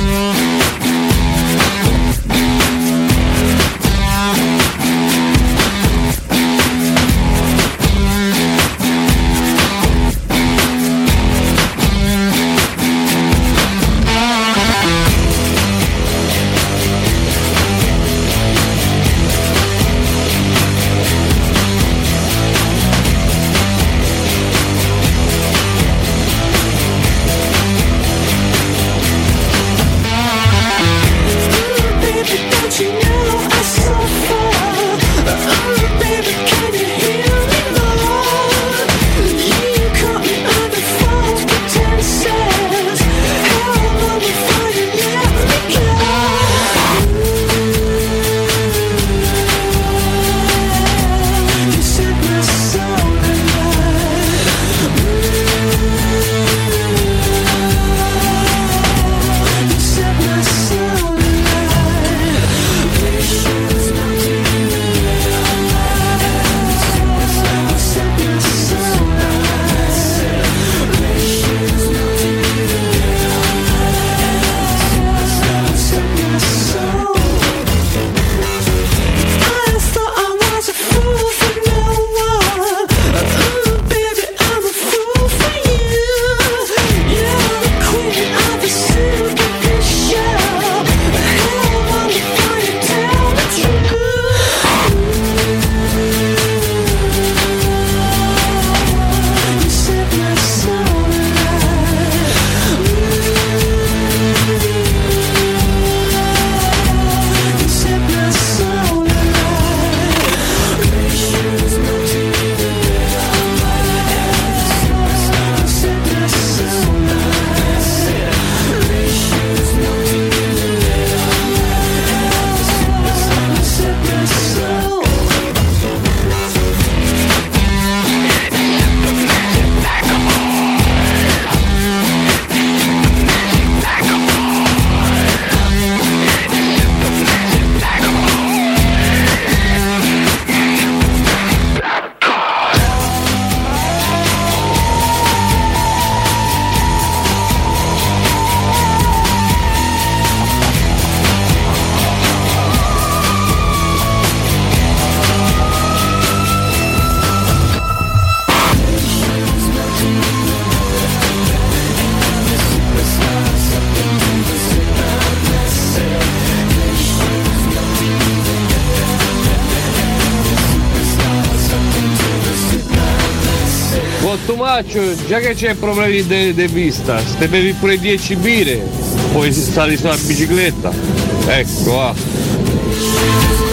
Thank you. Già che c'è problemi di vista, se bevi pure 10 bire, poi stare sulla bicicletta. Ecco, va.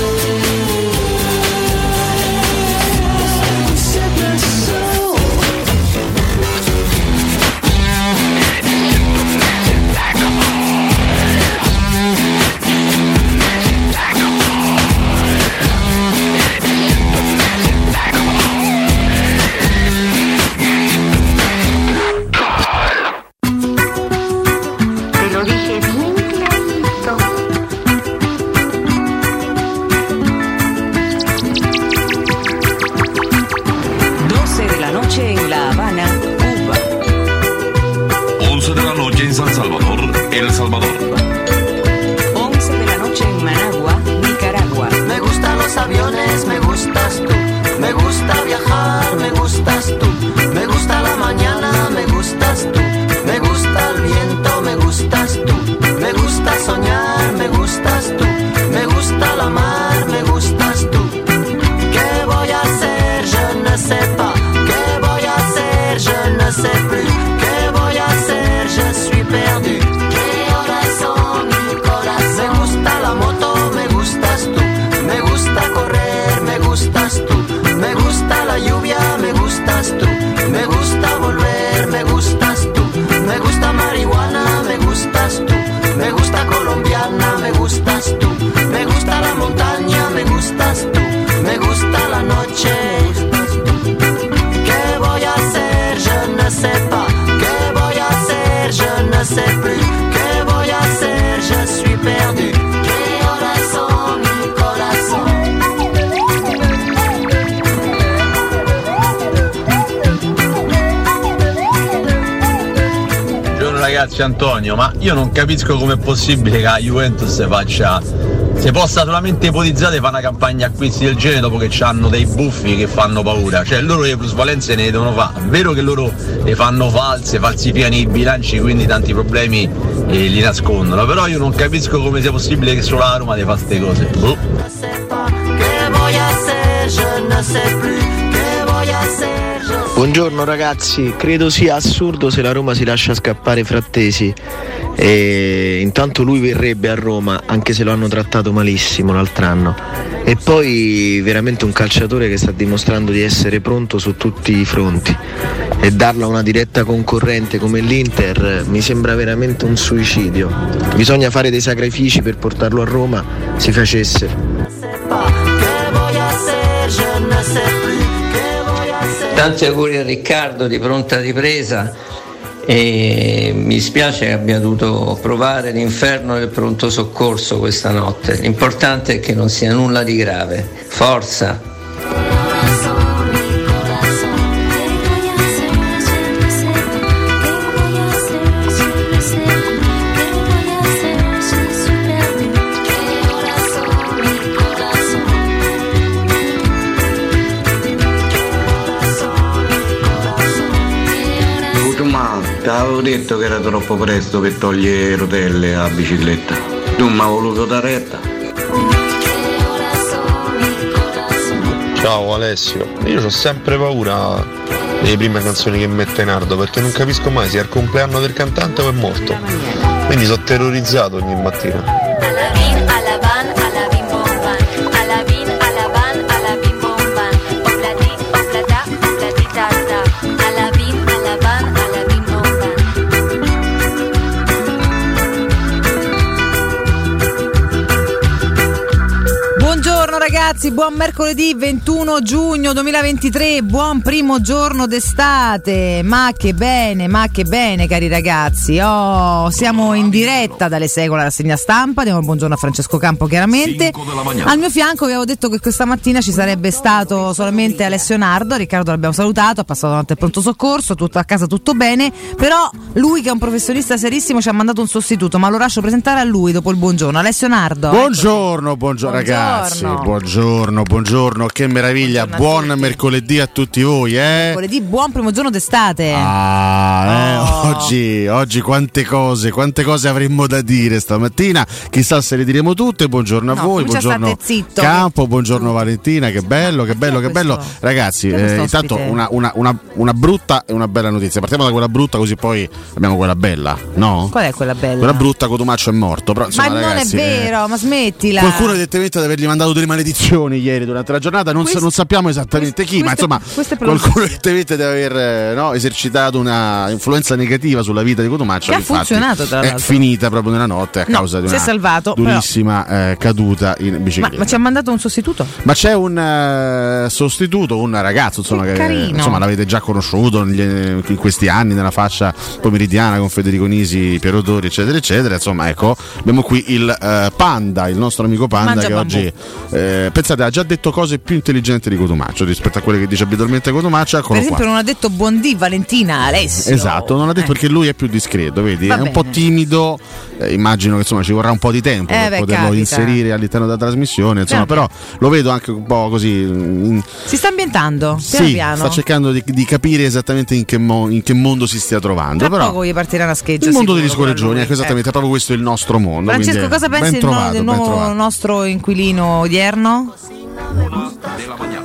Grazie Antonio, ma io non capisco com'è possibile che la Juventus faccia. Se possa solamente ipotizzare fa una campagna acquisti del genere dopo che hanno dei buffi che fanno paura. Cioè loro le plusvalenze ne devono fare. È vero che loro le fanno false, falsificano i bilanci, quindi tanti problemi eh, li nascondono. Però io non capisco come sia possibile che solo la Roma le fa queste cose. Boh. Buongiorno ragazzi, credo sia assurdo se la Roma si lascia scappare Frattesi. E intanto lui verrebbe a Roma anche se lo hanno trattato malissimo l'altro anno. E poi veramente un calciatore che sta dimostrando di essere pronto su tutti i fronti. E darlo a una diretta concorrente come l'Inter mi sembra veramente un suicidio. Bisogna fare dei sacrifici per portarlo a Roma, si facesse. Tanti auguri a Riccardo di pronta ripresa e mi spiace che abbia dovuto provare l'inferno del pronto soccorso questa notte. L'importante è che non sia nulla di grave. Forza! Avevo detto che era troppo presto per togliere le rotelle alla bicicletta. Tu mi hai voluto dare retta. Ciao Alessio, io ho sempre paura delle prime canzoni che mette Nardo perché non capisco mai se è il compleanno del cantante o è morto. Quindi sono terrorizzato ogni mattina. Ragazzi, buon mercoledì 21 giugno 2023, buon primo giorno d'estate. Ma che bene, ma che bene cari ragazzi. Oh, siamo in diretta dalle 6 con la rassegna stampa, diamo il buongiorno a Francesco Campo chiaramente. Al mio fianco vi avevo detto che questa mattina ci sarebbe stato solamente Alessio Nardo, Riccardo l'abbiamo salutato, ha passato davanti al pronto soccorso, tutto a casa tutto bene, però lui che è un professionista serissimo ci ha mandato un sostituto, ma lo lascio presentare a lui dopo il buongiorno. Alessio Nardo. Buongiorno, buongiorno, ragazzi, buongiorno, buongiorno, che meraviglia, buon mercoledì a tutti voi, eh? Mercoledì, buon primo giorno d'estate. Ah, eh, Oh. oggi, oggi quante cose, quante cose avremmo da dire stamattina, chissà se le diremo tutte, buongiorno a No, voi, buongiorno. Campo, buongiorno Valentina, che bello, che bello, che bello. Ragazzi, eh, intanto una, una- una- una brutta e una bella notizia, partiamo da quella brutta così poi abbiamo quella bella, no? Qual è quella bella? Quella brutta, Cotumaccio è morto, però ma insomma non ragazzi... è eh, vero, ma smettila. Qualcuno evidentemente ad avergli mandato delle maledizioni ieri durante la giornata, non, sa- Questo- non sappiamo esattamente chi, ma questo- insomma questo è qualcuno plausibile. evidentemente deve aver eh, no, esercitato una influenza negativa sulla vita di Cotumaccio. Che ha funzionato, tra È l'altro. finita proprio nella notte a No, causa di è una salvato, durissima eh, caduta in Ma, bicicletta. ma ci ha mandato un sostituto? Ma c'è un eh, sostituto, un ragazzo insomma, che, carino. insomma, l'avete già conosciuto negli- in questi anni nella fascia pomeridiana con Federico Nisi, Piero Dori, eccetera, eccetera. Insomma, ecco, abbiamo qui il eh, Panda, il nostro amico Panda, Mangia che bambù. oggi eh, pensate, ha già detto cose più intelligenti di Cotomaccio rispetto a quelle che dice abitualmente Cotomaccio. Per esempio, qua. non ha detto buon buondì Valentina Alessio. Esatto, non ha detto eh. perché lui è più discreto, vedi? Va è bene. un po' timido. Eh, immagino che insomma ci vorrà un po' di tempo eh, per beh, poterlo capita. inserire all'interno della trasmissione. Insomma, però lo vedo anche un po' così. Mm, si sta ambientando piano sì, piano. Sta cercando di, di capire esattamente in che, mo- in che, mondo si stia trovando. Tra però poco gli partirà una scheggia. Il mondo degli scorreggioni, ecco, esattamente, ecco. è proprio questo il nostro mondo. Francesco, cosa pensi del nuovo nostro inquilino odierno? 1 de la mañana.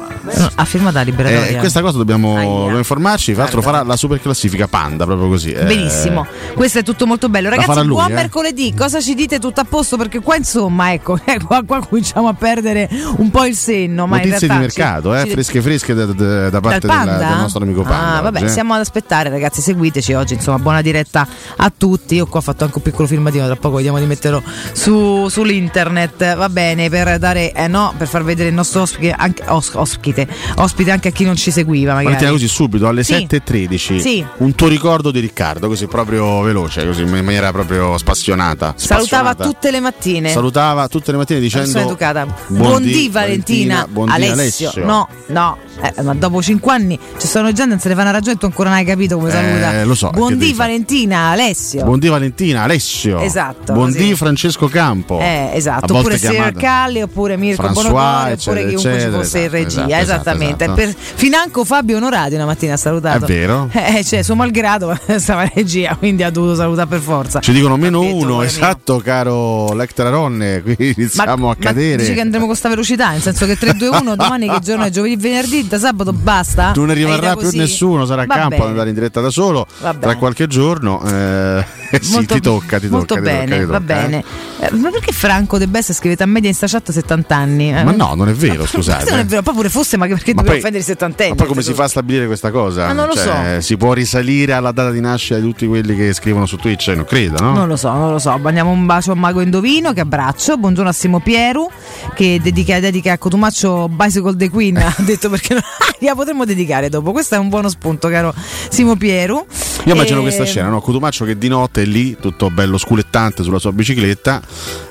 Ha firmato la liberatoria. Eh, questa cosa dobbiamo, dobbiamo informarci. Tra l'altro farà la super classifica Panda, proprio così. eh. Benissimo, questo è tutto molto bello. Ragazzi, lui, buon eh. mercoledì. Cosa ci dite tutto a posto? Perché qua, insomma, ecco, eh, qua, qua cominciamo a perdere un po' il senno. Ma Notizie di realtà ci- mercato, eh, ci- fresche fresche da, da- da parte della- del nostro amico Panda. Ah, vabbè, oggi, eh. siamo ad aspettare, ragazzi. Seguiteci oggi. Insomma, buona diretta a tutti. Io qua ho fatto anche un piccolo filmatino. Tra poco vediamo di metterlo su, sull'internet. Va bene, per dare, eh no, per far vedere il nostro ospite, anche, os- ospite, ospite, ospite anche a chi non ci seguiva magari. Valentina, così subito alle Sì. 7.13 Sì. un tuo ricordo di Riccardo, così proprio veloce, così in maniera proprio spassionata. Salutava spassionata. tutte le mattine. Salutava tutte le mattine dicendo educata. Buondì, Valentina, buondì Alessio. Alessio. No, no. Eh, ma dopo cinque anni ci sono gente non se ne fa una ragione tu ancora non hai capito come Eh, saluta. lo so, Buondì? Valentina, Alessio. Buondì Valentina, Alessio. Esatto, Buondì così. Francesco Campo. Eh, esatto, oppure Sir Calli, oppure Mirko François, eccetera, oppure chiunque ci fosse in esatto, regia, esatto, esattamente. esatto. Per- financo Fabio Onorati una mattina ha salutato. È vero. Eh, cioè, suo malgrado stava in regia, quindi ha dovuto salutare per forza. Ci dicono meno detto, uno, esatto, caro Lecter Aronne. Qui iniziamo a cadere. dici che andremo con sta velocità, nel senso che 3-2-1 domani che giorno è giovedì, venerdì, da sabato basta. non ne rimarrà più nessuno, sarà a campo ad andare in diretta da solo tra qualche giorno. eh, sì, Molto- ti tocca, ti molto tocca. ti bene, tocca, ti va tocca, eh. bene. Eh, ma perché Franco De Bessa scrivete a media in sta chat 70 anni? Eh, Ma no, non è vero, scusate. Questo non è vero, poi pure fosse, ma perché Ma dobbiamo offendere i settantenni? Ma poi come si fa a stabilire questa cosa? Ma non lo Cioè, Si può risalire alla data di nascita di tutti quelli che scrivono su Twitch? Non credo, no? Non lo so, non lo so. Mandiamo un bacio a Mago Indovino che abbraccio. Buongiorno a Simo Pieru che dedica, dedica a Cotumaccio Bicycle the Queen. ha detto perché non- la potremmo dedicare dopo. Questo è un buono spunto, caro Simo Pieru. Io immagino E- questa scena, no? Cotumaccio che di notte è lì, tutto bello sculettante sulla sua bicicletta,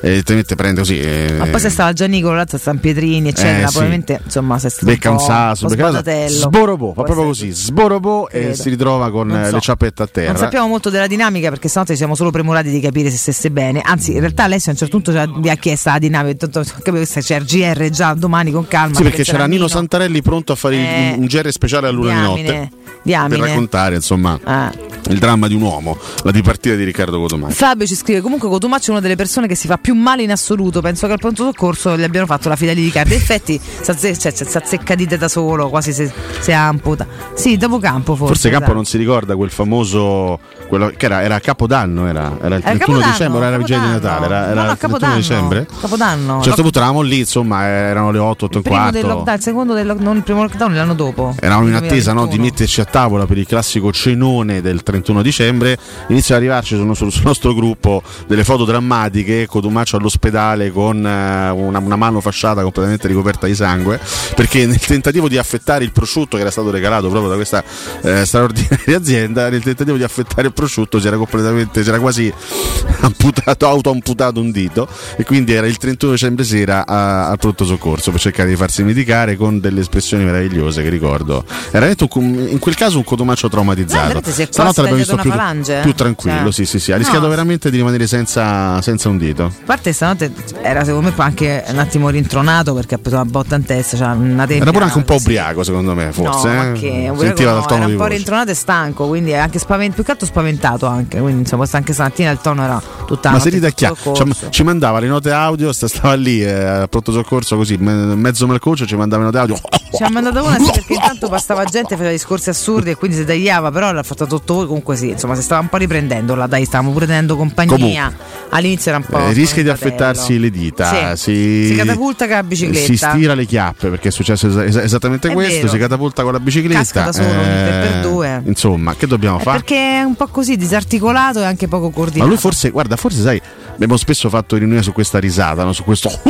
e te mette prende così. eh, Ma poi se stava già Nicolo, l'altro a San Pietrini, eccetera. Eh, sì. Probabilmente insomma se è stato becca un po', sasso, po' becca sborobò, fa proprio così, sborobò e Credo. si ritrova con Non so. le ciappette a Non terra. sappiamo molto della dinamica perché stanotte siamo solo premurati di capire se stesse bene. Anzi, in realtà Alessio a un certo punto vi ha chiesto la dinamica. Capivo che c'è il GR già domani con calma. Sì, perché c'era Nino Santarelli pronto a fare Eh, un GR speciale a luna di notte. Diamine, Per raccontare, insomma, Ah. il dramma di un uomo, la dipartita di Riccardo Cotomaccio. Fabio ci scrive comunque Cotumaccio è una delle persone che si fa più male in assoluto penso che al pronto soccorso gli abbiano fatto la fideli di carta in effetti si cioè, si azzecca dite da solo quasi si, si amputa sì dopo campo forse, Forse Campo esatto. non si ricorda quel famoso. Quello, che era, era Capodanno, era, era il Era 31 Capodanno, dicembre, era la vigilia di. Natale, era, era No, no, il 31 Capodanno. dicembre. Capodanno A un certo punto eravamo lì, insomma, erano le 8, 8 e il primo del quarto. lockdown il secondo del lockdown non il primo lockdown l'anno dopo Eravamo in attesa no, di 2021. metterci a tavola per il classico cenone del 31 dicembre. Inizia ad arrivarci sul nostro, sul nostro gruppo delle foto drammatiche. Cotumaccio all'ospedale con eh, una, una mano fasciata completamente ricoperta di sangue. Perché nel tentativo di affettare il prosciutto che era stato regalato proprio da questa eh, straordinaria azienda, nel tentativo di affettare il prosciutto si era completamente, si era quasi amputato, autoamputato un dito. E quindi era il 31 dicembre sera al pronto soccorso per cercare di farsi medicare con delle espressioni meravigliose che ricordo. Era veramente in quel caso un cotomaccio traumatizzato. No, Stanotte l'abbiamo visto più, falange, eh? più tranquillo, Cioè, sì, sì, sì. Ha rischiato no. veramente di rimanere senza, senza un dito. a parte stanotte era secondo me anche un attimo rintronato perché ha preso una botta in testa cioè una tempia Era pure anche un po' ubriaco, secondo me, forse. no, eh. che Sentiva no, dal tono era un po' rintronato e stanco quindi è anche spavent- più che altro spaventato anche quindi insomma anche stamattina il tono era tutta Ma a chiaro, soccorso. ci, mandava le note audio, sta- stava lì eh, al pronto soccorso così, me- mezzo malcocio, ci mandava le note audio. ci ha mandato una sì, perché intanto passava gente faceva discorsi assurdi e quindi si tagliava però l'ha fatto tutto comunque sì insomma si stava un po' riprendendo là dai stavamo pure tenendo compagnia all'inizio era un po' Eh, rischia di affettarsi le dita, Sì. si, Si catapulta con la bicicletta. si stira le chiappe perché è successo es- es- esattamente È questo. vero. Si catapulta con la bicicletta. eh, Casca da solo, tre per due. Insomma, che dobbiamo Eh, fare? perché è un po' così disarticolato e anche poco Ma coordinato lui forse, guarda, forse sai, abbiamo spesso fatto ironia su questa risata, no? su questo.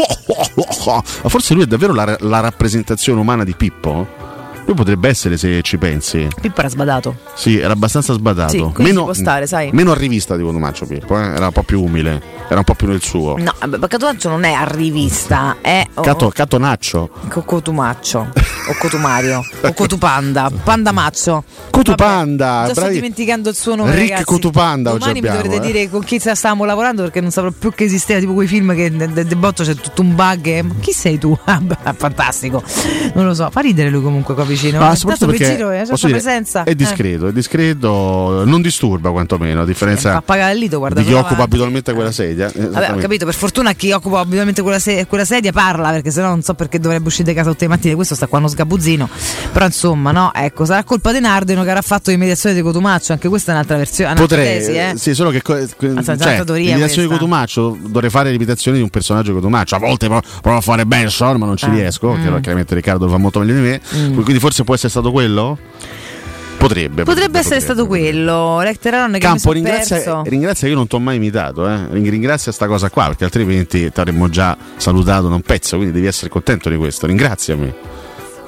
Ma forse lui è davvero la, la rappresentazione umana di Pippo? Lui potrebbe essere se ci pensi. Pippo era sbadato Sì, era abbastanza sbadato. Sì, può stare, sai. Meno a rivista di Cotumaccio Pippo, eh? era un po' più umile, era un po' più nel suo. no vabbè, perché Cotumaccio non è a rivista è oh, Cato, Catonaccio. Co- Cotumaccio o Cotumario o Cotupanda Pandamaccio Cotupanda, Già sto dimenticando il suo nome Rick ragazzi. Cotupanda oggi Domani mi abbiamo, dovrete eh. dire con chi stavamo lavorando perché non saprò più che esisteva tipo quei film che de, de- de botto c'è tutto un bug e- ma chi sei tu? Ah, fantastico non lo so fa ridere lui comunque qua vicino Ma Tanto soprattutto per perché giro eh, sua dire, presenza è discreto, è discreto, non disturba quantomeno, a differenza appagallito guarda di chi occupa abitualmente quella sedia. Eh, Vabbè, ho capito, per fortuna chi occupa ovviamente quella, se- quella sedia parla, perché sennò non so perché dovrebbe uscire di casa tutte le mattine. Questo sta qua uno sgabuzzino. Però insomma, no, ecco, sarà colpa di Nardino che avrà fatto l'imitazione di Cotumaccio. Anche questa è un'altra versione. un'altra Potrei, tesi, eh. sì, solo che co- Anzi, è cioè, l'imitazione di. Cotumaccio dovrei fare l'imitazione di un personaggio di Cotumaccio. A volte pro- provo a fare Benson, ma non ci Ah, riesco, mm. chiaramente Riccardo lo fa molto meglio di me. Quindi forse può essere stato quello? Potrebbe. Potrebbe essere stato quello. Lecter Aron che Campo, ringrazia, perso. ringrazia io non ti ho mai imitato, eh. Ring- ringrazia sta cosa qua, perché altrimenti ti avremmo già salutato da un pezzo, quindi devi essere contento di questo. Ringraziami.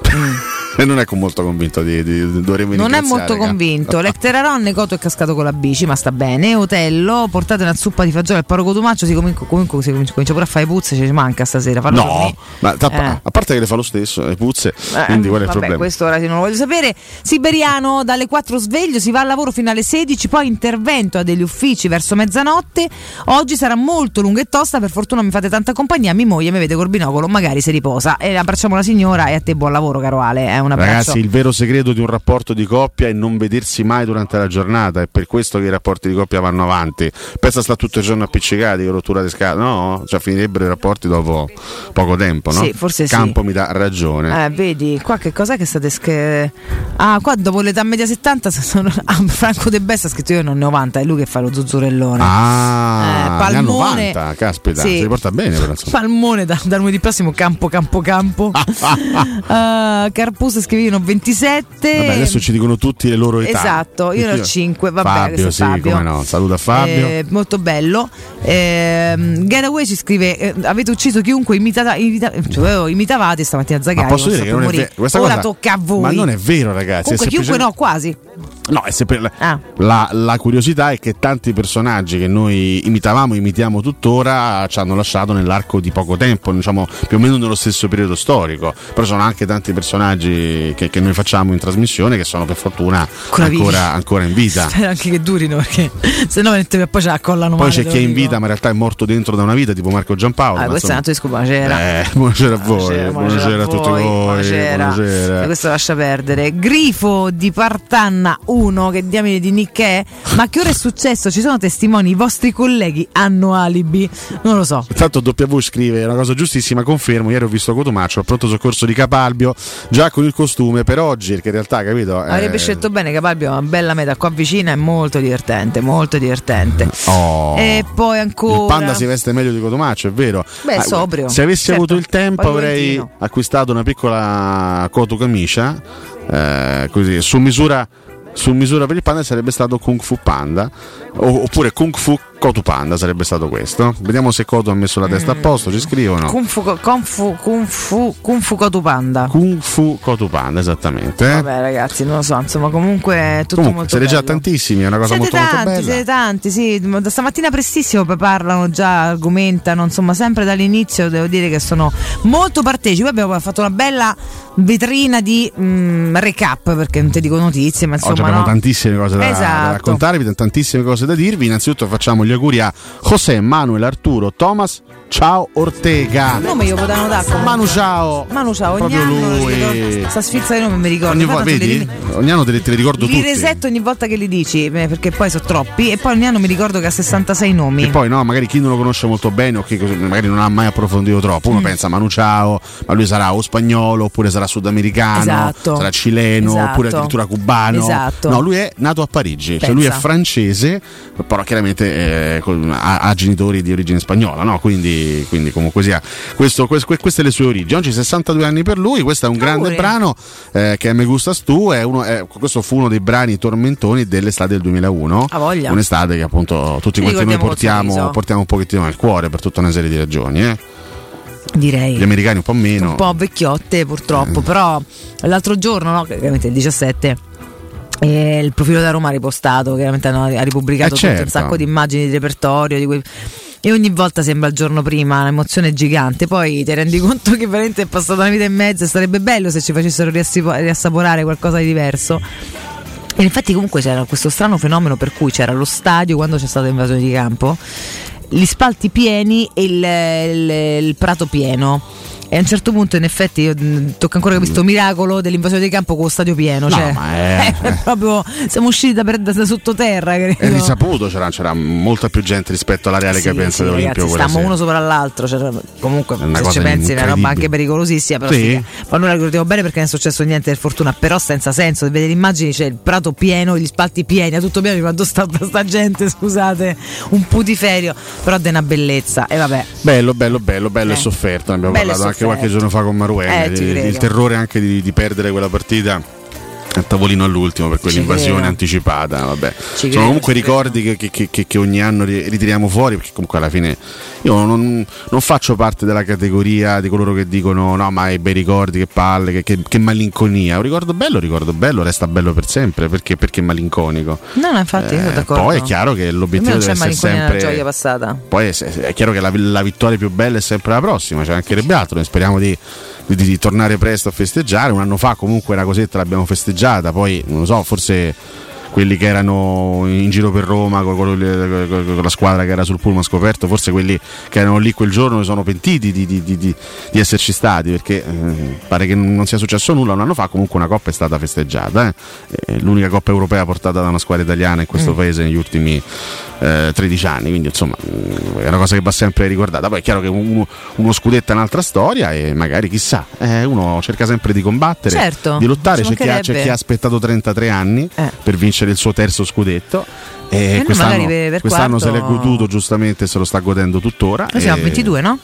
E non è molto convinto di, di, dovremmo Non è molto ca- convinto. Lecteraron Necoto è cascato con la bici, ma sta bene. Otello, portate una zuppa di fagioli al paro cotumaccio. Si comincia, comunque si comincia, comincia pure a fare puzze, ci manca stasera. Fallo per No, ma ta- Eh. a parte che le fa lo stesso, le puzze, Eh, quindi qual è il vabbè, problema? questo ora non lo voglio sapere. Siberiano dalle 4 sveglio, si va al lavoro fino alle 16, poi intervento a degli uffici verso mezzanotte. Oggi sarà molto lunga e tosta, per fortuna mi fate tanta compagnia, mi moglie, mi vede col binocolo, magari si riposa. E abbracciamo la signora e a te buon lavoro, caro Ale. È un abbraccio. Ragazzi, il vero segreto di un rapporto di coppia è non vedersi mai durante la giornata. È per questo che i rapporti di coppia vanno avanti. Pensa sta tutto il giorno appiccicati, rottura di scala. No, cioè finirebbero i rapporti dopo poco tempo, no? Sì, forse sì. Campo mi dà ragione. Eh, vedi, qua che cos'è che state sch- Ah, qua dopo l'età media 70 sono... ah, Franco De Bessa ha scritto io non 90, è lui che fa lo zuzzurellone. Ah, Eh, palmone. 90, caspita, Sì. si riporta bene però. Palmone da, da lunedì prossimo campo campo campo uh, Carpus scrivevano 27 Vabbè, adesso ci dicono tutti le loro età. esatto io ne ho 5 vabbè Fabio, sì, Fabio. come no. Saluta Fabio. Eh, molto bello Ehm, Getaway ci scrive eh, avete ucciso chiunque imitata, imita- cioè, oh, imitavate stamattina Zagari Ma posso dire che non è morire. vero. Questa ora cosa- tocca a voi Ma non è vero, ragazzi. comunque è chiunque no quasi No, è sempre la, Ah. la- la curiosità è che tanti personaggi che noi imitavamo, imitiamo tuttora, ci hanno lasciato nell'arco di poco tempo, diciamo più o meno nello stesso periodo storico. Però sono anche tanti personaggi che, che noi facciamo in trasmissione che sono per fortuna Ancora ancora, ancora in vita. spero anche che durino perché se no poi ce la collano Poi male, c'è chi è in dico. Vita, ma in realtà è morto dentro da una vita, tipo Marco Giampaolo. Ah, questo è un altro disco, buonasera. Eh, buonasera a voi, Buonasera, buonasera, a tutti voi, buonasera. buonasera. Questo lascia perdere. Grifo di Partanna 1, che diamine di Nick è? Ma che ora è successo? Ci sono testimoni, i vostri colleghi hanno alibi? Non lo so. Intanto W scrive una cosa giustissima, confermo, ieri ho visto Cotomaccio al pronto soccorso di Capalbio, già con il costume per oggi, perché in realtà, capito? Avrebbe eh, scelto bene Capalbio, una bella meta qua vicina, è molto divertente, molto divertente. oh. E poi ancora... Il panda si veste meglio di Cotomaccio, è vero. Beh, Ah, sobrio. Se avessi Certo, avuto il tempo avrei acquistato una piccola coto camicia, eh, così, su misura, su misura per il panda sarebbe stato Kung Fu Panda, oppure Kung Fu Kotu Panda sarebbe stato questo. Vediamo se Koto ha messo la testa a posto, ci scrivono. Kung Fu, Kung Fu, Kung Fu, Kung Fu Cotupanda. Kung Fu Kotu Panda, esattamente. Vabbè ragazzi, non lo so, insomma comunque è tutto Comunque, molto siete già tantissimi, è una cosa Siete molto molto tanti, bella. siete tanti, sì. stamattina prestissimo parlano già, argomentano, insomma, sempre dall'inizio devo dire che sono molto partecipi. Abbiamo fatto una bella vetrina di mm, recap perché non ti dico notizie, ma Oggi insomma. abbiamo no? tantissime cose da, da Esatto. raccontarvi, tantissime cose da dirvi. Innanzitutto facciamo gli auguri a José, Manuel, Arturo, Thomas, ciao Ortega. Il nome io potevano dare Manu ciao. Manu ciao, ogni anno lui. sta sfilza di nome mi ricordo. Ogni li vedi? ri- Ogni anno te, li- te li ricordo Li tutti. resetto ogni volta che li dici, eh, perché poi sono troppi, e poi ogni anno mi ricordo che ha 66 nomi. E poi no, magari chi non lo conosce molto bene o così- magari non ha mai approfondito troppo, uno Mm. pensa Manu Ciao, ma lui sarà o spagnolo oppure sarà sudamericano, Esatto. sarà cileno Esatto. oppure addirittura cubano. Esatto. No, lui è nato a Parigi, cioè lui è francese, però chiaramente eh, ha, ha genitori di origine spagnola, no? quindi, quindi comunque sia. Questo, quest- que- queste le sue origini. Oggi 62 anni per lui, questo è un grande Auguri. brano eh, che è Me Gustas Tu, è uno- è- questo fu uno dei brani tormentoni dell'estate del 2001. Ha voglia. Un'estate che appunto tutti quanti noi portiamo, portiamo un pochettino nel cuore per tutta una serie di ragioni. eh. Direi. Gli americani un po' meno. un po' vecchiotte Eh. purtroppo, però l'altro giorno, no, chiaramente il 17, eh, il profilo da Roma ha ripostato, chiaramente hanno- ha ripubblicato Eh, tutto un certo. sacco di immagini di repertorio di quei- e ogni volta sembra il giorno prima, un'emozione gigante, poi ti rendi conto che veramente è passata una vita e mezza e sarebbe bello se ci facessero riassaporare qualcosa di diverso. E infatti comunque c'era questo strano fenomeno per cui c'era lo stadio quando c'è stata l'invasione di campo, gli spalti pieni e il, il- il prato pieno. E a un certo punto, in effetti, io, mh, tocca ancora questo miracolo dell'invasione di campo con lo stadio pieno. No, cioè, ma è- è proprio siamo usciti da, per- da sottoterra. Credo. È risaputo, c'era, c'era molta più gente rispetto alla reale Sì, capienza sì, dell'Olimpio. sera. uno sopra l'altro. cioè, comunque, se ci pensi, è una roba anche pericolosissima. Però Sì. Ma noi la ricordiamo bene perché non è successo niente per fortuna. Però senza senso. Vedere le immagini, c'è il prato pieno, gli spalti pieni, a tutto pieno. Quando sta, sta gente, scusate, un putiferio. Però è una bellezza. E vabbè. Bello, bello, bello, bello Eh. e sofferto. Ne abbiamo Bello parlato anche. Qualche giorno fa con Maruena. Eh, il terrore anche di, di perdere quella partita tavolino all'ultimo per quell'invasione anticipata. Vabbè. Ci Sono comunque ricordi che, che- che- che- ogni anno ri- ritiriamo fuori, perché comunque alla fine io non, non faccio parte della categoria di coloro che dicono no, ma i bei ricordi, che palle, che, malinconia. Un ricordo bello, un ricordo bello, resta bello per sempre, perché, perché malinconico. No, no, infatti, io Eh, d'accordo. poi è chiaro che l'obiettivo deve essere sempre gioia passata. poi è, è chiaro che la, la vittoria più bella è sempre la prossima, ci mancherebbe altro. Noi speriamo di, di- di tornare presto a festeggiare. Un anno fa comunque una cosetta l'abbiamo festeggiata, poi non lo so, forse quelli che erano in giro per Roma con, con- con- con la squadra che era sul pullman scoperto, forse quelli che erano lì quel giorno sono pentiti di, di- di- di- di esserci stati perché eh, pare che non sia successo nulla. Un anno fa comunque una coppa è stata festeggiata, eh. Eh, l'unica coppa europea portata da una squadra italiana in questo Mm. paese negli ultimi eh, 13 anni, quindi insomma mm, è una cosa che va sempre ricordata. Poi è chiaro che uno, uno scudetto è un'altra storia e magari chissà, eh, uno cerca sempre di combattere, Certo, di lottare, c'è chi, ha, c'è chi ha aspettato 33 anni Eh. per vincere il suo terzo scudetto. E noi quest'anno, quest'anno se l'è goduto giustamente, se lo sta godendo tuttora. Noi siamo a E- 22, no?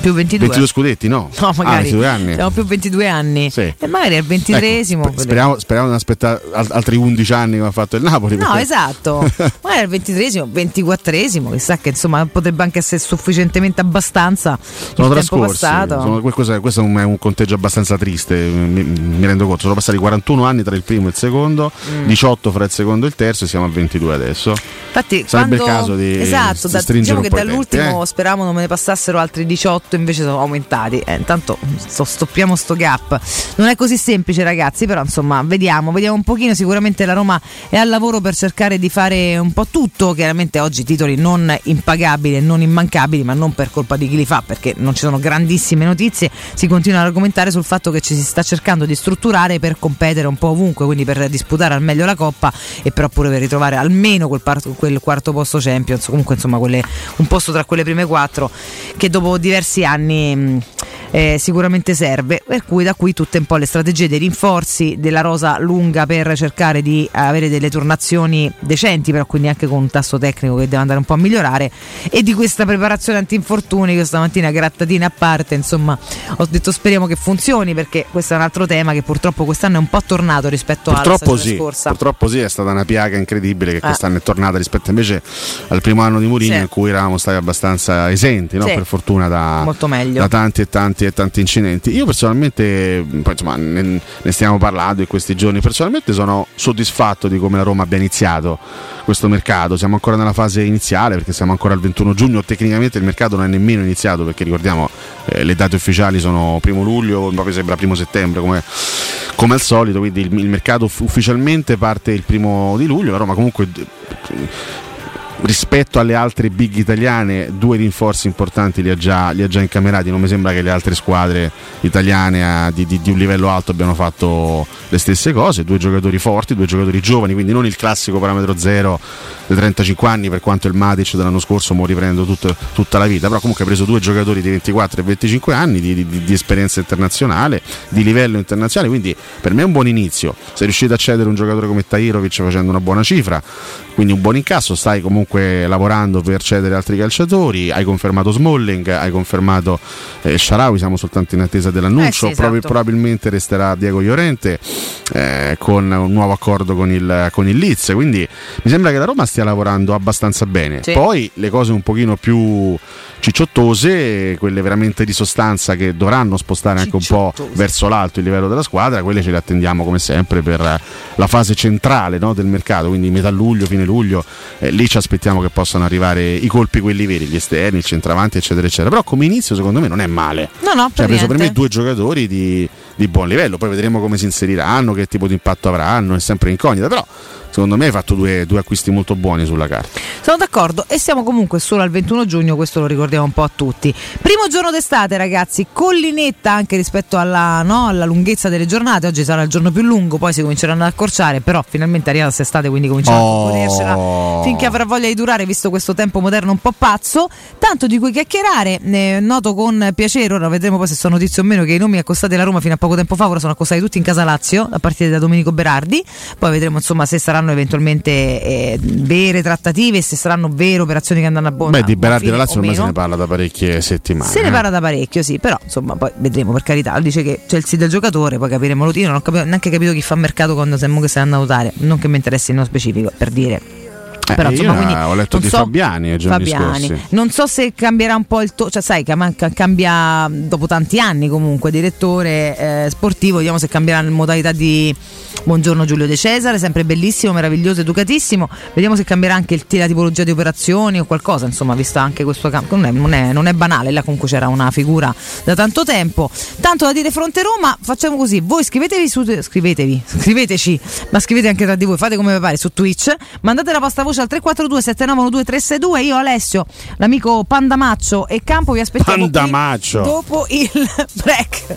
Più 22. 22 scudetti, no? No, Ah, magari 22 anni. siamo più 22 anni. Sì. E magari al 23esimo. Ecco, speriamo, speriamo di aspettare al- altri 11 anni come ha fatto il Napoli. No, perché- esatto. Magari al 23esimo, 24esimo, chissà che insomma potrebbe anche essere sufficientemente abbastanza sono il trascorsi. sono- questo, è, questo è un, conteggio abbastanza triste, mi, mi rendo conto. Sono passati 41 anni tra il primo e il secondo, Mm. 18 fra il secondo e il terzo, e siamo a 22 adesso. Infatti, Sarebbe quando, il caso di esatto, da- diciamo che tempi, dall'ultimo eh. speravamo non me ne passassero altri 18, invece sono aumentati. Eh, intanto sto- stoppiamo sto gap. Non è così semplice, ragazzi, però insomma, vediamo, vediamo un pochino. Sicuramente la Roma è al lavoro per cercare di fare un po' tutto. Chiaramente oggi titoli non impagabili e non immancabili, ma non per colpa di chi li fa, perché non ci sono grandissime notizie. Si continua ad argomentare sul fatto che ci si sta cercando di strutturare per competere un po' ovunque, quindi per disputare al meglio la Coppa e però pure per ritrovare almeno quel, par- quel quarto posto Champions, comunque insomma quelle- un posto tra quelle prime quattro che dopo diversi anni eh, sicuramente serve, per cui da qui tutte un po' le strategie dei rinforzi della rosa lunga per cercare di avere delle tornazioni decenti, però quindi anche con un tasso tecnico che deve andare un po' a migliorare e di questa preparazione anti-infortuni che stamattina grattatina a parte, insomma ho detto speriamo che funzioni perché questo è un altro tema che purtroppo quest'anno è un po' tornato rispetto alla Purtroppo stagione sì, scorsa. purtroppo sì, è stata una piaga incredibile che Ah. quest'anno è tornata rispetto invece al primo anno di Mourinho Sì. in cui eravamo stati abbastanza esenti, no? Sì. per fortuna da, da tanti e tanti e tanti incidenti. Io personalmente, poi, insomma, ne, ne stiamo parlando in questi giorni, personalmente sono soddisfatto di come la Roma abbia iniziato questo mercato. Siamo ancora nella fase iniziale perché siamo ancora al 21 giugno, tecnicamente il mercato non è nemmeno iniziato perché ricordiamo eh, le date ufficiali sono primo luglio, proprio sembra primo settembre come, come al solito, quindi il, il mercato uf- ufficialmente parte il primo di luglio, la Roma comunque rispetto alle altre big italiane due rinforzi importanti li ha già, li ha già incamerati. Non mi sembra che le altre squadre italiane eh, di, di- di un livello alto abbiano fatto le stesse cose. Due giocatori forti, due giocatori giovani quindi non il classico parametro zero dei 35 anni per quanto il Matic dell'anno scorso mo riprendo tutto- tutta la vita però comunque ha preso due giocatori di 24 e 25 anni di, di- di esperienza internazionale di livello internazionale quindi per me è un buon inizio sei riuscito a cedere un giocatore come Tahirovic facendo una buona cifra quindi un buon incasso, stai comunque lavorando per cedere altri calciatori, hai confermato Smalling, hai confermato eh, Sharawi, siamo soltanto in attesa dell'annuncio, Eh sì, esatto. Probabil- probabilmente resterà Diego Llorente eh, con un nuovo accordo con il, con il Leeds, quindi mi sembra che la Roma stia lavorando abbastanza bene. Sì. Poi le cose un pochino più cicciottose, quelle veramente di sostanza che dovranno spostare anche un po' verso l'alto il livello della squadra, quelle ce le attendiamo come sempre per la fase centrale no, del mercato, quindi metà luglio, fine luglio, eh, lì ci aspettiamo che possano arrivare i colpi quelli veri, gli esterni, il centravanti eccetera eccetera, però come inizio secondo me non è male. No, no, Cioè, ha preso per me due giocatori di, di buon livello, poi vedremo come si inseriranno, che tipo di impatto avranno, è sempre incognita, però secondo me hai fatto due, due acquisti molto buoni sulla carta. Sono d'accordo e siamo comunque solo al 21 giugno, questo lo ricordiamo un po' a tutti. Primo giorno d'estate ragazzi, collinetta anche rispetto alla, no, alla lunghezza delle giornate, oggi sarà il giorno più lungo, poi si cominceranno ad accorciare, però finalmente arriva quest'estate quindi cominciamo Oh. a godersela finché avrà voglia di durare visto questo tempo moderno un po' pazzo, tanto di cui chiacchierare, eh, noto con piacere, ora vedremo poi se sono notizie o meno che i nomi accostati alla Roma fino a poco tempo fa ora sono accostati tutti in casa Lazio, a partire da Domenico Berardi, poi vedremo insomma se sarà saranno eventualmente eh, vere trattative se saranno vere operazioni che andranno a buon Beh, di Berardi la Lazio ormai se ne parla da parecchie settimane. Se ne eh. parla da parecchio, sì, però insomma poi vedremo per carità. Dice che c'è il sito del giocatore, poi capiremo l'utile. Non ho capito- neanche capito chi fa mercato quando Semmo che se ne a notare. Non che mi interessi nello specifico, per dire. Eh, Però, insomma, io quindi ho letto di so- Fabiani Fabiani. Non so se cambierà un po' il to- cioè sai, ca- cambia dopo tanti anni comunque direttore eh, sportivo, vediamo se cambierà la modalità di Buongiorno Giulio De Cesare, sempre bellissimo, meraviglioso, educatissimo. Vediamo se cambierà anche il- la tipologia di operazioni o qualcosa, insomma, visto anche questo campo. Non è, non è- non è banale, là comunque c'era una figura da tanto tempo. Tanto da dire fronte Roma, facciamo così, voi scrivetevi su scrivetevi, scriveteci, ma scrivete anche tra di voi, fate come vi pare su Twitch, mandate la vostra voce al 342 7912 362 io Alessio, l'amico Pandamaccio e Campo vi aspettiamo Pandamaccio. dopo il break.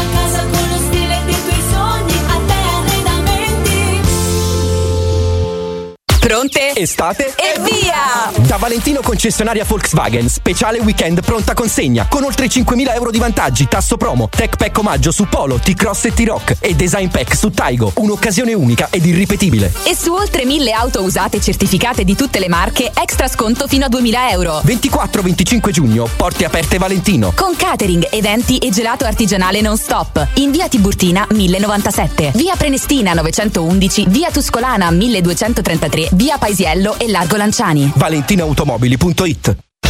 Pronte? Estate? E via! Da Valentino concessionaria Volkswagen, speciale weekend pronta consegna, con oltre 5.000 euro di vantaggi, tasso promo, tech pack omaggio su Polo, T-Cross e T-Rock e design pack su Taigo, un'occasione unica ed irripetibile. E su oltre 1000 auto usate certificate di tutte le marche, extra sconto fino a 2000 euro. 24-25 giugno, porte aperte Valentino. Con catering, eventi e gelato artigianale non stop. In via Tiburtina 1097, via Prenestina 911, via Tuscolana 1233, via Paisiello e Largo Lanciani. ValentinoAutomobili.it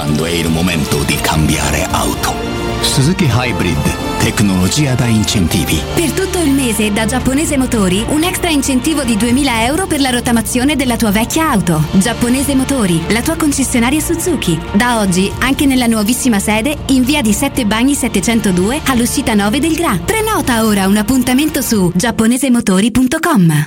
Quando è il momento di cambiare auto. Suzuki Hybrid, tecnologia da incentivi. Per tutto il mese da Giapponese Motori un extra incentivo di 2000 euro per la rottamazione della tua vecchia auto. Giapponese Motori, la tua concessionaria Suzuki. Da oggi anche nella nuovissima sede in via di Sette Bagni 702 all'uscita 9 del Gra. Prenota ora un appuntamento su giapponesemotori.com.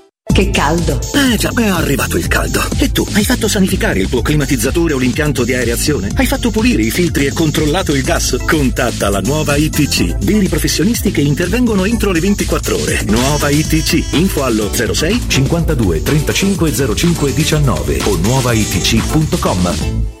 Che caldo. Eh già, è arrivato il caldo. E tu, hai fatto sanificare il tuo climatizzatore o l'impianto di areazione? Hai fatto pulire i filtri e controllato il gas? Contatta la nuova ITC. Veri professionisti che intervengono entro le 24 ore. Nuova ITC. Info allo 06 52 35 05 19 o nuovaitc.com.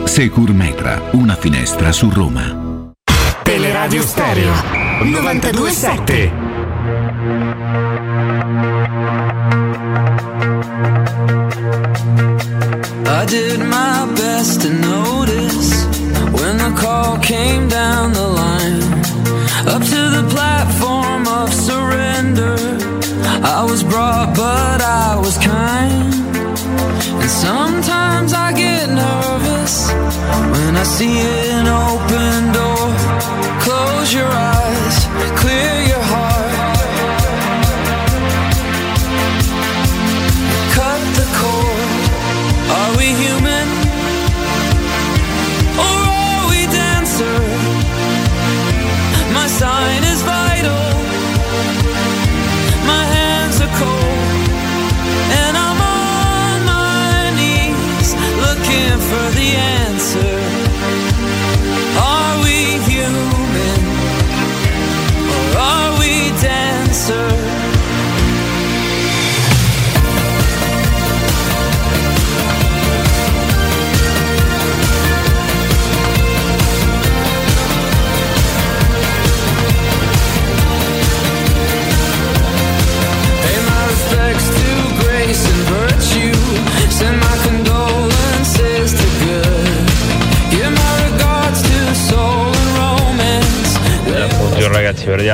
Secur Metra, una finestra su Roma. Teleradio Stereo 927. I did my best to notice when the call came down the line. Up to the platform of surrender. I was brought, but I was kind. And sometimes I get nervous when I see an open door. Close your eyes, clear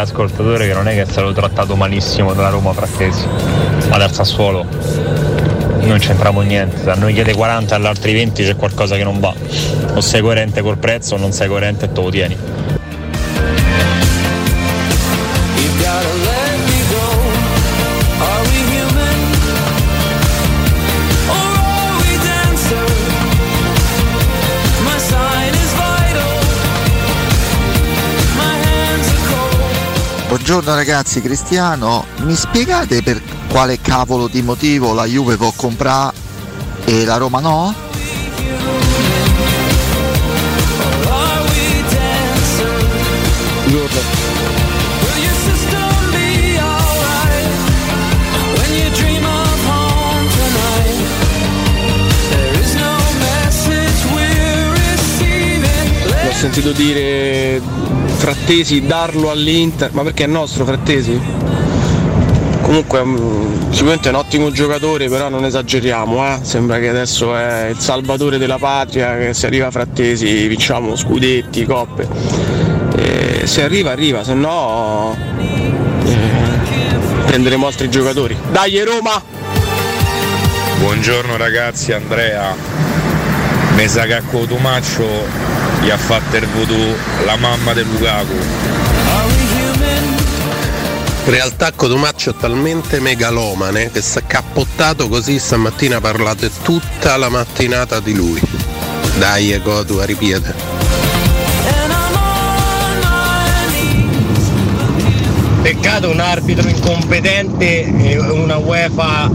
ascoltatore che non è che è stato trattato malissimo dalla Roma Frattesi, ma dal Sassuolo non c'entriamo niente, se a noi chiede 40 e all'altri 20 c'è qualcosa che non va. O sei coerente col prezzo o non sei coerente e te lo tieni. Buongiorno ragazzi, Cristiano, mi spiegate per quale cavolo di motivo la Juve può comprare e la Roma no? Will your system be alright when you dream of home tonight? There is no message we're receiving. Ho sentito dire Frattesi darlo all'Inter, ma perché è nostro Frattesi? Comunque mm, sicuramente è un ottimo giocatore, però non esageriamo, eh? sembra che adesso è il salvatore della patria, che se arriva Frattesi vinciamo scudetti, coppe. E se arriva arriva, se no eh, prenderemo altri giocatori. Dai Roma! Buongiorno ragazzi, Andrea. Mi sa che gli ha fatto il voodoo la mamma del Lukaku. In realtà Cotumaccio è talmente megalomane che si è cappottato così stamattina ha parlato tutta la mattinata di lui. Dai Cotu, ripiete. Peccato un arbitro incompetente e una UEFA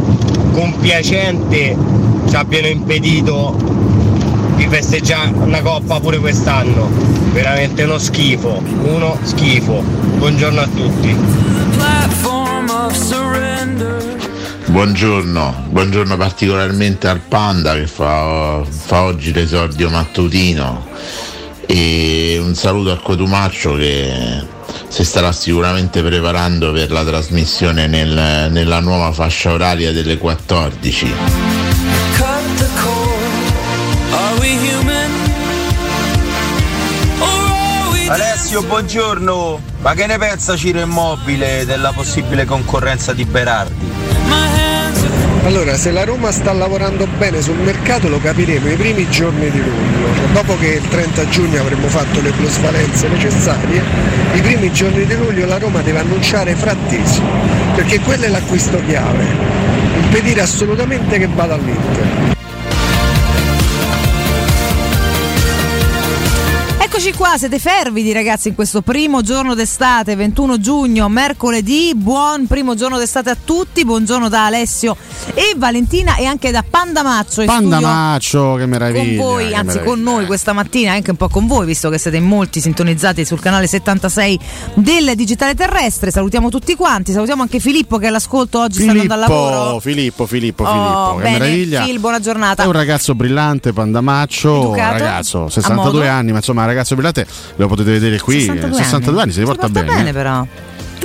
compiacente ci abbiano impedito di festeggiare una coppa pure quest'anno. Veramente uno schifo, uno schifo. Buongiorno a tutti. Buongiorno, buongiorno particolarmente al Panda che fa, fa oggi l'esordio mattutino e un saluto al Cotumaccio che si starà sicuramente preparando per la trasmissione nel- nella nuova fascia oraria delle 14. Alessio, buongiorno. Ma che ne pensa Ciro Immobile della possibile concorrenza di Berardi? Allora, se la Roma sta lavorando bene sul mercato lo capiremo i primi giorni di luglio. Dopo che il 30 giugno avremo fatto le plusvalenze necessarie, i primi giorni di luglio la Roma deve annunciare Frattesi, perché quello è l'acquisto chiave. Impedire assolutamente che vada all'Inter. Eccoci qua, siete fervidi ragazzi in questo primo giorno d'estate, 21 giugno, mercoledì. Buon primo giorno d'estate a tutti. Buongiorno da Alessio e Valentina e anche da Pandamaccio. Pandamaccio, che meraviglia. con voi, anzi meraviglia. con noi questa mattina, anche un po' con voi, visto che siete in molti sintonizzati sul canale 76 del Digitale Terrestre. Salutiamo tutti quanti, salutiamo anche Filippo che è all'ascolto oggi sta andando al lavoro. Filippo, Filippo, Filippo, Oh, Filippo. che bene, meraviglia. Phil, buona giornata. È un ragazzo brillante, Pandamaccio, Educato, ragazzo, a 62 modo. anni, ma insomma, un ragazzo brillante, lo potete vedere qui, 62 eh, 62 anni, si porta, porta bene. bene però.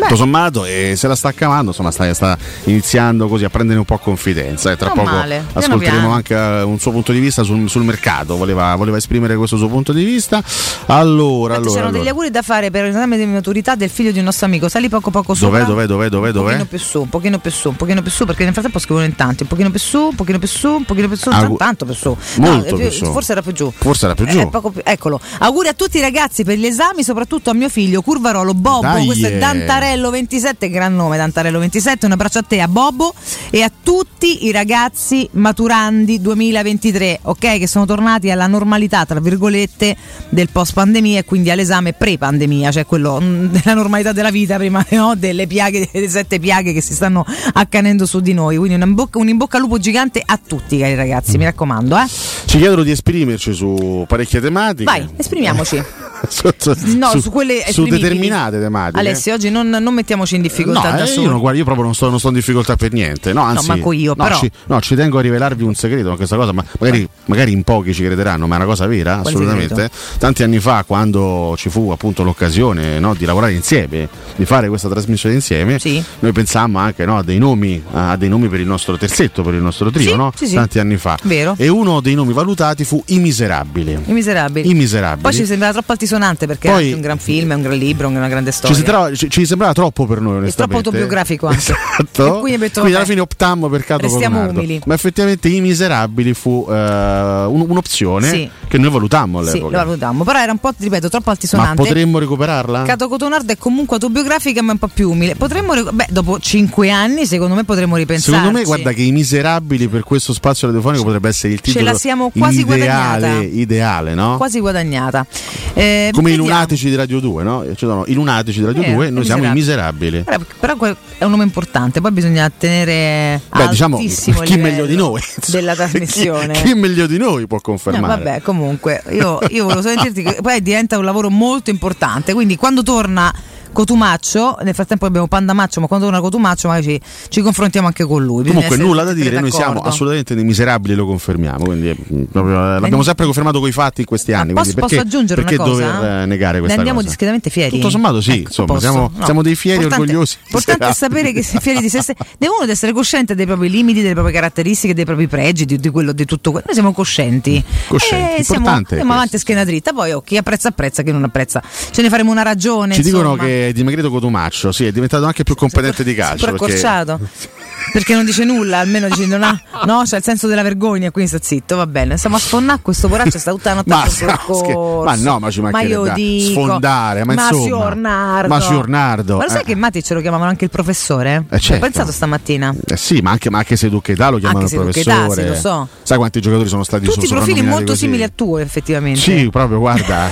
Tutto sommato, e se la sta cavando, insomma, sta, sta, iniziando così a prendere un po' confidenza. E tra non poco male. ascolteremo anche eh, un suo punto di vista sul, sul mercato. Voleva, voleva, esprimere questo suo punto di vista. Allora, Infatti, allora c'erano degli auguri da fare per l'esame di maturità del figlio di un nostro amico. Sali poco poco su. Dov'è, eh? dov'è, dov'è, dov'è? dov'è? Un pochino più su, un pochino più su, un pochino più su, perché nel frattempo scrivono in tanti. Un pochino più su, un pochino più su, un pochino più su, Agu- tanto più su. Molto no, più su. Forse era più giù. Forse era più giù. Eh, più, eccolo. Auguri a tutti i ragazzi per gli esami, soprattutto a mio figlio Curvarolo Bobbo. Dai, questo è Dantare Tantarello27, gran nome Tantarello27, un abbraccio a te, a Bobbo e a tutti i ragazzi maturandi 2023, ok? Che sono tornati alla normalità, tra virgolette, del post pandemia e quindi all'esame pre-pandemia, cioè quello mm, della normalità della vita prima no? delle piaghe, delle sette piaghe che si stanno accanendo su di noi. Quindi un, bocca, un in bocca al lupo gigante a tutti, cari ragazzi, mi raccomando. Eh? Ci chiedono di esprimerci su parecchie tematiche. Vai, esprimiamoci. su, su, no, su, su, quelle su determinate tematiche. Alessi, oggi non non mettiamoci in difficoltà No, da eh, soli. io, non, guarda, io proprio non sto, non sto in difficoltà per niente. No, anzi, manco io, no, però. Ci, no, ci tengo a rivelarvi un segreto, ma questa cosa, ma magari, magari in pochi ci crederanno, ma è una cosa vera, Quale assolutamente. Tanti anni fa, quando ci fu appunto l'occasione no, di lavorare insieme, di fare questa trasmissione insieme, noi pensammo anche no, a dei nomi, a dei nomi per il nostro terzetto, per il nostro trio, Sì, no? sì, sì. tanti anni fa. Vero. E uno dei nomi valutati fu I Miserabili. I miserabili. I Miserabili. Poi ci sembrava troppo altisonante perché Poi- è un gran film, è un gran libro, è una grande Ci, storia. sembrava, ci- ci sembrava troppo per noi, è onestamente. troppo autobiografico anche. Esatto. E quindi detto, Quindi alla fine optammo per Cato Coronardo. umili. Ma effettivamente I Miserabili fu eh, un- un'opzione Sì. che noi valutammo Sì, all'epoca. lo valutammo, però era un po', ripeto, troppo Ma altisonante. potremmo recuperarla? Cato Cotonardo è comunque autobiografica ma un po' più umile. Potremmo, ric- beh, dopo cinque anni secondo me potremmo ripensarci. Secondo me, guarda che I Miserabili per questo spazio radiofonico potrebbe essere il Ce titolo la siamo quasi ideale, guadagnata. ideale, no? Quasi guadagnata. Eh, Come i vediamo. lunatici di Radio 2, no? Ci sono i lunatici di Radio Eh, 2, i noi siamo i miserabili. miserabili. Però, però è un nome importante, poi bisogna tenere Beh, diciamo, chi meglio di noi? della trasmissione. Chi meglio di noi può No, confermare? vabbè, comunque, io, io volevo solo dirti che poi diventa un lavoro molto importante. Quindi quando torna Cotumaccio, nel frattempo abbiamo Pandamaccio, ma quando torna Cotumaccio magari ci, ci confrontiamo anche con lui. Comunque nulla da dire, noi siamo assolutamente dei miserabili, lo confermiamo, quindi mm, eh, l'abbiamo sempre confermato con i fatti in questi anni. Posso, quindi posso perché, aggiungere perché una cosa? dover eh, negare Ne questa andiamo cosa? discretamente fieri. Tutto sommato sì, Ecco, insomma, posso? siamo, No. siamo dei fieri Importante- orgogliosi. L'importante è sapere che si è fieri di se stessi. Deve uno essere cosciente dei propri limiti, delle proprie caratteristiche, dei propri pregi, di, di quello, di tutto quello. Noi siamo coscienti. Coscienti, e siamo, importante andiamo avanti a schiena dritta. Poi oh, chi apprezza apprezza, chi non apprezza. Ce ne faremo una ragione. Ci dicono insomma. che è dimagrito Cotumaccio, sì, è diventato anche più competente di calcio. Perché- accorciato. Perché non dice nulla, almeno dice non ha, no, c'è il senso della vergogna, quindi sta zitto, va bene. Stiamo a sfonnare questo poraccio, sta tutta la notte Ma, soccorso. ma no, ma ci mancherebbe io a dico, sfondare, ma insomma. signor Nardo. ma signor Nardo, Ma lo sai eh. che Matti ce lo chiamavano anche il professore? Eh, certo. Ho pensato stamattina. Eh sì, ma anche, ma anche se Duchetà lo chiamano Anche professore. sì, lo so. Sai quanti giocatori sono stati Tutti profili molto così? simili a tuo, effettivamente. Sì, proprio, guarda,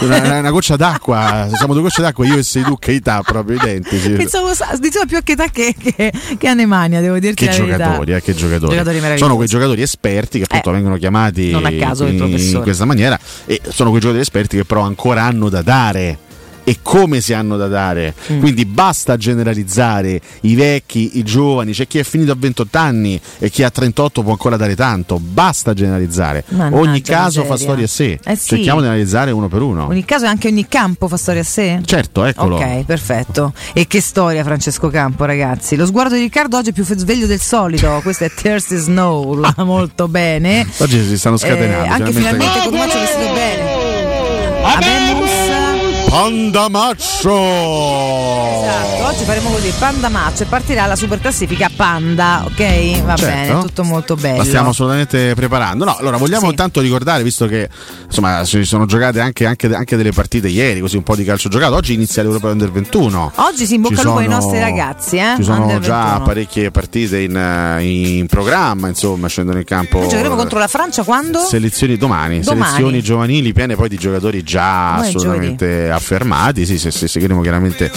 una, una goccia d'acqua, siamo due gocce d'acqua, io e sei che età proprio identici. Pensavo sa- diceva più a che età che, che, che a Nemania, devo dirti Che giocatori, eh, che giocatori. Giocatori sono quei giocatori esperti che appunto Eh, vengono chiamati non a caso in, in questa maniera e sono quei giocatori esperti che però ancora hanno da dare. E come si hanno da dare? Mm. Quindi basta generalizzare i vecchi, i giovani, c'è chi è finito a 28 anni e chi a 38 può ancora dare tanto. Basta generalizzare. Mannaggia ogni caso fa miseria. storia a sé. Eh sì. Cerchiamo di analizzare uno per uno. Ogni caso e anche ogni campo fa storia a sé? Certo, eccolo. Ok, perfetto. E che storia Francesco Campo, ragazzi. Lo sguardo di Riccardo oggi è più sveglio del solito. Questo è Thirsty Snow, la molto bene. Oggi si stanno scatenando. Eh, anche finalmente- Cotumaccio è vestito bene. Abemus Panda Maccio! Esatto, oggi faremo così, Panda Match e partirà la super classifica Panda, ok? Va Certo. bene, tutto molto bello. La stiamo assolutamente preparando. No, allora vogliamo intanto ricordare, visto che insomma si sono giocate anche, anche- anche delle partite ieri, così un po' di calcio giocato. Oggi inizia l'Europeo Under 21. Oggi si imbocca lupo ai nostri ragazzi, eh? Ci sono Under già 21. parecchie partite in, in programma, insomma, scendono in campo. Noi giocheremo contro la Francia quando? Selezioni domani, Domani. selezioni giovanili piene poi di giocatori già Come assolutamente affermati. Sì, sì, sì, seguiremo chiaramente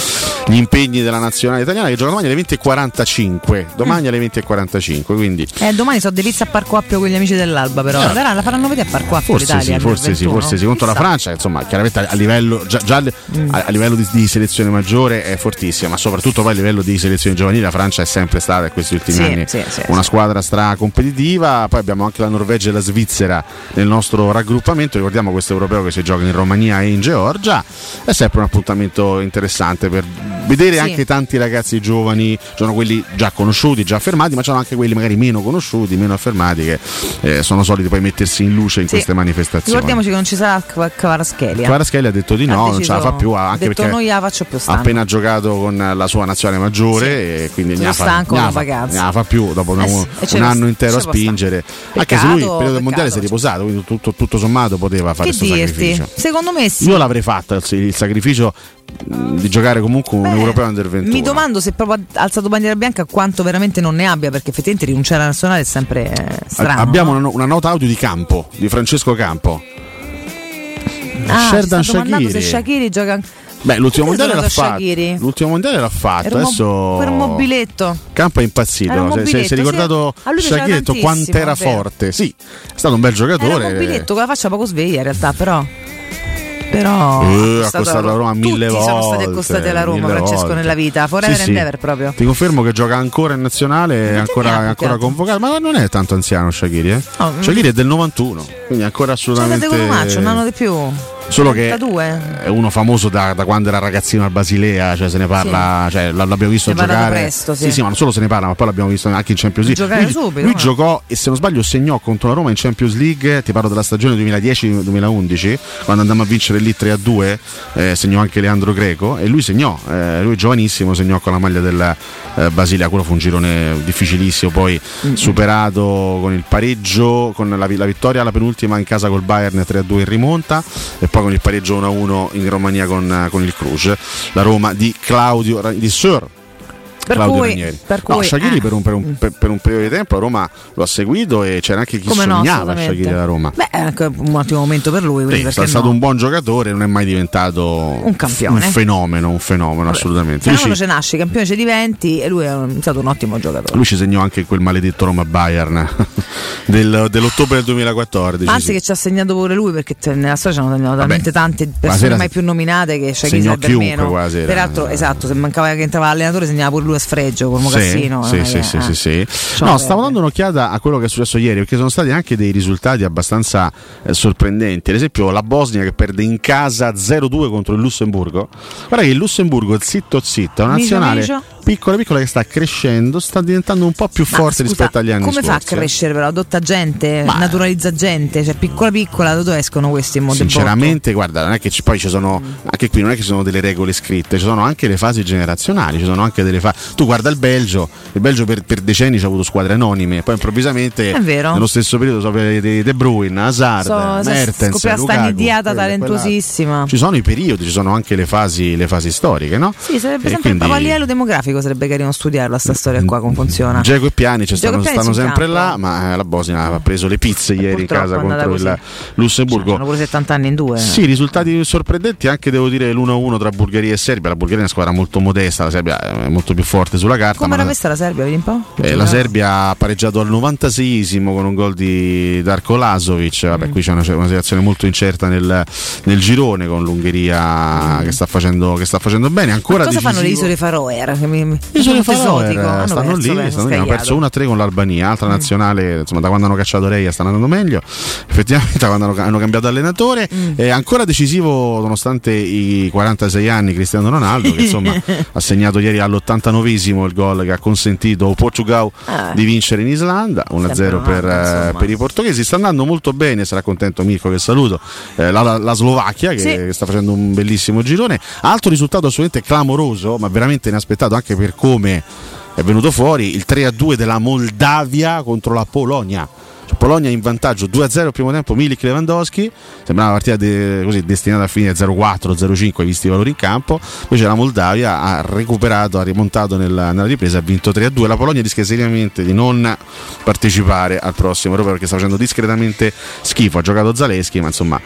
gli impegni della nazionale italiana che gioca domani alle 20.45. Domani alle 20.45. Quindi Eh, domani so dei pizza a Parco Appio con gli amici dell'Alba, però. Eh. Verrà, la faranno vedere a Parco Appio Forse l'Italia. sì, forse sì, 21? forse sì, contro la. Francia, insomma, chiaramente a livello, già, già a, a livello di, di selezione maggiore è fortissima, ma soprattutto poi a livello di selezione giovanile la Francia è sempre stata in questi ultimi Sì, anni sì, sì, una squadra stracompetitiva, poi abbiamo anche la Norvegia e la Svizzera nel nostro raggruppamento, ricordiamo questo europeo che si gioca in Romania e in Georgia, è sempre un appuntamento interessante per vedere Sì. anche tanti ragazzi giovani, sono quelli già conosciuti, già affermati, ma ci sono anche quelli magari meno conosciuti, meno affermati che eh, sono soliti poi mettersi in luce in Sì. queste manifestazioni. Ricordiamoci che non ci sarà Kvaratskhelia. Kvaratskhelia ha detto di no, non ce la fa più, ha anche detto perché gliela faccio più ha stanno. appena giocato con la sua nazionale maggiore e quindi ne ha fa, stanco, ne ha ne ha fa più dopo Eh un, sì, un anno intero a spingere. Anche se lui il Peccato, periodo del mondiale si è peccato. riposato, quindi tutto, tutto sommato poteva fare questo dirti? sacrificio. Secondo me sì. Io l'avrei fatto il, il sacrificio mh, di giocare comunque un europeo under 21. Mi domando se proprio ha alzato bandiera bianca quanto veramente non ne abbia, perché effettivamente rinunciare alla nazionale è sempre eh, strano. Abbiamo una, una nota audio di Campo, di Francesco Campo. Ah, domandando Shaqiri. se Shakiri gioca Beh, l'ultimo mondiale l'ha fatto. L'ultimo mondiale l'ha fatto. Era Adesso per un mobiletto. Campo è impazzito. Era Si- è ricordato sì. Ha detto quanto era forte. Sì, è stato un bel Era giocatore. un mobiletto con la faccia poco sveglia in realtà, però. Però Eh, ha accostato costato la Roma mille Tutti volte. sono stati accostati alla Roma, Francesco, volte. nella vita. Forever Sì, and ever proprio. Ti confermo che gioca ancora in nazionale, è ancora, è ancora convocato, ma non è tanto anziano Shakiri. Eh? No, mm. Shaqiri è del 91, quindi ancora assolutamente. maccio, un anno di più. Solo che 32. è uno famoso da, da quando era ragazzino al Basilea, cioè se ne parla, cioè, l- l'abbiamo visto Ne giocare. presto, sì. sì, ma non solo se ne parla, ma poi l'abbiamo visto anche in Champions League. Giocare lui subito, lui no? giocò e se non sbaglio segnò contro la Roma in Champions League, ti parlo della stagione 2010-2011, quando andammo a vincere lì 3-2, eh, segnò anche Leandro Greco e lui segnò, eh, lui giovanissimo segnò con la maglia del eh, Basilea, quello fu un girone difficilissimo, poi superato con il pareggio, con la, la vittoria alla penultima in casa col Bayern 3-2 in rimonta e poi con il pareggio 1-1 in Romania con, con il Cluj, la Roma di Claudio di Sir Per Claudio cui- Ranieri. per no, cui, Shaqiri eh. per, un, per, un, per- un periodo di tempo a Roma lo ha seguito e c'era anche chi Come no, sognava assolutamente. Shaqiri da Roma. Beh, è anche un ottimo momento per lui. Sì, è stato no? un buon giocatore, non è mai diventato un, campione. fenomeno, un fenomeno assolutamente. Lui Fenomeno ci, ce nasce, campione ce diventi e lui è un- stato un ottimo giocatore. lui ci segnò anche quel maledetto Roma Bayern del- dell'ottobre del 2014. Anzi, sì. che ci ha segnato pure lui perché nella storia ci hanno segnato Vabbè, talmente tante persone mai più nominate che segnò sarebbe meno. Peraltro, esatto, se mancava che entrava l'allenatore segnava pure lui a sfregio con Mocassino. Sì, non è sì, sì, eh. sì, sì. Ciao, No, Peppe. stavo dando un'occhiata a quello che è successo ieri, perché sono stati anche dei risultati abbastanza eh, sorprendenti. Ad esempio, la Bosnia che perde in casa 0-2 contro il Lussemburgo. Guarda che il Lussemburgo, zitto zitto, è una Micio, nazionale micio. Piccola piccola che sta crescendo, sta diventando un po' più Ma forte scusa, rispetto agli anni come scorsi. fa a eh. crescere però? Adotta gente, naturalizza gente, cioè piccola piccola, da dove escono questi in modo Sinceramente, guarda, non è che ci- poi ci sono anche qui non è che ci sono delle regole scritte, ci sono anche le fasi generazionali, ci sono anche delle fasi. Tu guarda il Belgio, il Belgio per, per decenni ci ha avuto squadre anonime, poi improvvisamente nello stesso periodo so De, De Bruyne, Hazard, So- Mertens, sta Lukaku, nidiata quella- talentosissima. Ci sono i periodi, ci sono anche le fasi, le fasi storiche, no? Sì, sarebbe E sempre quindi- proprio a livello demografico sarebbe carino studiarla sta storia qua come funziona. Geco e Piani ci Geco stanno, Piani stanno sempre campo. là, ma eh, la Bosnia ha preso le pizze ieri in casa contro il. Lussemburgo. Hanno pure 70 anni in due. Sì, risultati sorprendenti anche devo dire l'1-1 tra Bulgaria e Serbia. La Bulgaria è una squadra molto modesta, la Serbia è molto più forte sulla carta. Come ma era la- messa la Serbia, vedi un po'? eh, la Serbia ha pareggiato al 96esimo con un gol di Darko Lazovic. Vabbè, qui c'è una, una situazione molto incerta nel, nel girone con l'Ungheria che, sta facendo, che sta facendo bene. Ancora Cosa fanno le decisivo- isole Faroe? Che mi Faroe Esotico, hanno stanno perso, lì, stanno lì, hanno perso scagliato. 1 a 3 con l'Albania, altra Mm. nazionale, insomma, da quando hanno cacciato Reia stanno andando meglio. Effettivamente da quando hanno, hanno cambiato allenatore, Mm. è ancora decisivo nonostante i 46 anni Cristiano Ronaldo, che insomma ha segnato ieri all'89esimo il gol che ha consentito al Portugal Ah. di vincere in Islanda, 1-0 Sempre per, eh, per i portoghesi. Sta andando molto bene, sarà contento Mirko che saluto. eh, la, la- la Slovacchia che, Sì. che sta facendo un bellissimo girone. Altro risultato assolutamente clamoroso, ma veramente inaspettato anche per come è venuto fuori il 3-2 della Moldavia contro la Polonia. Cioè, Polonia in vantaggio 2-0 al primo tempo, Milik Lewandowski. Sembrava una partita de- così destinata a finire 0-4, 0-5, visti i valori in campo. Invece la Moldavia ha recuperato, ha rimontato nella, nella ripresa, ha vinto 3-2. La Polonia rischia seriamente di non partecipare al prossimo europeo perché sta facendo discretamente schifo. Ha giocato Zaleschi, ma insomma,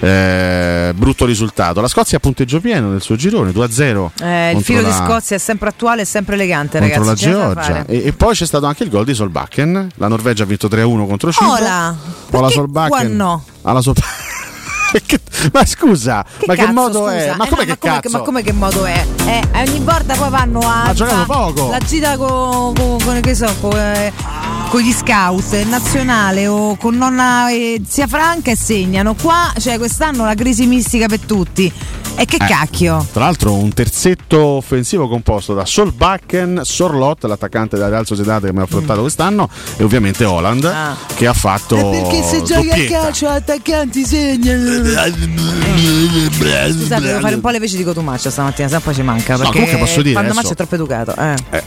eh, brutto risultato. La Scozia ha punteggio pieno nel suo girone 2-0. Eh, il filo di la- Scozia è sempre attuale e sempre elegante, contro ragazzi. la Georgia e, e poi c'è stato anche il gol di Solbakken la Norvegia ha vinto 3-1 contro Cipro Ola, poi la perché Solbakken no? alla Sol- Che- ma scusa ma che cazzo, modo è scusa? ma Eh, come no, che ma cazzo ma come che modo è? Eh, eh, ogni volta poi vanno a. Ha giocato fa- poco. La gita con, con, con- che so, con, eh, con gli scout in nazionale o con nonna eh, zia Franca e segnano. Qua, cioè, quest'anno la crisi mistica per tutti. E che Eh, cacchio? tra l'altro un terzetto offensivo composto da Solbakken, Sorlot, l'attaccante della Real Sociedad che mi ha affrontato quest'anno e ovviamente Holland Ah. che ha fatto doppietta. attaccanti segnano. Scusate, devo fare un po' le veci di Cotumaccio stamattina, se no poi ci manca. Perché comunque posso dire quando adesso- Maccio è troppo educato. Eh. Eh,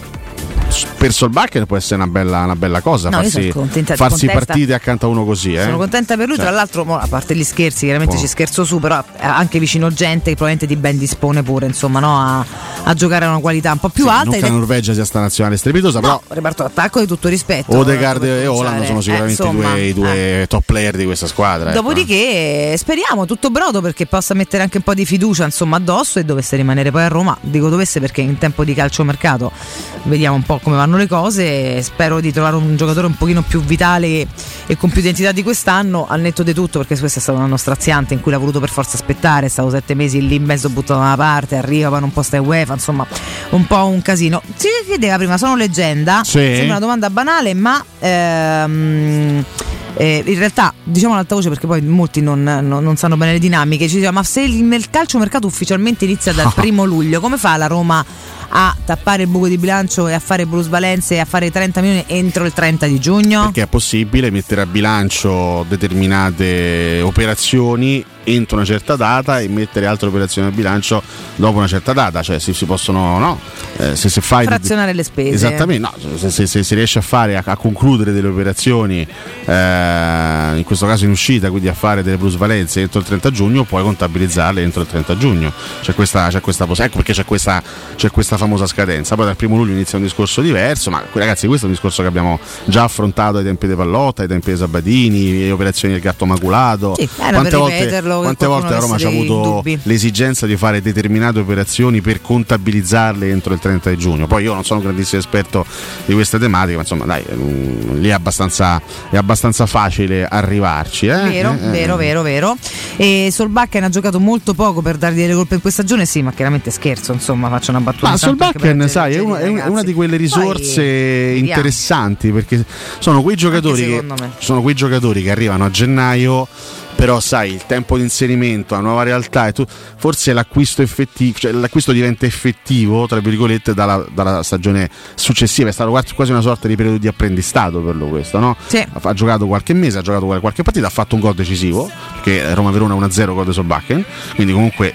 per Solbakken può essere una bella, una bella cosa No, farsi, contenta- farsi partite accanto a uno così eh. Sono contenta per lui, Cioè, tra l'altro, mo, a parte gli scherzi, chiaramente Buono. ci scherzo su, però eh, anche vicino gente che probabilmente ti ben dispone pure, insomma, no, a, a giocare a una qualità un po' più sì, alta. non che la Norvegia sia sta nazionale strepitosa però reparto d'attacco di tutto rispetto. Odegaard e Holland sono sicuramente Eh, insomma, i due, i due top player di questa squadra ecco. Dopodiché speriamo tutto brodo perché possa mettere anche un po' di fiducia insomma addosso e dovesse rimanere poi a Roma. Dico dovesse perché in tempo di calciomercato vediamo un po' come vanno le cose. Spero di trovare un giocatore un pochino più vitale e con più identità di quest'anno, al netto di tutto, perché questo è stato un anno straziante in cui l'ha voluto per forza aspettare, è stato sette mesi lì in mezzo buttato da una parte, arriva, poi non può stare UEFA, insomma un po' un casino. Si chiedeva prima, sono leggenda? Sì. Sembra una domanda banale, ma ehm, eh, in realtà diciamo l'altavoce perché poi molti non, non- non sanno bene le dinamiche. Ci diceva, ma se il, il calciomercato ufficialmente inizia dal primo luglio, come fa la Roma a tappare il buco di bilancio e a fare Bruce Valenze e a fare 30 milioni entro il 30 di giugno? perché è possibile mettere a bilancio determinate operazioni entro una certa data e mettere altre operazioni a bilancio dopo una certa data cioè se si possono no Eh, se, se fai Frazionare le spese. Esattamente, no, se, se- se si riesce a fare a, a concludere delle operazioni, eh, in questo caso in uscita, quindi a fare delle plusvalenze entro il 30 giugno, puoi contabilizzarle entro il 30 giugno. C'è questa, c'è questa ecco perché c'è questa, c'è questa famosa scadenza. Poi dal primo luglio inizia un discorso diverso, ma ragazzi, questo è un discorso che abbiamo già affrontato ai tempi di Pallotta, ai tempi di Sabadini, le operazioni del gatto maculato. Sì, era per ripeterlo, quante volte la Roma ci ha avuto dubbi. l'esigenza di fare determinate operazioni per contabilizzarle entro il 30 di giugno. Poi io non sono un grandissimo esperto di queste tematiche, ma insomma, dai, mm, lì è abbastanza, è abbastanza facile arrivarci. Eh? Vero, Eh, eh. vero, vero, vero. E Solbakken ha giocato molto poco per dargli delle colpe in questa stagione, sì, ma chiaramente scherzo, insomma, faccio una battuta. Ma Solbakken, sai, è, una- è una- di quelle risorse Poi, interessanti perché sono quei giocatori, che, sono quei giocatori che arrivano a gennaio. Però sai, il tempo di inserimento, la nuova realtà, e tu, forse l'acquisto effettivo, cioè l'acquisto diventa effettivo, tra virgolette, dalla, dalla stagione successiva. È stato quasi una sorta di periodo di apprendistato per lui questo, no? Ha, ha giocato qualche mese, ha giocato qual- qualche partita, ha fatto un gol decisivo, perché Roma-Verona 1-0 gol di Solbakken, quindi comunque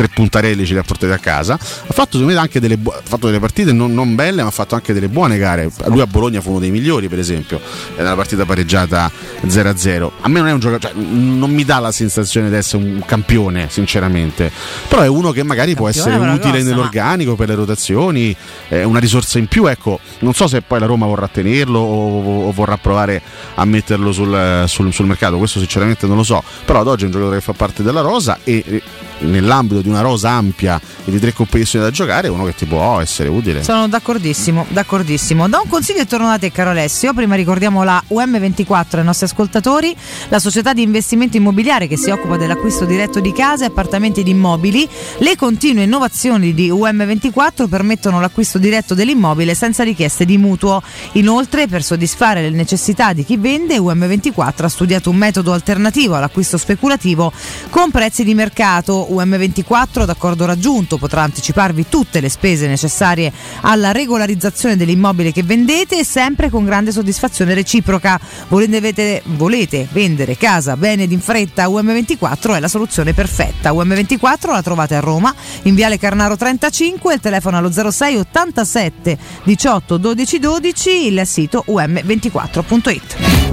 tre puntarelli ce li ha portati a casa. Ha fatto secondo me anche delle, bu- ha fatto delle partite non, non belle, ma ha fatto anche delle buone gare. Lui a Bologna fu uno dei migliori, per esempio, nella partita pareggiata 0-0. A me non è un giocatore, cioè, non mi dà la sensazione di essere un campione, sinceramente. Però è uno che magari può essere utile grossa, nell'organico per le rotazioni, è una risorsa in più. Ecco, non so se poi la Roma vorrà tenerlo o, o vorrà provare a metterlo sul, sul- sul mercato, questo sinceramente non lo so. Però ad oggi è un giocatore che fa parte della rosa e nell'ambito di una rosa ampia e di tre competizioni da giocare è uno che ti può essere utile. Sono d'accordissimo, d'accordissimo. Da un consiglio e torno da te, caro Alessio. Prima ricordiamo la UM24 ai nostri ascoltatori, la società di investimento immobiliare che si occupa dell'acquisto diretto di case, appartamenti ed immobili. Le continue innovazioni di UM24 permettono l'acquisto diretto dell'immobile senza richieste di mutuo. Inoltre, per soddisfare le necessità di chi vende, UM24 ha studiato un metodo alternativo all'acquisto speculativo con prezzi di mercato. UM24, d'accordo raggiunto, potrà anticiparvi tutte le spese necessarie alla regolarizzazione dell'immobile che vendete, sempre con grande soddisfazione reciproca. Volete, volete vendere casa bene ed in fretta? UM24 è la soluzione perfetta. UM24 la trovate a Roma, in Viale Carnaro 35, il telefono allo 06 87 18 12 12, il sito um24.it.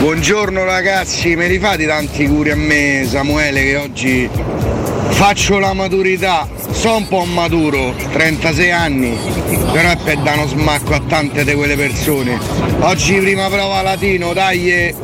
Buongiorno ragazzi, mi rifate tanti curi a me Samuele che oggi faccio la maturità, sono un po' maturo, 36 anni, però è per dare uno smacco a tante di quelle persone. Oggi prima prova latino, dai!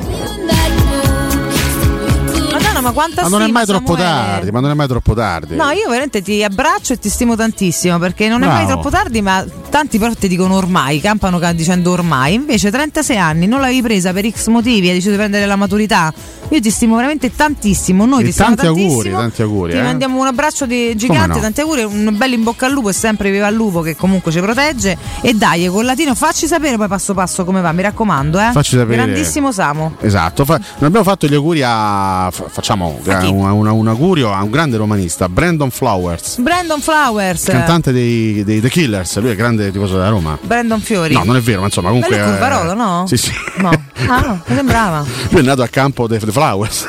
Ma quanta Ma non è mai troppo Samuele. tardi, ma non è mai troppo tardi. No, io veramente ti abbraccio e ti stimo tantissimo perché non è mai Bravo. troppo tardi, ma tanti però ti dicono ormai, campano ca- dicendo ormai. Invece 36 anni non l'avevi presa per X motivi, hai deciso di prendere la maturità. Io ti stimo veramente tantissimo, noi E ti stiamo tanti auguri, tantissimo. tanti auguri. Ti eh. mandiamo un abbraccio di gigante, no? tanti auguri, un bello in bocca al lupo e sempre viva il lupo che comunque ci protegge. E dai, con Latino facci sapere poi passo passo come va, mi raccomando, eh. Facci sapere. Grandissimo Samo. Esatto, Fa- non abbiamo fatto gli auguri a. fa- facciamo un, un- un augurio a un grande romanista, Brandon Flowers, Brandon Flowers. cantante dei, dei The Killers. Lui è grande tifoso della Roma. Brandon Fiori. No, non è vero, ma insomma, Ma comunque. lui è Curvarolo, no? Sì, sì. No. Ah, mi sembrava. Lui è nato a campo The, The Flowers.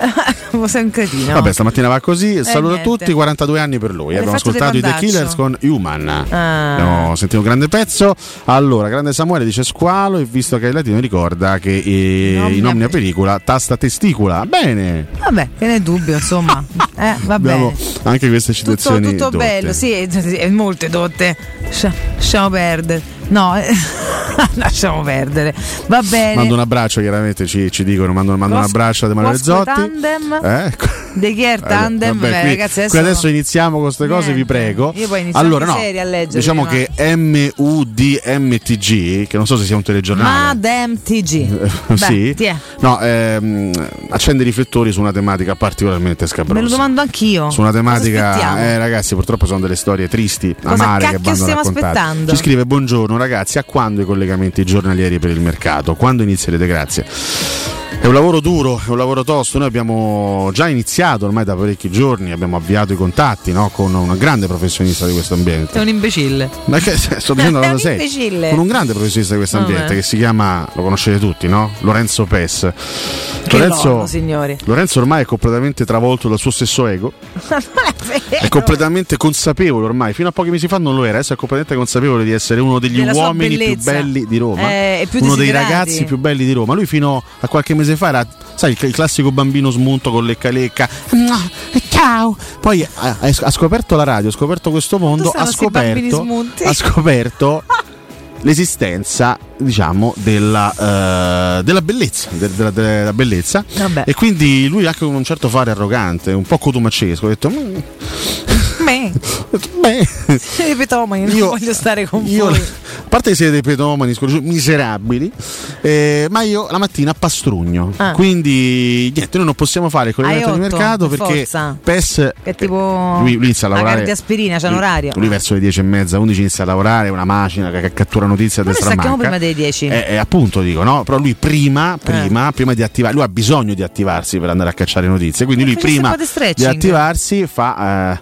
Sei un cretino. Vabbè, stamattina va così. Saluto a niente. tutti, 42 anni per lui. L'hai Abbiamo ascoltato i The? Killers con Human. Ah. Abbiamo sentito un grande pezzo. Allora, grande Samuele dice squalo e visto che è latino ricorda che eh, In in omnia pellicola tasta testicula. Bene. Vabbè, che ne è dubbio, insomma. Eh, Abbiamo anche queste Tutto, citazioni. tutto dotte. bello, sì, molte dotte. Lasciamo perdere. No, eh, lasciamo perdere. Va bene. Mando un abbraccio, chiaramente ci, ci dicono. Mando, mando un Cos- abbraccio ad Emanuele Zotti. Tandem. Eh? De chi è tandem? Vabbè, qui, ragazzi, adesso, adesso iniziamo con queste cose, vi prego. Io poi inizio allora, no, serie a leggere diciamo prima. che MUDMTG, che non so se sia un telegiornale. Madame TG. sì. Beh, ti è. No, ehm, accende i riflettori su una tematica particolarmente scabrosa. Me lo domando anch'io. Su una tematica, eh, ragazzi, purtroppo sono delle storie tristi, Cosa amare che vanno stiamo raccontate. aspettando? Ci scrive: Buongiorno ragazzi, a quando i collegamenti giornalieri per il mercato? Quando inizierete? Grazie. È un lavoro duro, è un lavoro tosto. Noi abbiamo già iniziato ormai da parecchi giorni, abbiamo avviato i contatti no, con una grande professionista di questo ambiente. Sei un imbecille. Ma che sto dicendo È la un cosa seria. imbecille. Con un grande professionista di questo ambiente che si chiama, lo conoscete tutti, no? Lorenzo Pes. Nonno, signori. Lorenzo ormai è completamente travolto dal suo stesso ego, è completamente consapevole ormai, fino a pochi mesi fa non lo era, adesso è completamente consapevole di essere uno degli Della uomini più belli di Roma, Eh, uno dei ragazzi più belli di Roma. Lui fino a qualche mese fa era, sai, il, classico bambino smunto con lecca lecca. Ciao! Poi ha, ha scoperto la radio, ha scoperto questo mondo, ha scoperto, ha scoperto l'esistenza diciamo della, eh, della bellezza de- della, della bellezza e quindi lui anche con un certo fare arrogante un po' cotumacesco ha detto "Mm. Beh Ripeto, ma io voglio stare con io, voi. a parte che siete dei pedomani scoraggi- miserabili eh, ma io la mattina pastrugno Ah. quindi niente noi non possiamo fare il collegamento di mercato per perché forza. PES è tipo lui, lui inizia a la lavorare di aspirina, c'è un lui- orario. Lui verso le 10 e mezza, 11 inizia a lavorare, una macina che, cattura notizie a Noi destra stacchiamo manca. prima dei 10. Eh, eh, appunto dico, no? Però lui prima, Eh. prima, prima di attivare, lui ha bisogno di attivarsi per andare a cacciare notizie. Quindi lui facessi un prima di attivarsi fa.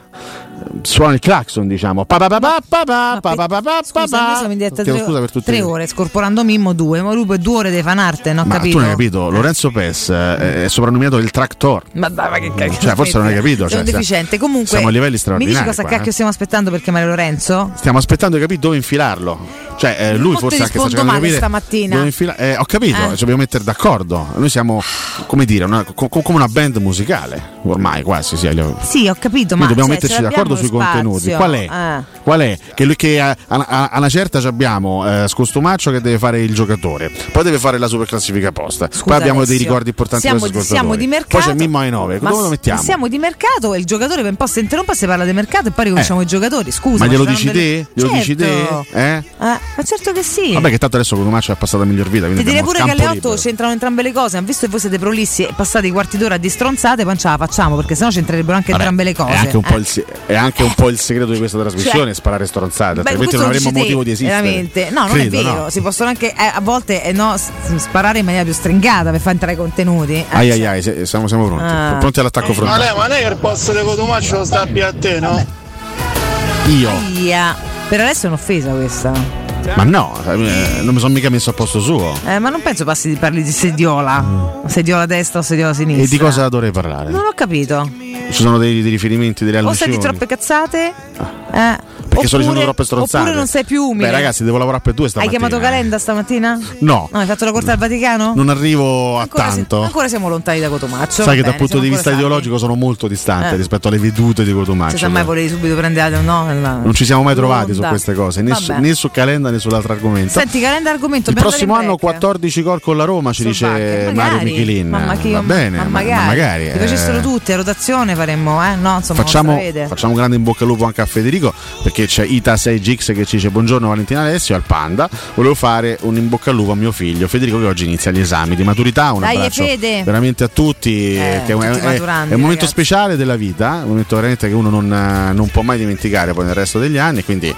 Eh, suona il clacson, diciamo. Pa pa pa pa pa pa pa pa pa pa Scusa, in diretta tre, per tutti. tre ore, scorporando Mimmo due, ma lui poi due ore deve fanarte, non ho capito. tu non hai capito, Lorenzo Pes eh, è soprannominato il tractor. Ma dai, ma che cacchio. Cioè, forse non hai capito. Cioè, un sta- deficiente. Comunque, siamo a livelli mi straordinari. dici cosa qua, cacchio eh. stiamo aspettando per chiamare Lorenzo? Stiamo aspettando di capire dove infilarlo. Cioè, eh, lui forse anche sta cercando di stamattina. infila- eh, ho capito, Eh. ci dobbiamo mettere d'accordo. Noi siamo, come dire, una- co- co- come una band musicale, ormai quasi. Sì, Sì, ho capito, Noi ma dobbiamo cioè, metterci l'abbiamo d'accordo sui contenuti. spazio. Qual è? Eh. Qual è? Che, che a, a- a- a una certa ci abbiamo eh, Scostumaccio che deve fare il giocatore, poi deve fare la super classifica posta. Scusa, poi abbiamo dei ricordi importanti siamo, di- siamo di mercato. Poi c'è Mimmo ai 9. Ma Dove lo mettiamo? Siamo di mercato e il giocatore per un po' se interrompe se parla di mercato e poi riconosciamo i giocatori. Scusa. Ma glielo ci dici delle- te? Glielo dici te? Certo. Eh? Eh, ma certo che sì. Vabbè, che tanto adesso Cotumaccio è passato a miglior vita. Ti direi pure che alle campo 8 libero. c'entrano entrambe le cose. Han visto che voi siete prolissi e passati quarti d'ora di stronzate, poi non ce la facciamo perché sennò c'entrerebbero anche Vabbè, entrambe le cose. È anche, un po' Eh. il, anche un po' il segreto di questa trasmissione, Cioè- sparare stronzate, Beh, altrimenti non lo avremmo motivo di esistere. Veramente. No, non Credo, è vero. no? Si possono anche eh, a volte eh, no, sparare in maniera più stringata per far entrare i contenuti. Eh, Ai ai cioè- ai, se- siamo, siamo pronti. Ah. Pronti all'attacco Ma frontale. lei, ma non è che il posto di Cotumaccio sta più a te, no? Io. Aia. Per adesso è un'offesa questa. Ma no, eh, non mi sono mica messo a posto suo. Eh, ma non penso passi di parli di sediola. Sediola destra o sediola sinistra. E di cosa dovrei parlare? Non ho capito. Ci sono dei, dei riferimenti, delle O senti allusioni? troppe cazzate? Eh. Perché sto dicendo Oppure- troppe stronzate. Oppure non sei più umile. Beh, ragazzi, devo lavorare per due Hai stamattina. chiamato Calenda stamattina? No. No, hai fatto la corte al Vaticano? Non arrivo a ancora, si- tanto. ancora siamo lontani da Cotomaccio. Sai che dal bene, punto siamo di vista salvi. ideologico sono molto distante Eh. rispetto alle vedute di Se Cotumaccio. sa mai volevi subito prendere no? nella- Non ci siamo mai trovati su queste cose, né su, né su Calenda né sull'altro argomento. Senti, Calenda argomento. Il prossimo anno break. 14 gol con la Roma, ci dice Solbacca. Mario Magari, Michelin. mamma che Va bene, ma ma- magari. ma magari. Li facessero eh, tutti, a rotazione faremmo, eh? No, insomma, Facciamo, facciamo un grande in bocca al lupo anche a Federico perché c'è Ita6Gix che ci dice buongiorno Valentina Alessio al Panda volevo fare un in bocca al lupo a mio figlio Federico che oggi inizia gli esami di maturità un Dai, abbraccio Fede. veramente a tutti Eh, che è, un- tutti è- è un momento ragazzi. speciale della vita un momento veramente che uno non, eh, non può mai dimenticare poi nel resto degli anni quindi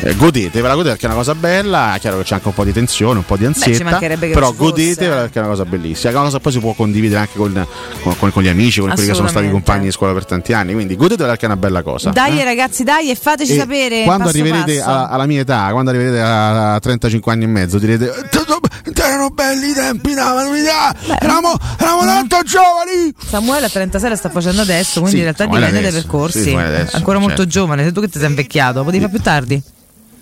eh, godetevela godete perché è una cosa bella è chiaro che c'è anche un po' di tensione un po' di ansietta mancherebbe che però godetevela perché è una cosa bellissima è una cosa che poi si può condividere anche con, con- con- gli amici con quelli che sono stati compagni di scuola per tanti anni quindi godetevela perché è una bella cosa Dai eh? ragazzi, dai e fateci E sapere. quando passo arriverete passo. alla, alla mia età, quando arriverete a 35 anni e mezzo, direte: "Eh, Erano belli i tempi, no, dà, eravamo, eravamo tanto giovani. Samuele a 36 la sta facendo adesso, quindi Sì, in realtà dipende dai percorsi. sì, adesso, Ancora molto certo. giovane, sei tu che ti sei invecchiato, potevi fare più tardi.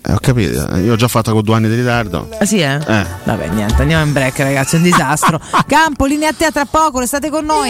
Eh, ho capito, io ho già fatto con due anni di ritardo. Ah sì, eh? Eh. Vabbè, niente, andiamo in break, ragazzi, è un disastro. Campo, linea a te a tra poco, restate con noi.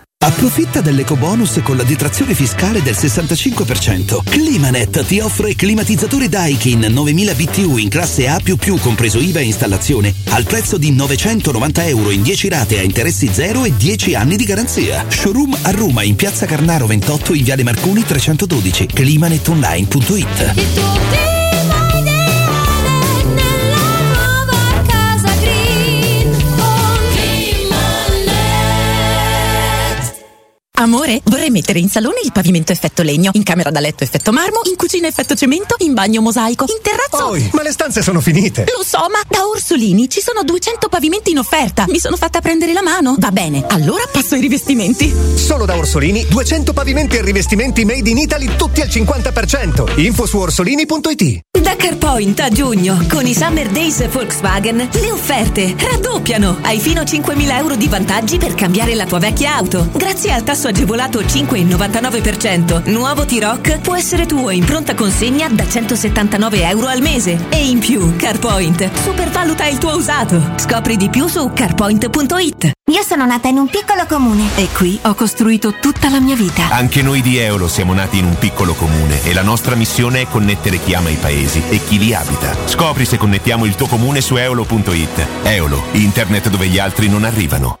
Approfitta dell'ecobonus con la detrazione fiscale del 65%. Climanet ti offre climatizzatore Daikin 9000 BTU in classe A++ compreso IVA e installazione al prezzo di 990 euro in 10 rate a interessi zero e 10 anni di garanzia. Showroom a Roma in piazza Carnaro 28 in viale Marconi 312. climanetonline.it Amore, vorrei mettere in salone il pavimento effetto legno, in camera da letto effetto marmo, in cucina effetto cemento, in bagno mosaico, in terrazzo. Poi, ma le stanze sono finite. Lo so, ma da Orsolini ci sono 200 pavimenti in offerta. Mi sono fatta prendere la mano. Va bene, allora passo ai rivestimenti. Solo da Orsolini 200 pavimenti e rivestimenti made in Italy tutti al 50%. Info su orsolini.it. Da CarPoint a giugno, con i Summer Days Volkswagen, le offerte raddoppiano. Hai fino a 5.000 euro di vantaggi per cambiare la tua vecchia auto. Grazie al tasso agevolato 5,99%, nuovo T-Rock può essere tuo in pronta consegna da 179 euro al mese. E in più, CarPoint supervaluta il tuo usato. Scopri di più su carpoint.it. Io sono nata in un piccolo comune. E qui ho costruito tutta la mia vita. Anche noi di Eolo siamo nati in un piccolo comune e la nostra missione è connettere chi ama i paesi e chi li abita. Scopri se connettiamo il tuo comune su eolo.it. Eolo, internet dove gli altri non arrivano.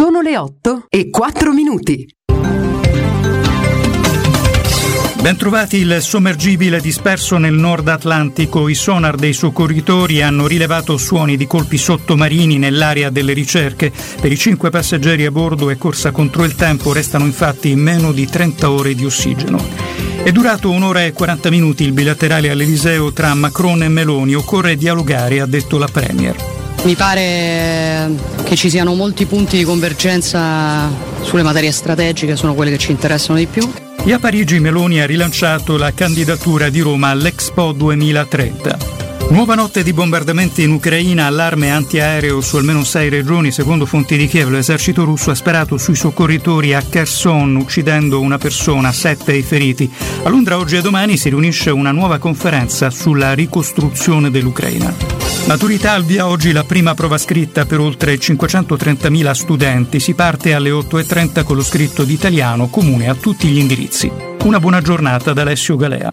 Sono le 8 e 4 minuti. Bentrovati il sommergibile disperso nel Nord Atlantico. I sonar dei soccorritori hanno rilevato suoni di colpi sottomarini nell'area delle ricerche. Per i cinque passeggeri a bordo è corsa contro il tempo, restano infatti meno di 30 ore di ossigeno. È durato un'ora e 40 minuti il bilaterale all'Eliseo tra Macron e Meloni. Occorre dialogare, ha detto la Premier. Mi pare che ci siano molti punti di convergenza sulle materie strategiche, sono quelle che ci interessano di più. E a Parigi Meloni ha rilanciato la candidatura di Roma all'Expo 2030. Nuova notte di bombardamenti in Ucraina, allarme antiaereo su almeno sei regioni. Secondo fonti di Kiev, l'esercito russo ha sparato sui soccorritori a Kherson, uccidendo una persona, sette i feriti. A Londra oggi e domani si riunisce una nuova conferenza sulla ricostruzione dell'Ucraina. Maturità al via oggi la prima prova scritta per oltre 530.000 studenti. Si parte alle 8.30 con lo scritto d'italiano comune a tutti gli indirizzi. Una buona giornata da Alessio Galea.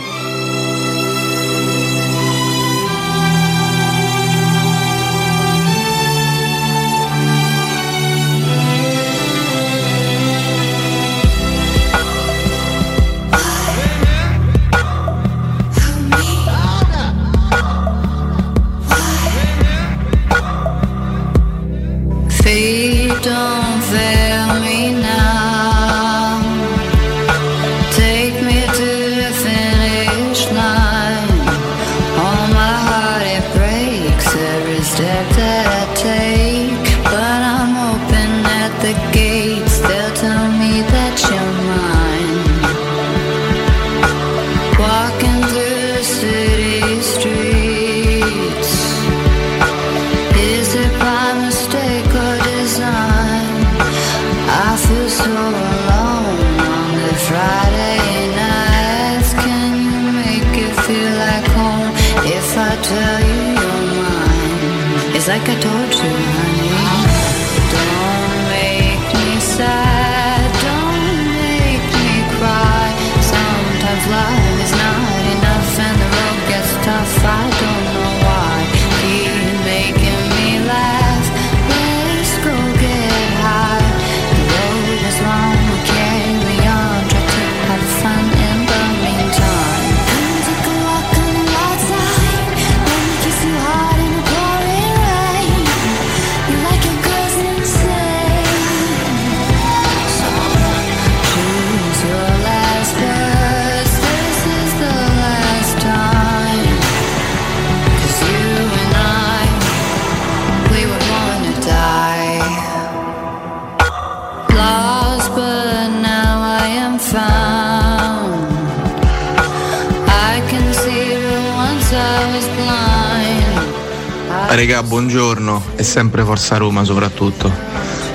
Regà, buongiorno e sempre Forza Roma soprattutto.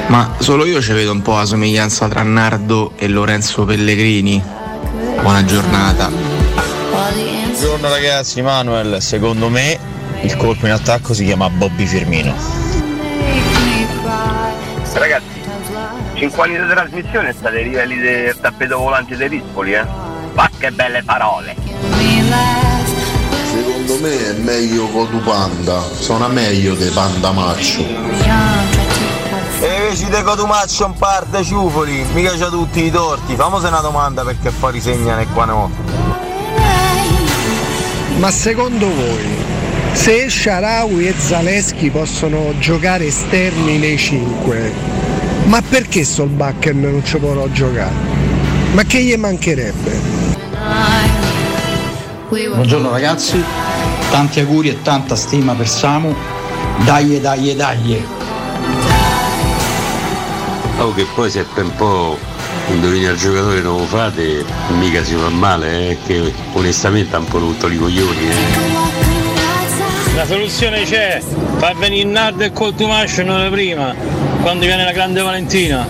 Ma solo io ci vedo un po' la somiglianza tra Nardo e Lorenzo Pellegrini. Buona giornata. Buongiorno ragazzi, Manuel, secondo me il colpo in attacco si chiama Bobby Firmino. Ragazzi, 5 anni di trasmissione state ai livelli del tappeto volante dei Rispoli, eh? Ma che belle parole! Me è meglio Codupanda, suona meglio di Panda Maccio. E invece di Cotumaccio un par de ciufoli, mica c'ha tutti i torti. Famosa una domanda perché fuori segnano e qua no. Ma secondo voi, se Sharawi e Zaleschi possono giocare esterni nei 5, ma perché Solbakken non ci potrà giocare? Ma che gli mancherebbe? Buongiorno ragazzi, tanti auguri e tanta stima per Samu. Dai, dai, dai. Oh, che poi se per un po' indovina il giocatore non lo fate, mica si fa male, eh, che onestamente ha un po' rotto i coglioni. Eh. La soluzione c'è, far venire Nardo e Coltumascio non prima, quando viene la grande Valentina.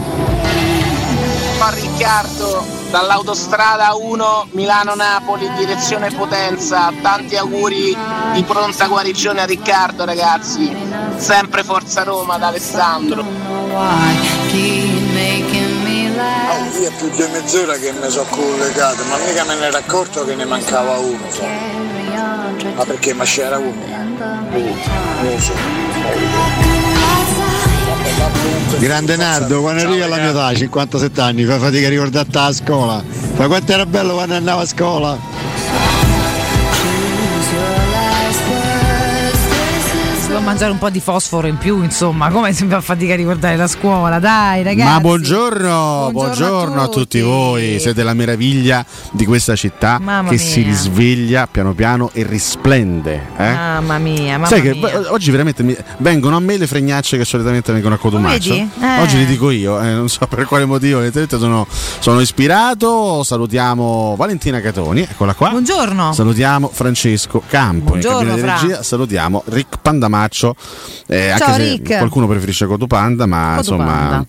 a Riccardo dall'autostrada 1 Milano-Napoli direzione Potenza. Tanti auguri di pronta guarigione a Riccardo ragazzi. Sempre Forza Roma da Alessandro. Oh, io è più di mezz'ora che mi sono collegato, ma mica me ne ero accorto che ne mancava uno. sai. Ma perché? Ma c'era uno? Non lo so. Grande Nardo, quando arrivi alla mia età, 57 anni, fai fatica a ricordarti la scuola. Ma quanto era bello quando andavo a scuola? Mangiare un po' di fosforo in più, insomma, come si fa fatica a ricordare la scuola, dai ragazzi. Ma buongiorno, buongiorno, a, tutti. voi. Siete la meraviglia di questa città Mamma che mia. si risveglia piano piano e risplende. eh? Mamma mia, mamma Sai che mia. oggi veramente mi- vengono a me le fregnacce che solitamente vengono a Cotumaccio. Vedi? Eh. Oggi li dico io, eh, non so per quale motivo, sono, sono ispirato. Salutiamo Valentina Catoni, eccola qua. Buongiorno. Salutiamo Francesco Campo Buongiorno, in cabina di regia. Salutiamo Rick Pandamaccio. Eh, Ciao, anche se Rick. qualcuno preferisce Cotupanda, ma insomma.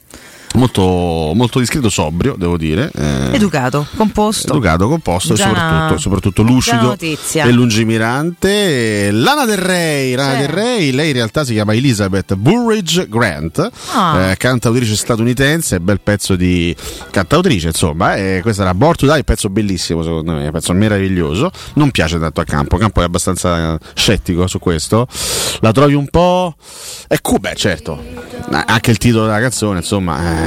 Molto, molto discreto, sobrio, devo dire. eh, Educato, composto. Educato, composto Già e soprattutto, soprattutto lucido e lungimirante. Lana Del Rey, Lana Sì. Del Rey, lei in realtà si chiama Elizabeth Burridge Grant, Ah. eh, cantautrice statunitense, bel pezzo di cantautrice, insomma. E questa era Born to Die, pezzo bellissimo secondo me, pezzo meraviglioso. Non piace tanto a Campo, Campo è abbastanza eh, scettico su questo. La trovi un po'... È cool, beh certo, Eh, anche il titolo della canzone, insomma...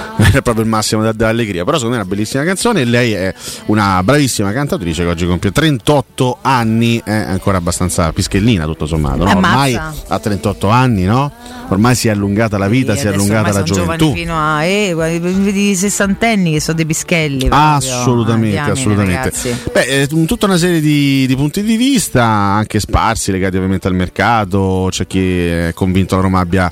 eh, è proprio il massimo dell'allegria. Però secondo me è una bellissima canzone e lei è una bravissima cantautrice che oggi compie 38 anni, è ancora abbastanza pischellina tutto sommato. No? Eh, Ormai a 38 anni, no? Ormai si è allungata la vita, si è allungata la gioventù. fino a eh, vedi i sessantenni che sono dei pischelli. proprio. Assolutamente, Ah, assolutamente. Beh, eh, tutta una serie di, di punti di vista, anche sparsi, legati ovviamente al mercato. C'è chi è convinto che la Roma abbia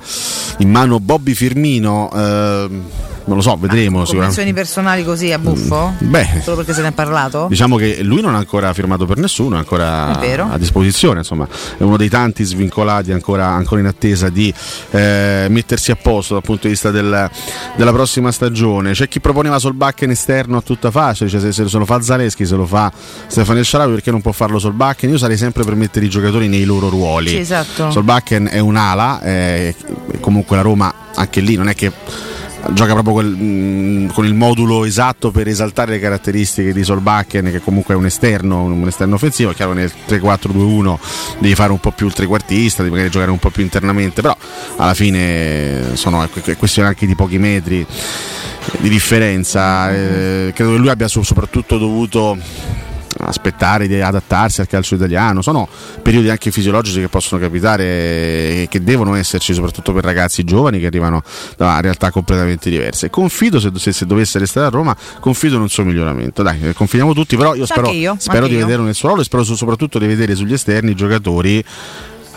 in mano Bobby Firmino. ehm, non lo so, vedremo sicuramente. Condizioni personali così a buffo? Beh, Solo perché se ne è parlato? Diciamo che lui non ha ancora firmato per nessuno, è ancora È a disposizione, insomma, è uno dei tanti svincolati ancora, ancora in attesa di eh, mettersi a posto dal punto di vista del- della prossima stagione. C'è chi proponeva Solbakken esterno a tutta faccia, dice se, se lo fa Zaleschi, se lo fa Stefano Sharawi, perché non può farlo Solbakken? Io sarei sempre per mettere i giocatori nei loro ruoli. Sì, esatto. Solbakken è un'ala, eh, comunque la Roma anche lì non è che gioca proprio quel- mh, con il modulo esatto per esaltare le caratteristiche di Solbakken che comunque è un esterno, un esterno offensivo, è chiaro nel 3-4-2-1 devi fare un po' più il trequartista, devi magari giocare un po' più internamente, però alla fine sono è que- questione anche di pochi metri di differenza, eh, credo che lui abbia so- soprattutto dovuto aspettare di adattarsi al calcio italiano. Sono periodi anche fisiologici che possono capitare e che devono esserci soprattutto per ragazzi giovani che arrivano da realtà completamente diverse. Confido se, se- se dovesse restare a Roma confido in un suo miglioramento. Dai eh, confidiamo tutti però io spero, io, spero di io. vederlo nel suo ruolo e spero so- soprattutto di vedere sugli esterni giocatori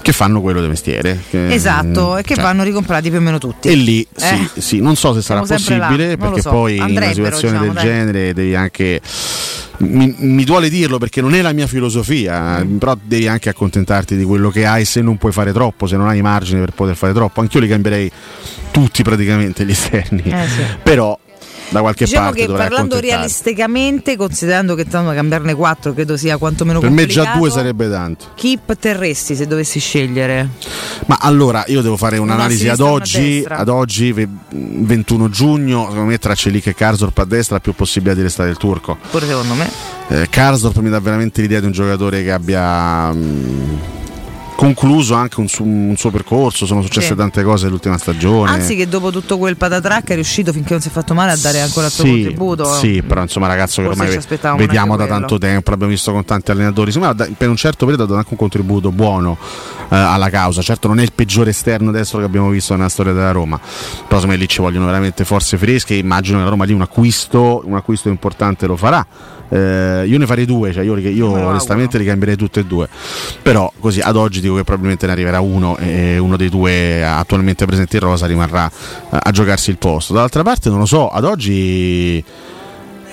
che fanno quello di mestiere che- Esatto, e che cioè, vanno ricomprati più o meno tutti. e lì Eh? sì, sì, non so se sarà possibile perché so. poi in una Andrebbero, situazione diciamo, del dai. genere devi anche mi, mi duole dirlo perché non è la mia filosofia, Mm. però devi anche accontentarti di quello che hai se non puoi fare troppo, se non hai margine per poter fare troppo. Anch'io li cambierei tutti praticamente gli esterni, Eh, sì. però da qualche Diciamo parte che dovrai parlando realisticamente, considerando che tanto cambiarne 4 credo sia quantomeno Per me complicato. già due sarebbe tanto. Chi terresti se dovessi scegliere? Ma allora io devo fare un'analisi ad oggi, ad oggi ve- 21 giugno, secondo me tra Celic e Karsdorp a destra ha più possibilità di restare il turco. Pure secondo me. Eh, Karsdorp mi dà veramente l'idea di un giocatore che abbia mh, concluso anche un, su- un suo percorso, sono successe Sì. tante cose nell'ultima stagione. Anzi, che dopo tutto quel patatrack è riuscito finché non si è fatto male a dare ancora il suo sì, contributo. Sì, però insomma ragazzo che ormai vediamo da tanto tempo, l'abbiamo visto con tanti allenatori, da- per un certo periodo ha dato anche un contributo buono eh, alla causa, certo non è il peggiore esterno destro che abbiamo visto nella storia della Roma, però me lì ci vogliono veramente forze fresche, immagino che la Roma lì un acquisto, un acquisto importante lo farà. Eh, io ne farei due, cioè io, io onestamente li cambierei tutte e due. Però così ad oggi dico che probabilmente ne arriverà uno e uno dei due attualmente presenti in rosa rimarrà eh, a giocarsi il posto. Dall'altra parte non lo so, ad oggi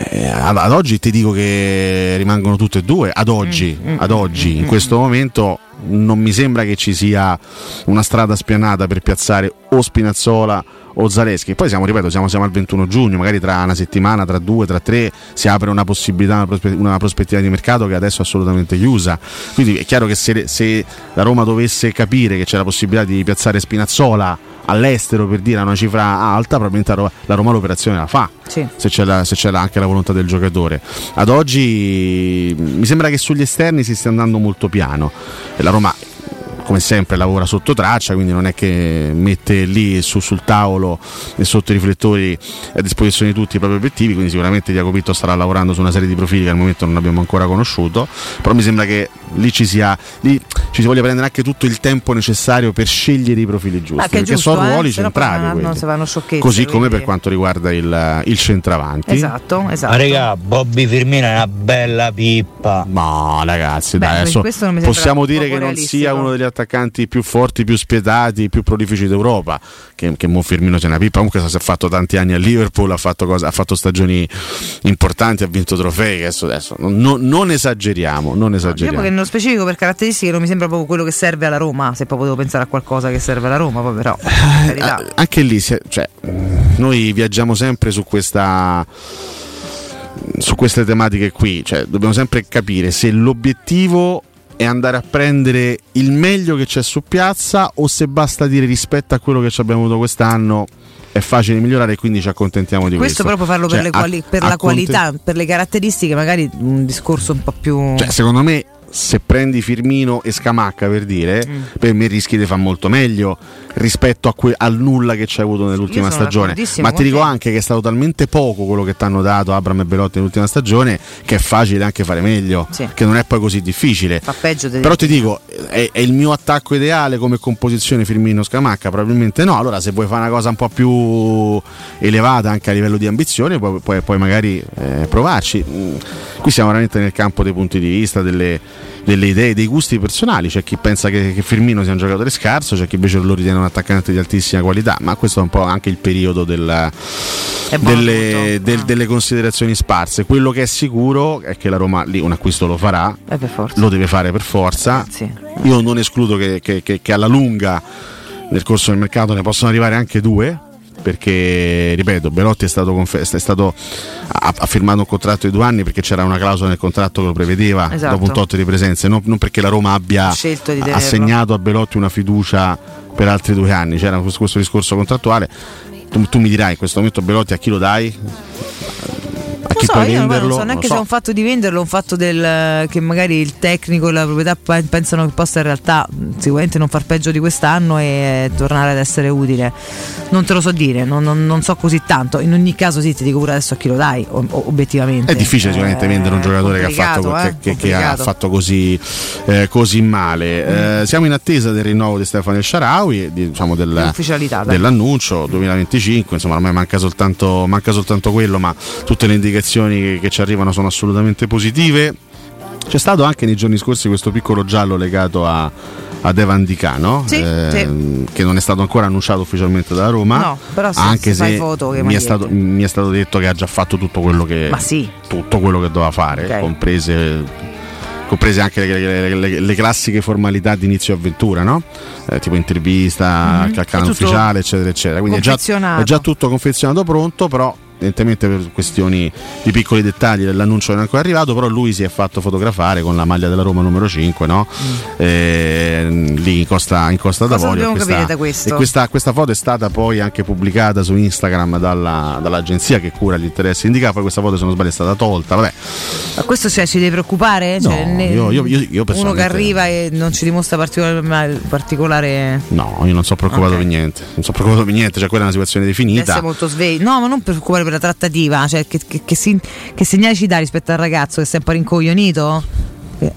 eh, ad, ad oggi ti dico che rimangono tutte e due. Ad oggi, ad oggi in questo momento non mi sembra che ci sia una strada spianata per piazzare o Spinazzola o Zaleschi. Poi siamo, ripeto, siamo, siamo al 21 giugno, magari tra una settimana, tra due, tra tre si apre una possibilità, una, prospe- una prospettiva di mercato che adesso è assolutamente chiusa. Quindi è chiaro che se, se la Roma dovesse capire che c'è la possibilità di piazzare Spinazzola all'estero per dire a una cifra alta, probabilmente la Roma, la Roma l'operazione la fa. Sì. Se c'è, la- se c'è la- anche la volontà del giocatore. Ad oggi mi sembra che sugli esterni si stia andando molto piano e la Roma come sempre lavora sotto traccia, quindi non è che mette lì su- sul tavolo e sotto i riflettori a disposizione di tutti i propri obiettivi, quindi sicuramente Diaco Pitto starà lavorando su una serie di profili che al momento non abbiamo ancora conosciuto, però mi sembra che lì ci sia lì ci si voglia prendere anche tutto il tempo necessario per scegliere i profili giusti, perché giusto, sono eh? ruoli poi centrali non- non Così come quindi- per quanto riguarda il, il centravanti. Esatto, esatto. Ma regà, Bobby Firmino è una bella pippa. No, ragazzi, Beh, dai, adesso possiamo dire che non sia uno degli attaccanti più forti, più spietati, più prolifici d'Europa. Che, che Mo Firmino sia una pippa. Comunque, si è fatto tanti anni a Liverpool, ha fatto, cose- ha fatto stagioni importanti, ha vinto trofei. Adesso, adesso non, non- esageriamo, non esageriamo. Diciamo che nello specifico per caratteristiche non mi sembra proprio quello che serve alla Roma, se proprio devo pensare a qualcosa che serve alla Roma, poi però. Eh, anche lì cioè, noi viaggiamo sempre su questa su queste tematiche qui cioè, dobbiamo sempre capire se l'obiettivo è andare a prendere il meglio che c'è su piazza o se basta dire rispetto a quello che ci abbiamo avuto quest'anno è facile migliorare e quindi ci accontentiamo di Questo questo. però farlo per, Cioè, le quali- per la qualità, per le caratteristiche, magari un discorso un po' più. Cioè, secondo me, se prendi Firmino e Scamacca per dire, Mm. per me rischi di far molto meglio rispetto a que- al nulla che c'hai avuto nell'ultima stagione. Ma ti dico anche che è stato talmente poco quello che ti hanno dato Abram e Belotti nell'ultima stagione che è facile anche fare meglio, Sì. che non è poi così difficile. Però ti dico, è, è il mio attacco ideale come composizione Firmino Scamacca? Probabilmente no. Allora, se vuoi fare una cosa un po' più elevata anche a livello di ambizione, puoi, puoi- puoi magari eh, provarci. Mm, Qui siamo veramente nel campo dei punti di vista, delle, delle idee, dei gusti personali. C'è chi pensa che, che Firmino sia un giocatore scarso, c'è chi invece lo ritiene un attaccante di altissima qualità, ma questo è un po' anche il periodo del, delle, del- delle considerazioni sparse. Quello che è sicuro è che la Roma lì un acquisto lo farà, Eh, lo deve fare per forza. Io non escludo che, che- che- alla lunga nel corso del mercato ne possano arrivare anche due. Perché ripeto, Belotti è stato, confe- è stato- ha, ha firmato un contratto di due anni perché c'era una clausola nel contratto che lo prevedeva Esatto. dopo un tot di presenze, non, non perché la Roma abbia assegnato a Belotti una fiducia per altri due anni. C'era questo, questo discorso contrattuale. Tu, tu mi dirai in questo momento Belotti a chi lo dai? Non chi so, puoi io non venderlo? so neanche Non se è un fatto di venderlo un fatto del, che magari il tecnico e la proprietà pe- pensano che possa in realtà sicuramente non far peggio di quest'anno e tornare ad essere utile. Non te lo so dire, non, non- non so così tanto. In ogni caso sì, ti dico pure adesso a chi lo dai, o- obiettivamente. È difficile sicuramente Eh, vendere un giocatore che ha fatto, eh, che- che ha fatto così, eh, così male. Eh, siamo in attesa del rinnovo di Stefano El Sharawi, di- diciamo del- dell'annuncio 2025, insomma ormai manca soltanto, manca soltanto quello, ma tutte le indicazioni che, che ci arrivano sono assolutamente positive. C'è stato anche nei giorni scorsi questo piccolo giallo legato a, ad Evan Di Cano, Sì, ehm, che non è stato ancora annunciato ufficialmente dalla Roma, No, però se- anche se foto mi, è stato, mi è stato detto che ha già fatto tutto quello che, sì. tutto quello che doveva fare, Ok. comprese, comprese anche le, le- le- classiche formalità di inizio avventura, no? Eh, tipo intervista, Mhm. al canale ufficiale, eccetera, eccetera. Quindi è già, è già tutto confezionato pronto, però evidentemente per questioni di piccoli dettagli dell'annuncio non è ancora arrivato, però lui si è fatto fotografare con la maglia della Roma numero 5, no? Eh, lì in Costa, in Costa Mm. D'Avorio. Questa-? E questa, questa foto è stata poi anche pubblicata su Instagram dalla- dall'agenzia che cura gli interessi indicati, poi questa foto se non sbaglio è stata tolta, vabbè. Ma questo cioè, ci deve preoccupare? Cioè, No, ne- io- io- io- io uno che arriva e non ci dimostra particolare, particolare No, io non sono preoccupato per niente, non sono preoccupato per niente, cioè quella è una situazione definita. molto svegli. No, ma non preoccupare per la trattativa. Cioè, che, che- che si- che segnali ci dà rispetto al ragazzo che è sempre rincoglionito? Eh,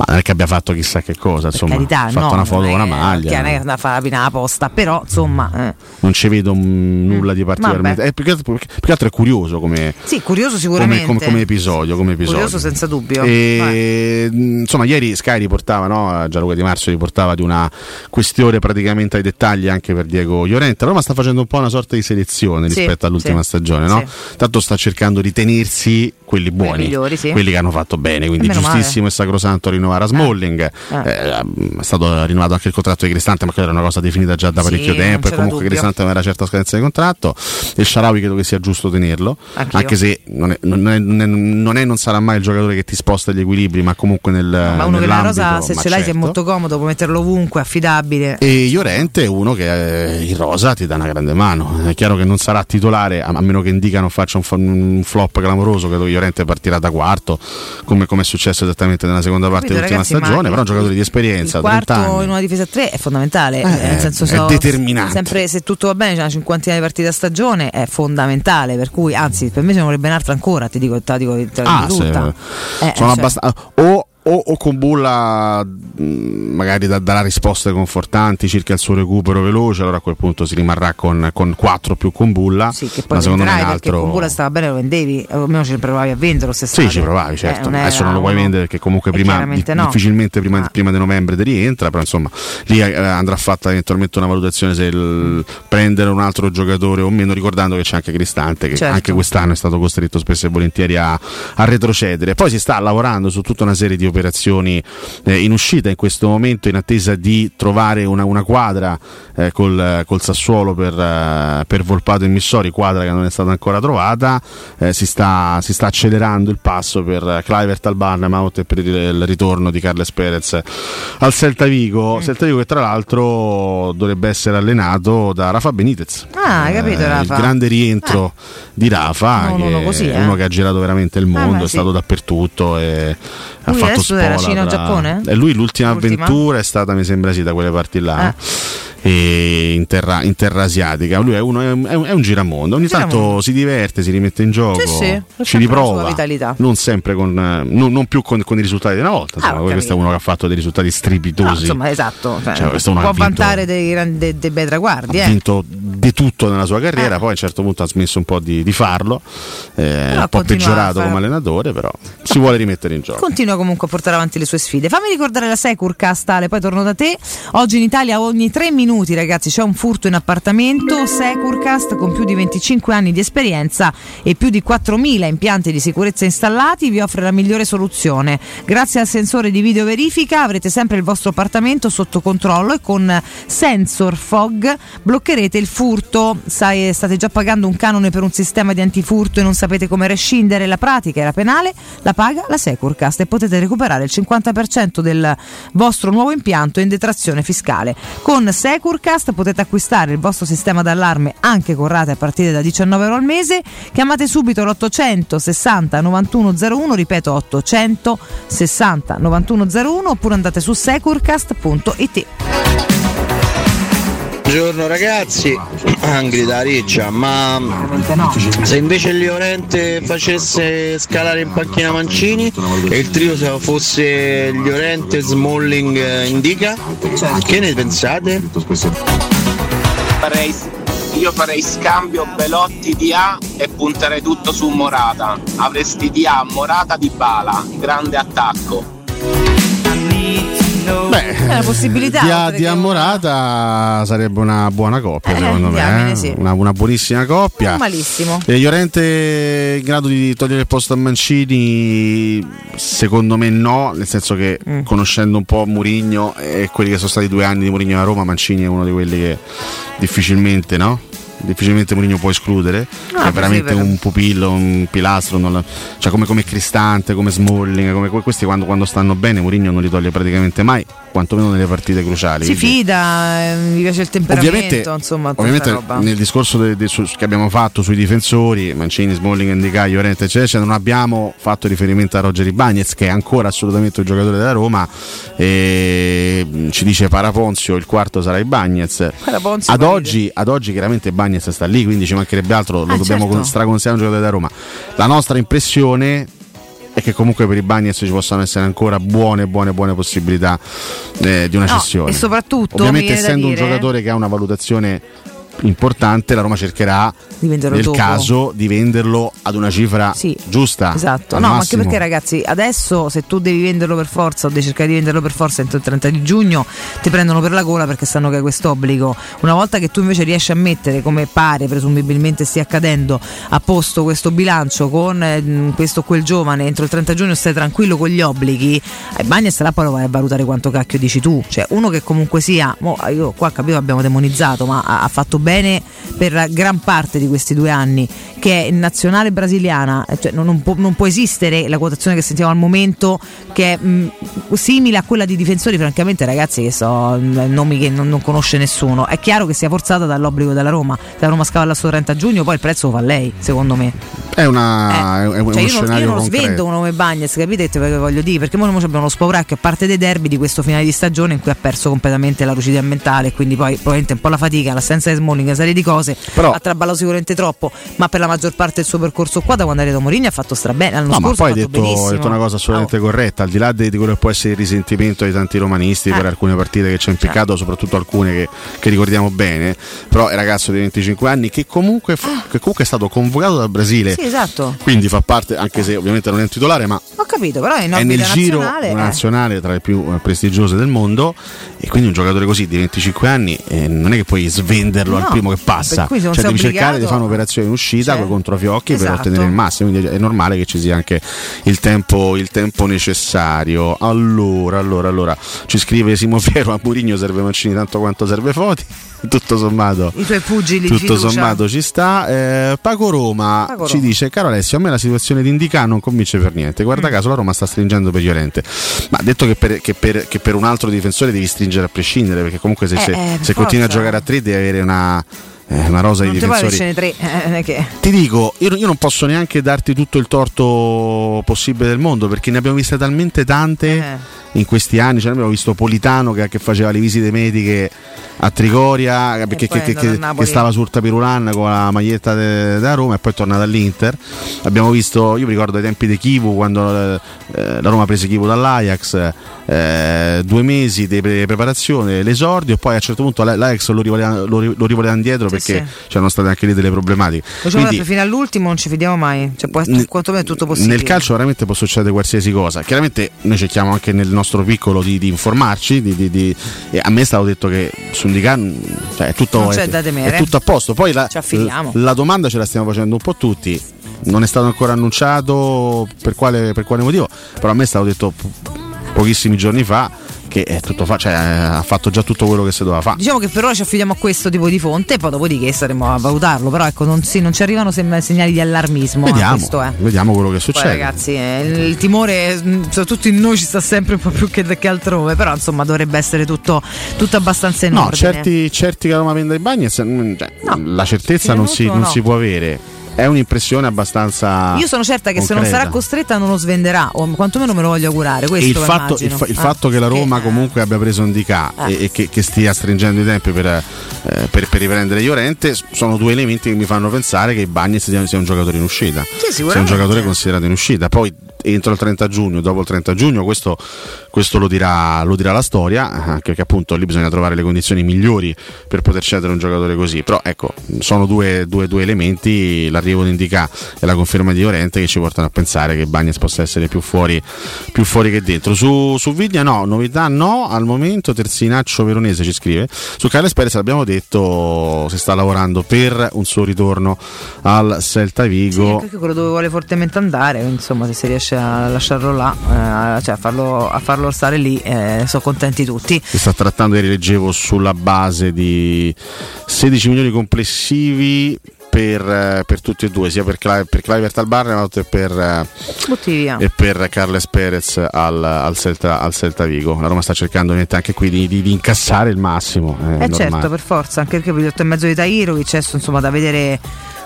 Ma non è che abbia fatto chissà che cosa, insomma, carità, ha fatto no, una foto con è- una maglia. Che non è una fa la apposta, però insomma. eh. Non ci vedo mm, nulla di particolarmente. Eh, più, che altro, più che altro è curioso come, Sì, curioso come, sicuramente. come- come episodio. Come episodio. Curioso senza dubbio. E, mh, insomma, ieri Sky riportava, no? Gianluca Di Marzo riportava di una questione praticamente ai dettagli anche per Diego Llorente. Roma sta facendo un po' una sorta di selezione Sì, rispetto all'ultima sì, stagione, no? Tanto sta cercando di tenersi quelli buoni, migliori, sì. quelli che hanno fatto bene. Quindi meno giustissimo e sacrosanto rinnovare a Smalling. Eh. Eh, è stato rinnovato anche il contratto di Cristante, ma quella era una cosa definita già da Sì, parecchio non tempo. E comunque dubbio. Cristante aveva una certa scadenza di contratto. E Sharawi credo che sia giusto tenerlo, Anch'io. anche se non è, non, è, non è- non è- non sarà mai il giocatore che ti sposta gli equilibri, ma comunque nel, Ma uno che la rosa, se ce l'hai, ti è certo. molto comodo, puoi metterlo ovunque, affidabile. E Llorente è uno che eh, in rosa ti dà una grande mano. È chiaro che non sarà titolare, a a meno che Indica non faccia un, un flop clamoroso. Credo che Llorente partirà da quarto, come, come è successo esattamente nella seconda parte Capito, dell'ultima ragazzi, stagione. Però è un giocatore di esperienza, Il 30 quarto anni. in una difesa a 3 è fondamentale, Eh, nel senso è so- determinante. Sempre se tutto va bene, c'è una cinquantina di partite a stagione, è fondamentale. Per cui, anzi, per me ce ne vorrebbe un'altra ancora, ti dico, te dico, te Ah, dico tutta. se- Eh, sono cioè, abbastanza. O, o, o con Bulla magari da- darà risposte confortanti circa il suo recupero veloce, allora a quel punto si rimarrà con, con 4 più con Bulla. Sì, che poi ma secondo me un perché con altro. Bulla stava bene, lo vendevi, o almeno ci provavi a venderlo. Sì, st'estate. ci provavi, Eh, certo. non Adesso non lo puoi uno- vendere perché comunque Eh, prima, di- no. difficilmente prima, Ah. prima di novembre ti rientra, però insomma lì eh, andrà fatta eventualmente una valutazione se il- prendere un altro giocatore o meno, ricordando che c'è anche Cristante che Certo. anche quest'anno è stato costretto spesso e volentieri a, a retrocedere. Poi si sta lavorando su tutta una serie di operazioni eh, in uscita in questo momento in attesa di trovare una, una quadra eh, col, col Sassuolo per, eh, per Volpato e Missori, quadra che non è stata ancora trovata. Eh, si, sta, si sta accelerando il passo per Clivert al Barnemouth e per il, il ritorno di Carles Perez al Celta Vigo. Mm. Celta Vigo che tra l'altro dovrebbe essere allenato da Rafa Benitez. Ah, capito, Eh, Rafa? Il grande rientro di Rafa, Non che uno così, è eh. uno che ha girato veramente il mondo, beh, è sì. stato dappertutto e ha fatto adesso era spola Cina o Giappone? E lui l'ultima L'ultima? avventura è stata, mi sembra, sì, da quelle parti là. e in, terra, in terra asiatica. Lui è, uno, è, un, è un- giramondo, ogni tanto Giramondo. si diverte, si rimette in gioco, Sì, sì, ci riprova, non sempre con, eh, non, non più con, con i risultati di una volta. Ah, insomma, ho questo è uno che ha fatto dei risultati No, strepitosi. insomma, esatto. cioè, Cioè, può vinto- vantare dei, dei- dei bei traguardi. ha Eh. vinto di tutto nella sua carriera, poi a un certo punto ha smesso un po' di, di farlo, eh, un po' peggiorato fare- come allenatore, però si vuole rimettere in gioco. Continua comunque a portare avanti le sue sfide. Fammi ricordare la Securcast, Ale, poi torno da te. Oggi in Italia ogni tre minuti, ragazzi, c'è un furto in appartamento. Securcast con più di 25 anni di esperienza e più di 4.000 impianti di sicurezza installati vi offre la migliore soluzione. Grazie al sensore di videoverifica avrete sempre il vostro appartamento sotto controllo e con Sensor Fog bloccherete il furto. Sai, state già pagando un canone per un sistema di antifurto e non sapete come rescindere la pratica e la penale? La paga la Securcast e potete recuperare il 50% del vostro nuovo impianto in detrazione fiscale. Con Securcast potete acquistare il vostro sistema d'allarme anche con rate a partire da 19 euro al mese. Chiamate subito l'800 60 9101, ripeto 800 60 9101 oppure andate su securcast.it. Buongiorno ragazzi, Angri da Riccia, ma se invece il Llorente facesse scalare in panchina Mancini e il trio se fosse Llorente, Smalling, eh, Indica, che ne pensate? Io farei scambio Belotti di A e punterei tutto su Morata. Avresti di A Morata di Bala, grande attacco. Beh, È una possibilità. di, che Ammorata sarebbe una buona coppia, secondo me. diamine, eh? sì. Una, una buonissima coppia. Non malissimo. E Llorente in grado di togliere il posto a Mancini, secondo me no, nel senso che Mm. conoscendo un po' Murigno e quelli che sono stati due anni di Murigno a Roma, Mancini è uno di quelli che difficilmente no? Difficilmente Mourinho può escludere, Ah, è veramente un pupillo, un pilastro, la- cioè come, come Cristante, come Smalling, come que- questi quando, quando stanno bene Mourinho non li toglie praticamente mai, quantomeno nelle partite cruciali. Si quindi- fida, eh, mi piace il temperamento, Ovviamente, insomma, ovviamente nel discorso de- de- su- che abbiamo fatto sui difensori, Mancini, Smalling, Ndicai, Llorente, eccetera, non abbiamo fatto riferimento a Roger Ibagnez che è ancora assolutamente un giocatore della Roma e mm, ci dice Paraponzio il quarto sarà Ibagnez. Paraponzio Ad oggi, ad oggi chiaramente Ibagnez sta lì, quindi ci mancherebbe altro, lo Ah, dobbiamo certo. con- straconsiderare un giocatore della Roma. La nostra impressione è che comunque per Ibagnez ci possano essere ancora buone, buone, buone possibilità eh, di una No, cessione. e soprattutto, ovviamente essendo un dire- giocatore che ha una valutazione importante, la Roma cercherà nel dopo. caso di venderlo ad una cifra giusta. Esatto, no, ma anche massimo. perché ragazzi, adesso se tu devi venderlo per forza o devi cercare di venderlo per forza entro il 30 di giugno, ti prendono per la gola perché sanno che hai quest'obbligo. Una volta che tu invece riesci a mettere, come pare presumibilmente stia accadendo, a posto questo bilancio con eh, questo o quel giovane, entro il 30 giugno stai tranquillo con gli obblighi, ai Bagnes là poi lo vai a valutare quanto cacchio dici tu. Cioè uno che comunque sia, mo, io qua capito abbiamo demonizzato, ma ha, ha fatto bene per gran parte di questi due anni, che è nazionale brasiliana, eh, cioè non, non può, non può esistere la quotazione che sentiamo al momento che è mh, simile a quella di difensori, francamente ragazzi che so mh, nomi che non, non conosce nessuno. È chiaro che sia forzata dall'obbligo della Roma, la Roma scava suo 30 giugno, poi il prezzo lo fa lei, secondo me. È, una, è, è uno Cioè io non, io non svendo uno come Bagnes, capite che voglio dire? Perché noi abbiamo lo spauracchio a parte dei derby di questo finale di stagione in cui ha perso completamente la lucidità mentale quindi poi probabilmente un po' la fatica, l'assenza di Smalling, una serie di cose, Però- ha traballato sicuramente troppo, ma per la maggior parte del suo percorso qua da quando è arrivato Mourinho ha fatto strabene, l'anno No, ma poi ha detto, detto una cosa assolutamente corretta, al di là di, di quello che può essere il risentimento di tanti romanisti per Eh. alcune partite che ci ha impiccato, soprattutto alcune che, che ricordiamo bene, però è ragazzo di 25 anni che comunque, che comunque è stato convocato dal Brasile, Sì, esatto. quindi fa parte, anche se ovviamente non è un titolare, ma Ho capito, però è è nel giro nazionale. eh. nazionale tra le più eh, prestigiose del mondo e quindi un giocatore così di 25 anni eh, non è che puoi svenderlo No, al primo che passa, cioè devi cercare di obbligato- fare un'operazione in uscita Cioè, con i controfiocchi per esatto. ottenere il massimo, quindi è normale che ci sia anche il tempo, il tempo necessario. Allora, allora, allora, ci scrive Simo Piero a Murigno serve Mancini tanto quanto serve Foti. Tutto sommato, I tuoi pugili tutto sommato ci sta. Eh, Paco Roma Paco ci Roma. dice: Caro Alessio, a me la situazione di Indica non convince per niente. Guarda Mm. caso, la Roma sta stringendo per Llorente. Ma detto che per, che per- che per un altro difensore devi stringere a prescindere, perché comunque se, Eh, se- eh, se continui a giocare a tre devi avere una, una eh, una rosa Non di difensori. avere tre, eh, è che... Ti dico, io, io non posso neanche darti tutto il torto possibile del mondo perché ne abbiamo viste talmente tante in questi anni, cioè, abbiamo visto Politano che, che faceva le visite mediche a Trigoria che, che- stava sul Tapirulan con la maglietta de- della Roma e poi è tornato all'Inter. Abbiamo visto, io mi ricordo ai tempi di Kivu quando eh, la Roma prese Kivu dall'Ajax, eh, due mesi di pre- preparazione, l'esordio e poi a un certo punto l'A- l'Ajax lo rivoleva, lo lo rivoleva indietro perché c'erano state anche lì delle problematiche. Facciamo Quindi, fino all'ultimo, non ci fidiamo mai. Cioè, può, Nel- quantomeno è tutto possibile. nel calcio veramente può succedere qualsiasi cosa. Chiaramente noi cerchiamo anche nel nostro piccolo di, di informarci. di- di- e a me è stato detto che su Indica cioè, è, tutto, è- è tutto a posto. Poi la, affidiamo. la domanda ce la stiamo facendo un po' tutti. Non è stato ancora annunciato per quale, per quale motivo, però a me è stato detto po- pochissimi giorni fa che è tutto fa- cioè, ha fatto già tutto quello che si doveva fare. Diciamo che per ora ci affidiamo a questo tipo di fonte, poi dopodiché saremo a valutarlo. Però ecco, non, sì, non ci arrivano segnali di allarmismo. eh, Vediamo, questo è. vediamo quello che Poi succede. ragazzi, eh, il, il timore, mh, soprattutto in noi, ci sta sempre un po' più che, che altrove. Però insomma dovrebbe essere tutto, tutto abbastanza in No, ordine. certi, certi che la Roma venda i Bagnets, mm, cioè, la certezza non si, non no. si può avere. È un'impressione abbastanza. Io sono certa che se non concreta. sarà costretta non lo svenderà, o quantomeno me lo voglio augurare. Questo il fatto, il, fa- il Ah. fatto che la Roma comunque abbia preso un DK Eh. e, e che, che stia stringendo i tempi per, eh, per, per riprendere Llorente s- sono due elementi che mi fanno pensare che Bagnets sia, sia un giocatore in uscita. sia un giocatore considerato in uscita. Poi entro il 30 giugno, dopo il 30 giugno, questo, questo lo, dirà, lo dirà la storia, anche perché appunto lì bisogna trovare le condizioni migliori per poter cedere un giocatore così. Però ecco, sono due, due- due elementi, l'arrivo di Indica e la conferma di Llorente che ci portano a pensare che Bagnets possa essere più fuori, più fuori che dentro. Su, su Vigna no, novità no, al momento Terzinaccio Veronese ci scrive. Su Carles Perez l'abbiamo detto, si sta lavorando per un suo ritorno al Celta Vigo. Anche quello dove vuole fortemente andare, insomma, se si riesce a lasciarlo là, eh, cioè a farlo, a farlo stare lì, eh, sono contenti tutti. si sta trattando, ieri leggevo, sulla base di 16 milioni complessivi per, eh, per tutti e due, sia per, Cla- per Clivert al Barnett e per, eh, e per Carles Perez al, al Celta, al Celta Vigo. La Roma sta cercando ovviamente anche qui di, di- di incassare il massimo. è Eh normale. certo, per forza, anche perché per gli 8 e mezzo di Tairovic, insomma da vedere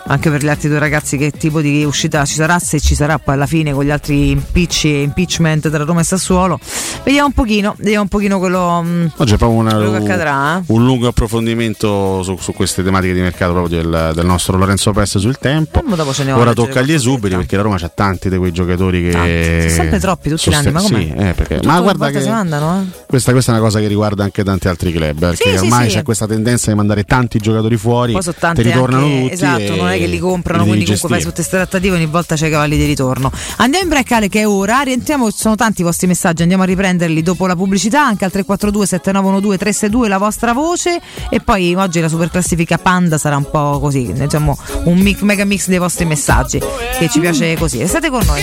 anche per gli altri due ragazzi che tipo di uscita ci sarà, se ci sarà poi alla fine con gli altri impicci e impeachment tra Roma e Sassuolo. Vediamo un pochino, vediamo un pochino quello, mm, Oggi è proprio una- quello che un, accadrà. eh. un lungo approfondimento su, su queste tematiche di mercato proprio del, del nostro Lorenzo Press sul tempo. Eh, Ora tocca agli esuberi perché la Roma c'ha tanti di quei giocatori che. Sono sempre troppi tutti gli anni, ma com'è? Sì, eh, perché- ma guarda che si mandano, eh? questa, questa è una cosa che riguarda anche tanti altri club. Perché Sì, ormai sì. c'è questa tendenza di mandare tanti giocatori fuori. Poi sono te tanti ritornano anche, tutti. esatto, è che li comprano, li quindi comunque fai tutte queste trattative ogni volta c'è i cavalli di ritorno. Andiamo in break Ale che è ora, rientriamo, ci sono tanti i vostri messaggi, andiamo a riprenderli dopo la pubblicità, anche al 342 7912 362 la vostra voce. E poi oggi la super classifica Panda sarà un po' così, diciamo un mix, mega mix dei vostri messaggi che ci piace così. E state con noi.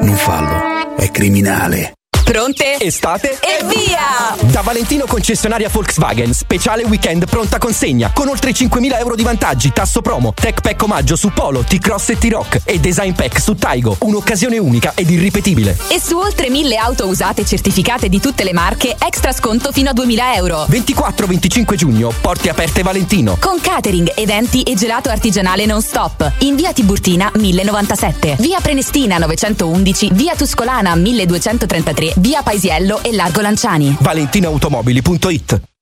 Non fallo. È criminale. Pronte? Estate? E via! Da Valentino concessionaria Volkswagen, speciale weekend pronta consegna, con oltre 5.000 euro di vantaggi, tasso promo, tech pack omaggio su Polo, T-Cross e T-Rock e design pack su Taigo, un'occasione unica ed irripetibile. E su oltre 1000 auto usate certificate di tutte le marche, extra sconto fino a 2000 euro. 24-25 giugno, porte aperte Valentino. Con catering, eventi e gelato artigianale non stop. In via Tiburtina 1097, via Prenestina 911, via Tuscolana 1233, via Paisiello e Largo Lanciani. ValentinoAutomobili.it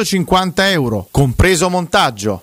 950 euro, compreso montaggio.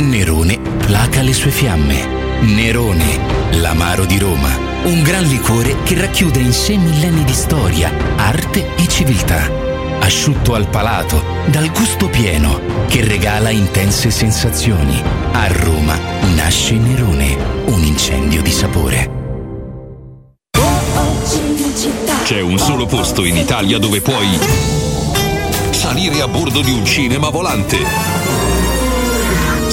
Nerone placa le sue fiamme. Nerone, l'amaro di Roma. Un gran liquore che racchiude in sé millenni di storia, arte e civiltà. Asciutto al palato, dal gusto pieno, che regala intense sensazioni. A Roma nasce Nerone, un incendio di sapore. C'è un solo posto in Italia dove puoi salire a bordo di un cinema volante,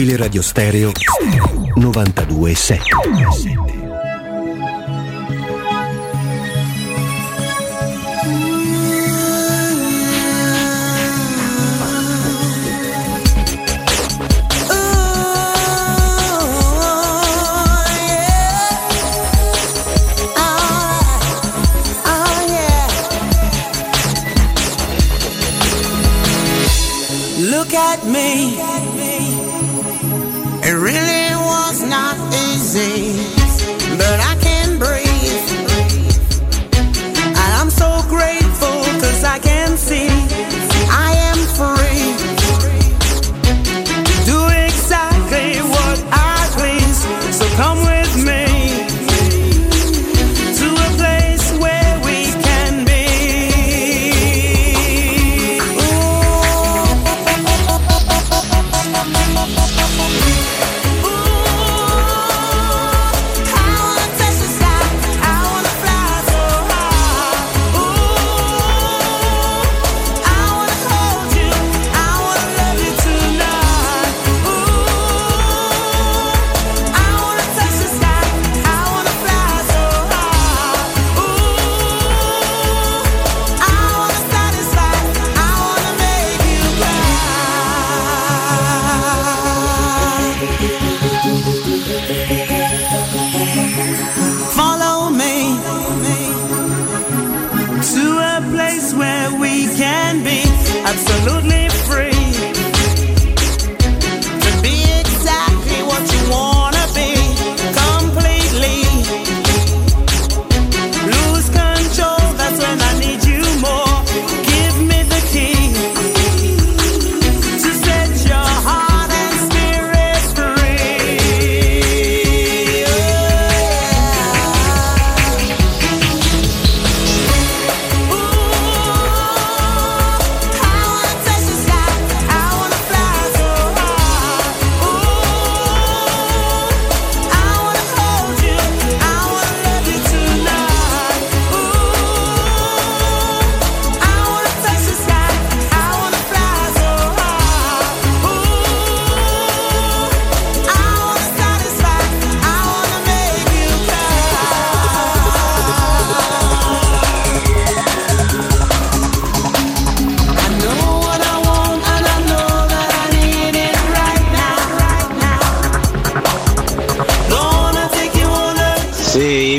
Teleradio Stereo 927. Look at me.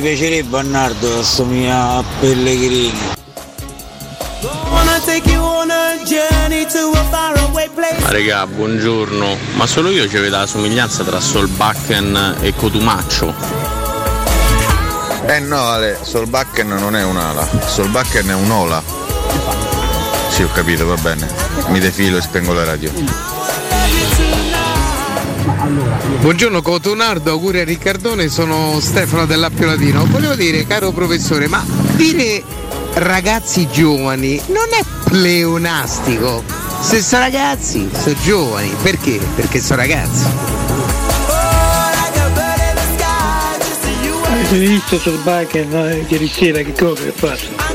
Mi piacerebbe a Nardo assomiglia a Pellegrini. Ma regà, buongiorno. Ma solo io ci vedo la somiglianza tra Solbakken e Cotumaccio. Eh no Ale, Solbakken non è un'ala, Solbakken è un'ola. Sì, ho capito, va bene. Mi defilo e spengo la radio. Buongiorno Cotonardo, auguri a Riccardone, sono Stefano dell'Appio Latino. Volevo dire, caro professore, ma dire ragazzi giovani non è pleonastico. Se sono ragazzi, sono giovani. Perché? Perché sono ragazzi. Avete visto sul Bakken ieri sera che cosa che fatto?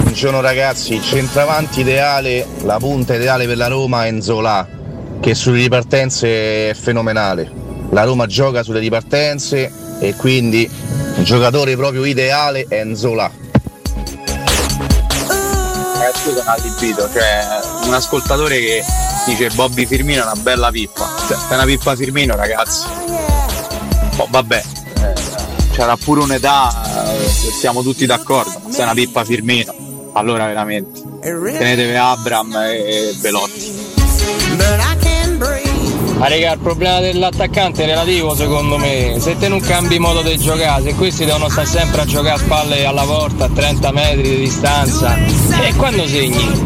Buongiorno ragazzi, il centravanti ideale, la punta ideale per la Roma è Enzola, che sulle ripartenze è fenomenale. La Roma gioca sulle ripartenze e quindi il giocatore proprio ideale è Enzola. Eh, scusa, un allibito, cioè un ascoltatore che dice Bobby Firmino è una bella pippa. Cioè, è una pippa Firmino, ragazzi. Oh, vabbè, eh, c'era pure un'età, eh, siamo tutti d'accordo. Se è una pippa Firmino, allora veramente. Tenetevi Abram e, e Belotti. Ma raga, il problema dell'attaccante è relativo secondo me. Se te non cambi modo di giocare, se questi devono stare sempre a giocare a spalle alla porta a 30 metri di distanza, e quando segni?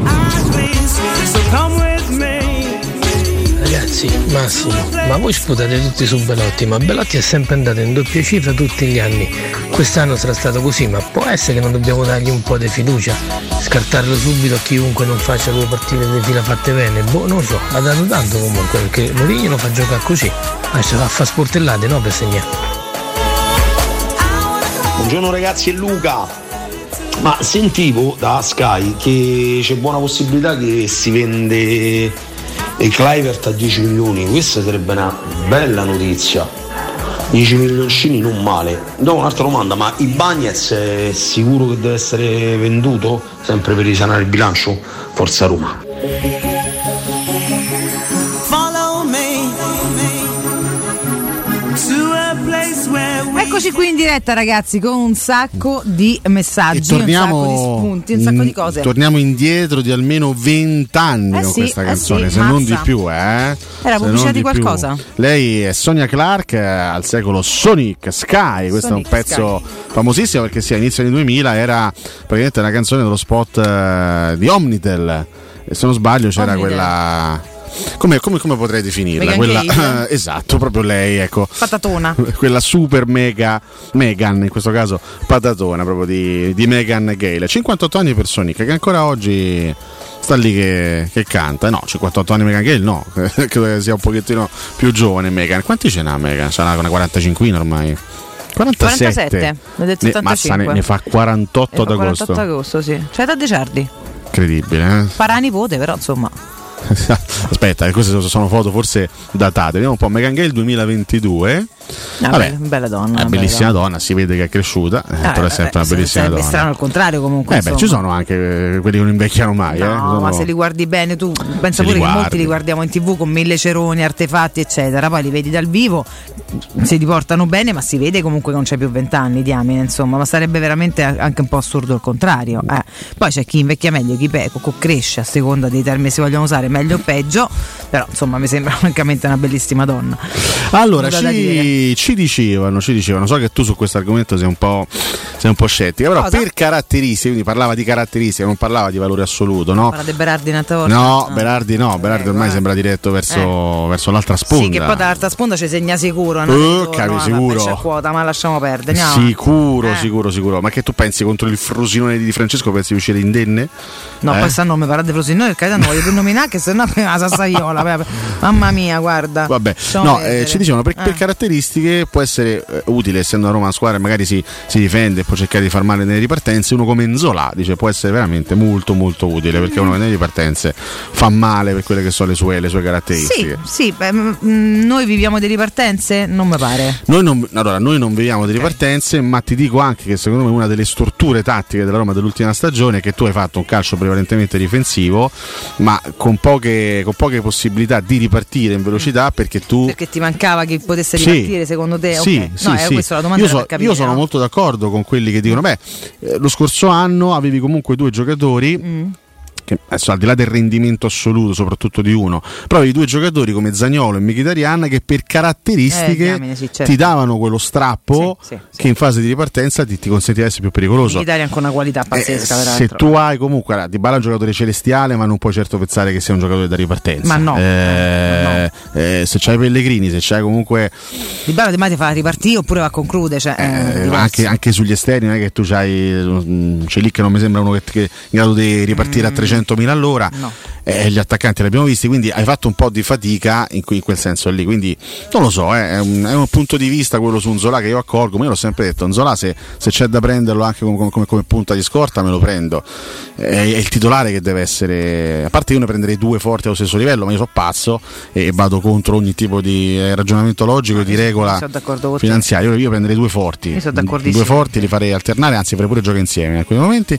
Ragazzi, Massimo, ma voi sputate tutti su Belotti, ma Belotti è sempre andato in doppia cifra tutti gli anni. Quest'anno sarà stato così, ma può essere che non dobbiamo dargli un po' di fiducia? Scartarlo subito a chiunque non faccia due partite di fila fatte bene? Boh, non so, ha dato tanto comunque, perché Mourinho lo fa giocare così. Adesso va a fare sportellate, no, per segnare. Buongiorno ragazzi, è Luca. Ma sentivo da Sky che c'è buona possibilità che si vende il Clivert a 10 milioni. Questa sarebbe una bella notizia. 10 milioncini non male. Do un'altra domanda, ma il Bagnez è sicuro che deve essere venduto? Sempre per risanare il bilancio? Forza Roma. Eccoci qui in diretta ragazzi con un sacco di messaggi, torniamo, un sacco di spunti, un sacco di cose. torniamo indietro di almeno 20 anni Eh con sì, questa eh canzone, sì, se non di mazza. più, eh. Era pubblicità di più. qualcosa? Lei è Sonia Clark eh, al secolo Sonic Sky, questo Sonic è un pezzo famosissimo perché sì, all'inizio anni 2000 era praticamente una canzone dello spot eh, di Omnitel. E se non sbaglio c'era Omnitel. quella come, come- come potrei definirla? Quella, esatto, proprio lei, ecco Patatona. quella super mega Megan, in questo caso patatona proprio di, di Megan Gale. 58 anni per Sonic, che ancora oggi sta lì che, che canta. No, 58 anni Megan Gale, no, credo che sia un pochettino più giovane Megan. Quanti ce n'ha Megan? Sarà una 45 ormai. 47. 47, ne Massa ne, 75. ne fa 48 Eh, ad 48 agosto. agosto, sì. C'è da De Ciardi. Incredibile, eh? Paranipote, però insomma. Aspetta, queste sono foto forse datate. Vediamo un po'. Megan Gale 2022. Ah, Vabbè, bella, donna. è bellissima donna. si vede che è cresciuta. Eh, Ah, però è sempre una se- bellissima donna. strano al contrario comunque. Eh beh, ci sono anche eh, quelli che non invecchiano mai. eh. No, Sono- ma se li guardi bene, tu pensa Se li pure che molti guardi. li guardiamo in tv con mille ceroni, artefatti, eccetera. Poi li vedi dal vivo, si ti portano bene, ma si vede comunque che non c'è più vent'anni, diamine, insomma. Ma sarebbe veramente anche un po' assurdo il contrario. eh. Poi c'è chi invecchia meglio, chi pe- co- cresce a seconda dei termini si vogliono usare, meglio o peggio. Però insomma mi sembra francamente una bellissima donna. Allora, ci, ci dicevano, ci dicevano, so che tu su questo argomento sei un po', sei un po' scettica, però Cosa? per caratteristiche, quindi parlava di caratteristiche, non parlava di valore assoluto, no? Parla di Berardi Natore. No, Berardi no, Berardi ormai sembra diretto verso, verso l'altra sponda. Eh. Sì, che poi dall'altra sponda ci segna sicuro. no? Eh, Ritorno, capi, ah, vabbè, sicuro. C'è quota, ma lasciamo perdere. Andiamo. Sicuro, Eh. sicuro, sicuro. Ma che tu pensi contro il Frosinone di Francesco? Pensi di uscire indenne? No, Eh? poi stanno mi parla di Frosinone, carità non voglio più nominare che se no la sassaiola. Mamma mia, guarda. Vabbè, no, eh, ci dicevano per, per Eh. caratteristiche può essere eh, utile, essendo una Roma una squadra, magari si, si difende e può cercare di far male nelle ripartenze. Uno come Nzola dice può essere veramente molto, molto utile perché uno nelle ripartenze fa male per quelle che sono le sue, le sue Sì, caratteristiche. sì, beh, mm, mm, noi viviamo di ripartenze? Non mi pare. Noi non, allora, noi non viviamo di ripartenze, ma ti dico anche che secondo me una delle storture tattiche della Roma dell'ultima stagione è che tu hai fatto un calcio prevalentemente difensivo, ma con poche, con poche possibilità di ripartire in velocità perché tu Perché ti mancava che potesse Sì. ripartire secondo te? Sì, Ok. sì, no, eh, sì. questa la domanda io, so- capire, io sono no? molto d'accordo con quelli che dicono: beh, eh, lo scorso anno avevi comunque due giocatori. Mm. Che adesso al di là del rendimento assoluto, soprattutto di uno, però avevi due giocatori come Zagnolo e Mkhitaryan che per caratteristiche Eh, diamine, sì, certo. ti davano quello strappo che in fase di ripartenza ti, ti consentiva di essere più pericoloso. Ha anche una qualità pazzesca, Eh, Se tu hai comunque allora, Di Bala è un giocatore celestiale, ma non puoi certo pensare che sia un giocatore da ripartenza. Ma no. Eh, eh, se c'hai Pellegrini, se c'hai comunque Di Bala di Mati fa ripartire oppure va a concludere. Cioè, eh, diverso. anche, anche sugli esterni non è che tu c'hai mm, c'è lì che non mi sembra uno che, che è in grado di ripartire a 300.000 all'ora. No. Eh, gli attaccanti li abbiamo visti quindi hai fatto un po' di fatica in, in quel senso lì quindi non lo so eh, è, un, è un punto di vista quello su Nzola che io accolgo ma io l'ho sempre detto Nzola se, se c'è da prenderlo anche come, come- come- punta di scorta me lo prendo. È, è il titolare che deve essere a parte io ne prenderei due forti allo stesso livello ma io sono pazzo e vado contro ogni tipo di eh, ragionamento logico e di regola con te. finanziaria. Io, io prenderei due forti due forti li farei alternare anzi farei pure giochi insieme in alcuni momenti.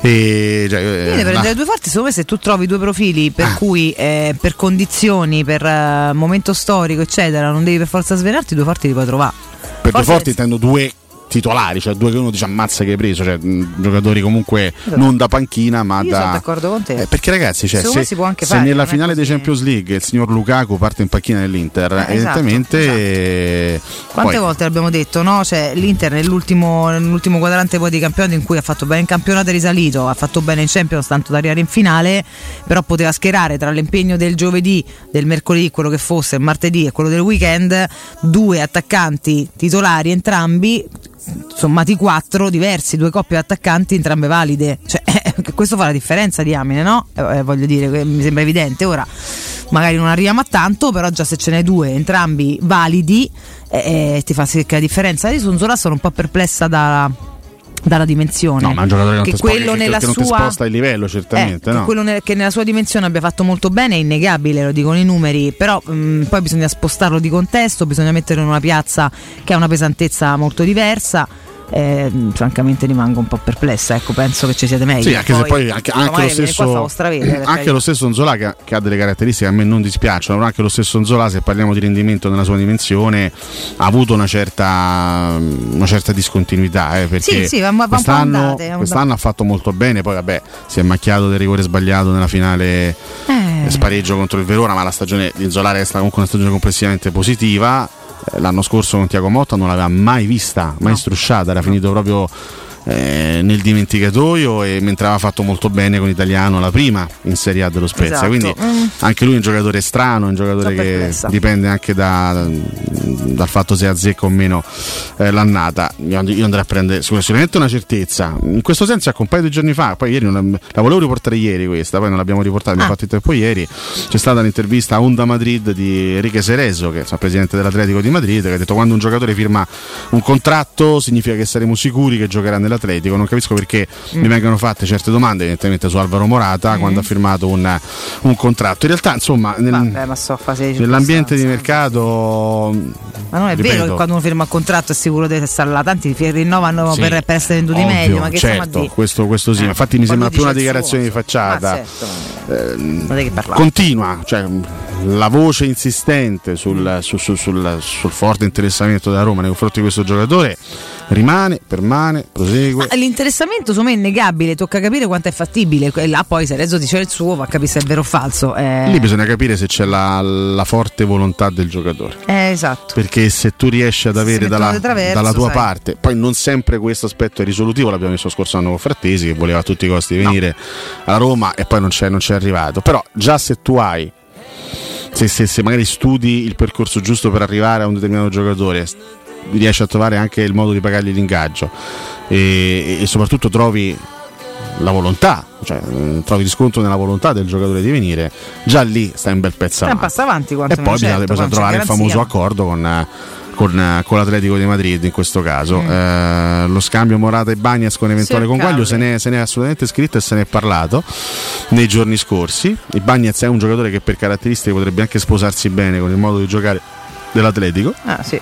E, cioè, eh, prendere due forti, secondo me se tu trovi due profili per Ah. cui eh, per condizioni, per eh, momento storico, eccetera, non devi per forza svenarti, due forti li puoi trovare. per due Forse- forti intendo due titolari cioè due che uno dice ammazza che hai preso cioè giocatori comunque Esatto. non da panchina ma da sono d'accordo con te. Eh, perché ragazzi, cioè, se, se fare, nella finale dei. Champions League il signor Lukaku parte in panchina nell'Inter, Eh, esatto, evidentemente eh, Quante poi- volte l'abbiamo detto, no? Cioè, l'Inter nell'ultimo, nell'ultimo quadrante poi di campionato in cui ha fatto bene in campionato è risalito, ha fatto bene in Champions tanto da arrivare in finale, però poteva schierare tra l'impegno del giovedì, del mercoledì, quello che fosse, il martedì e quello del weekend, due attaccanti titolari entrambi, sommati quattro diversi, due coppie di attaccanti entrambe valide. Cioè, questo fa la differenza, diamine, no? Eh, eh, voglio dire, mi sembra evidente. Ora, magari non arriviamo a tanto, però già se ce n'è due, entrambi validi, eh, eh, ti fa la differenza. Io su sono un po' perplessa da- dalla dimensione. no ma un giocatore che sposta, quello che- nella che non sua sposta il livello certamente eh, che no? quello ne- che nella sua dimensione abbia fatto molto bene è innegabile, lo dicono i numeri, però mh, poi bisogna spostarlo di contesto, bisogna metterlo in una piazza che ha una pesantezza molto diversa. Eh, francamente rimango un po' perplessa, ecco, penso che ci siete meglio. Sì, anche se poi anche, anche lo stesso, stravede, anche lo stesso Nzola che ha, che ha delle caratteristiche che a me non dispiacciono, però anche lo stesso Nzola, se parliamo di rendimento nella sua dimensione, ha avuto una certa, una certa discontinuità. eh, perché Sì, sì, po' quest'anno, andate, quest'anno ha fatto molto bene, poi vabbè, si è macchiato del rigore sbagliato nella finale Eh. spareggio contro il Verona, ma la stagione di Nzola stata comunque una stagione complessivamente positiva. L'anno scorso con Tiago Motta non l'aveva mai vista, mai strusciata, era finito proprio eh, nel dimenticatoio e mentre aveva fatto molto bene con Italiano la prima in Serie A dello Spezia. Esatto. Quindi Mm. anche lui è un giocatore strano, un giocatore che perplessa. dipende anche da- dal fatto se azzecca o meno eh, l'annata. Io, io andrei a prendere sicur- sicuramente una certezza. In questo senso, ecco, un paio di giorni fa, poi ieri non la, volevo riportare ieri questa, poi non l'abbiamo riportata, abbiamo Ah. fatto il tempo ieri. C'è stata l'intervista a Onda Madrid di Enrique Cerezo, che è il presidente dell'Atletico di Madrid, che ha detto quando un giocatore firma un contratto significa che saremo sicuri che giocherà nell'Atletico dell'Atletico. Non capisco perché Mm. mi vengano fatte certe domande, evidentemente su Alvaro Morata, quando ha firmato un, un contratto. In realtà, insomma, nel- Vabbè, so di nell'ambiente di mercato. Ma non è ripeto, vero che quando uno firma un contratto è sicuro di stare là, tanti rinnovano Sì, per, per essere venduti ovvio, meglio, ma che certo, dire? questo, questo sì, infatti mi sembra più una dichiarazione di facciata. Ah, certo. Parlare. Continua, cioè, la voce insistente sul, su- su- sul- sul forte interessamento della Roma nei confronti di questo giocatore rimane, permane, prosegue. Ma L'interessamento secondo me è innegabile, tocca capire quanto è fattibile. E là poi se Rezzo dice il suo, va a capire se è vero o falso. Eh, Lì bisogna capire se c'è la, la forte volontà del giocatore. eh, esatto. Perché se tu riesci ad avere dalla, traverso, dalla tua sai. parte, poi non sempre questo aspetto è risolutivo, l'abbiamo visto lo scorso anno con Frattesi che voleva a tutti i costi venire alla Roma e poi non c'è, non c'è arrivato. Però già se tu hai, se, se- se magari studi il percorso giusto per arrivare a un determinato giocatore, riesci a trovare anche il modo di pagargli l'ingaggio. E, e soprattutto trovi la volontà, cioè eh, trovi riscontro nella volontà del giocatore di venire, già lì stai un bel pezzo avanti. passo avanti E poi bisogna, certo, bisogna trovare il famoso accordo con, eh, con, con l'Atletico di Madrid in questo caso. Mm. Eh, lo scambio Morata e Bagnas con eventuale Sì, conguaglio se ne, se ne è assolutamente scritto e se ne è parlato nei giorni scorsi. Il Bagnas è un giocatore che per caratteristiche potrebbe anche sposarsi bene con il modo di giocare dell'Atletico. Ah, sì.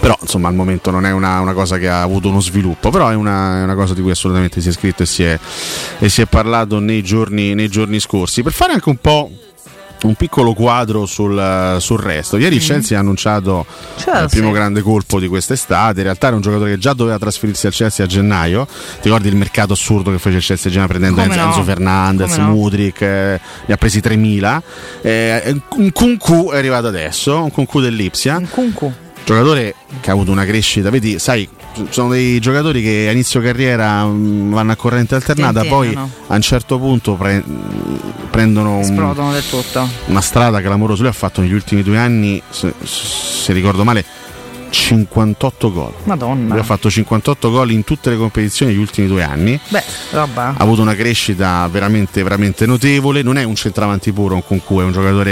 Però insomma al momento non è una, una cosa che ha avuto uno sviluppo, però è una, è una cosa di cui assolutamente si è scritto e si è, e si è parlato nei giorni, nei giorni scorsi. Per fare anche un po' un piccolo quadro sul, sul resto. Ieri il Chelsea ha annunciato Chelsea. il primo grande colpo di quest'estate. In realtà era un giocatore che già doveva trasferirsi al Chelsea a gennaio. Ti ricordi il mercato assurdo che fece il Chelsea a gennaio prendendo Come Enzo, no? Enzo Fernandez, no? Mudrik, eh, ne ha presi 3000. Eh, un Kunku è arrivato adesso, un Kunku dell'Ipsia. Un Kunku. Giocatore che ha avuto una crescita, vedi, sai, sono dei giocatori che a inizio carriera mm, vanno a corrente alternata, poi a un certo punto pre- prendono un- una strada clamorosa. Lui ha fatto negli ultimi due anni, se, se ricordo male, 58 gol. Madonna. Lui ha fatto 58 gol in tutte le competizioni negli ultimi due anni. Beh, roba. Ha avuto una crescita veramente, veramente notevole. Non è un centravanti puro, un Kunku, è un giocatore.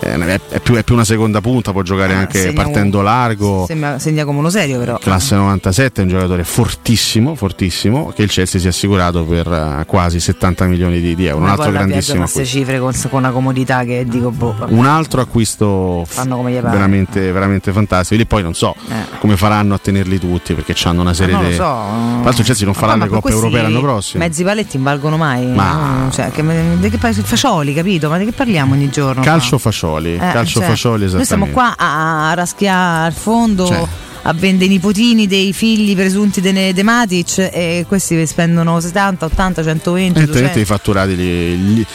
eh, è, più, è più una seconda punta, può giocare anche Ah, segna partendo un- largo. Sembra, segna come uno serio, però. Classe 97 è un giocatore fortissimo, fortissimo, che il Chelsea si è assicurato per eh, quasi 70 milioni di, di euro. Un altro grandissimo queste acquisto. cifre con, con una comodità che dico, boh. vabbè. Un altro acquisto f- Fanno come gli pare. veramente, veramente fantastico. Lì poi non so Eh. come faranno a tenerli tutti perché hanno una serie lo di. so. Tra l'altro Chelsea non farà poi, le coppe europee l'anno prossimo. Mezzi paletti non valgono mai. Ma- no? Cioè, che, di che, fascioli, capito? Ma di che parliamo ogni giorno? Calcio qua? fascioli, Eh, calcio cioè, fascioli Noi stiamo esattamente. qua a, raschiare al fondo. Cioè. A vendere i nipotini dei figli presunti de, de Matic e questi spendono 70, 80, 120, Evidentemente 200. i fatturati gli, gli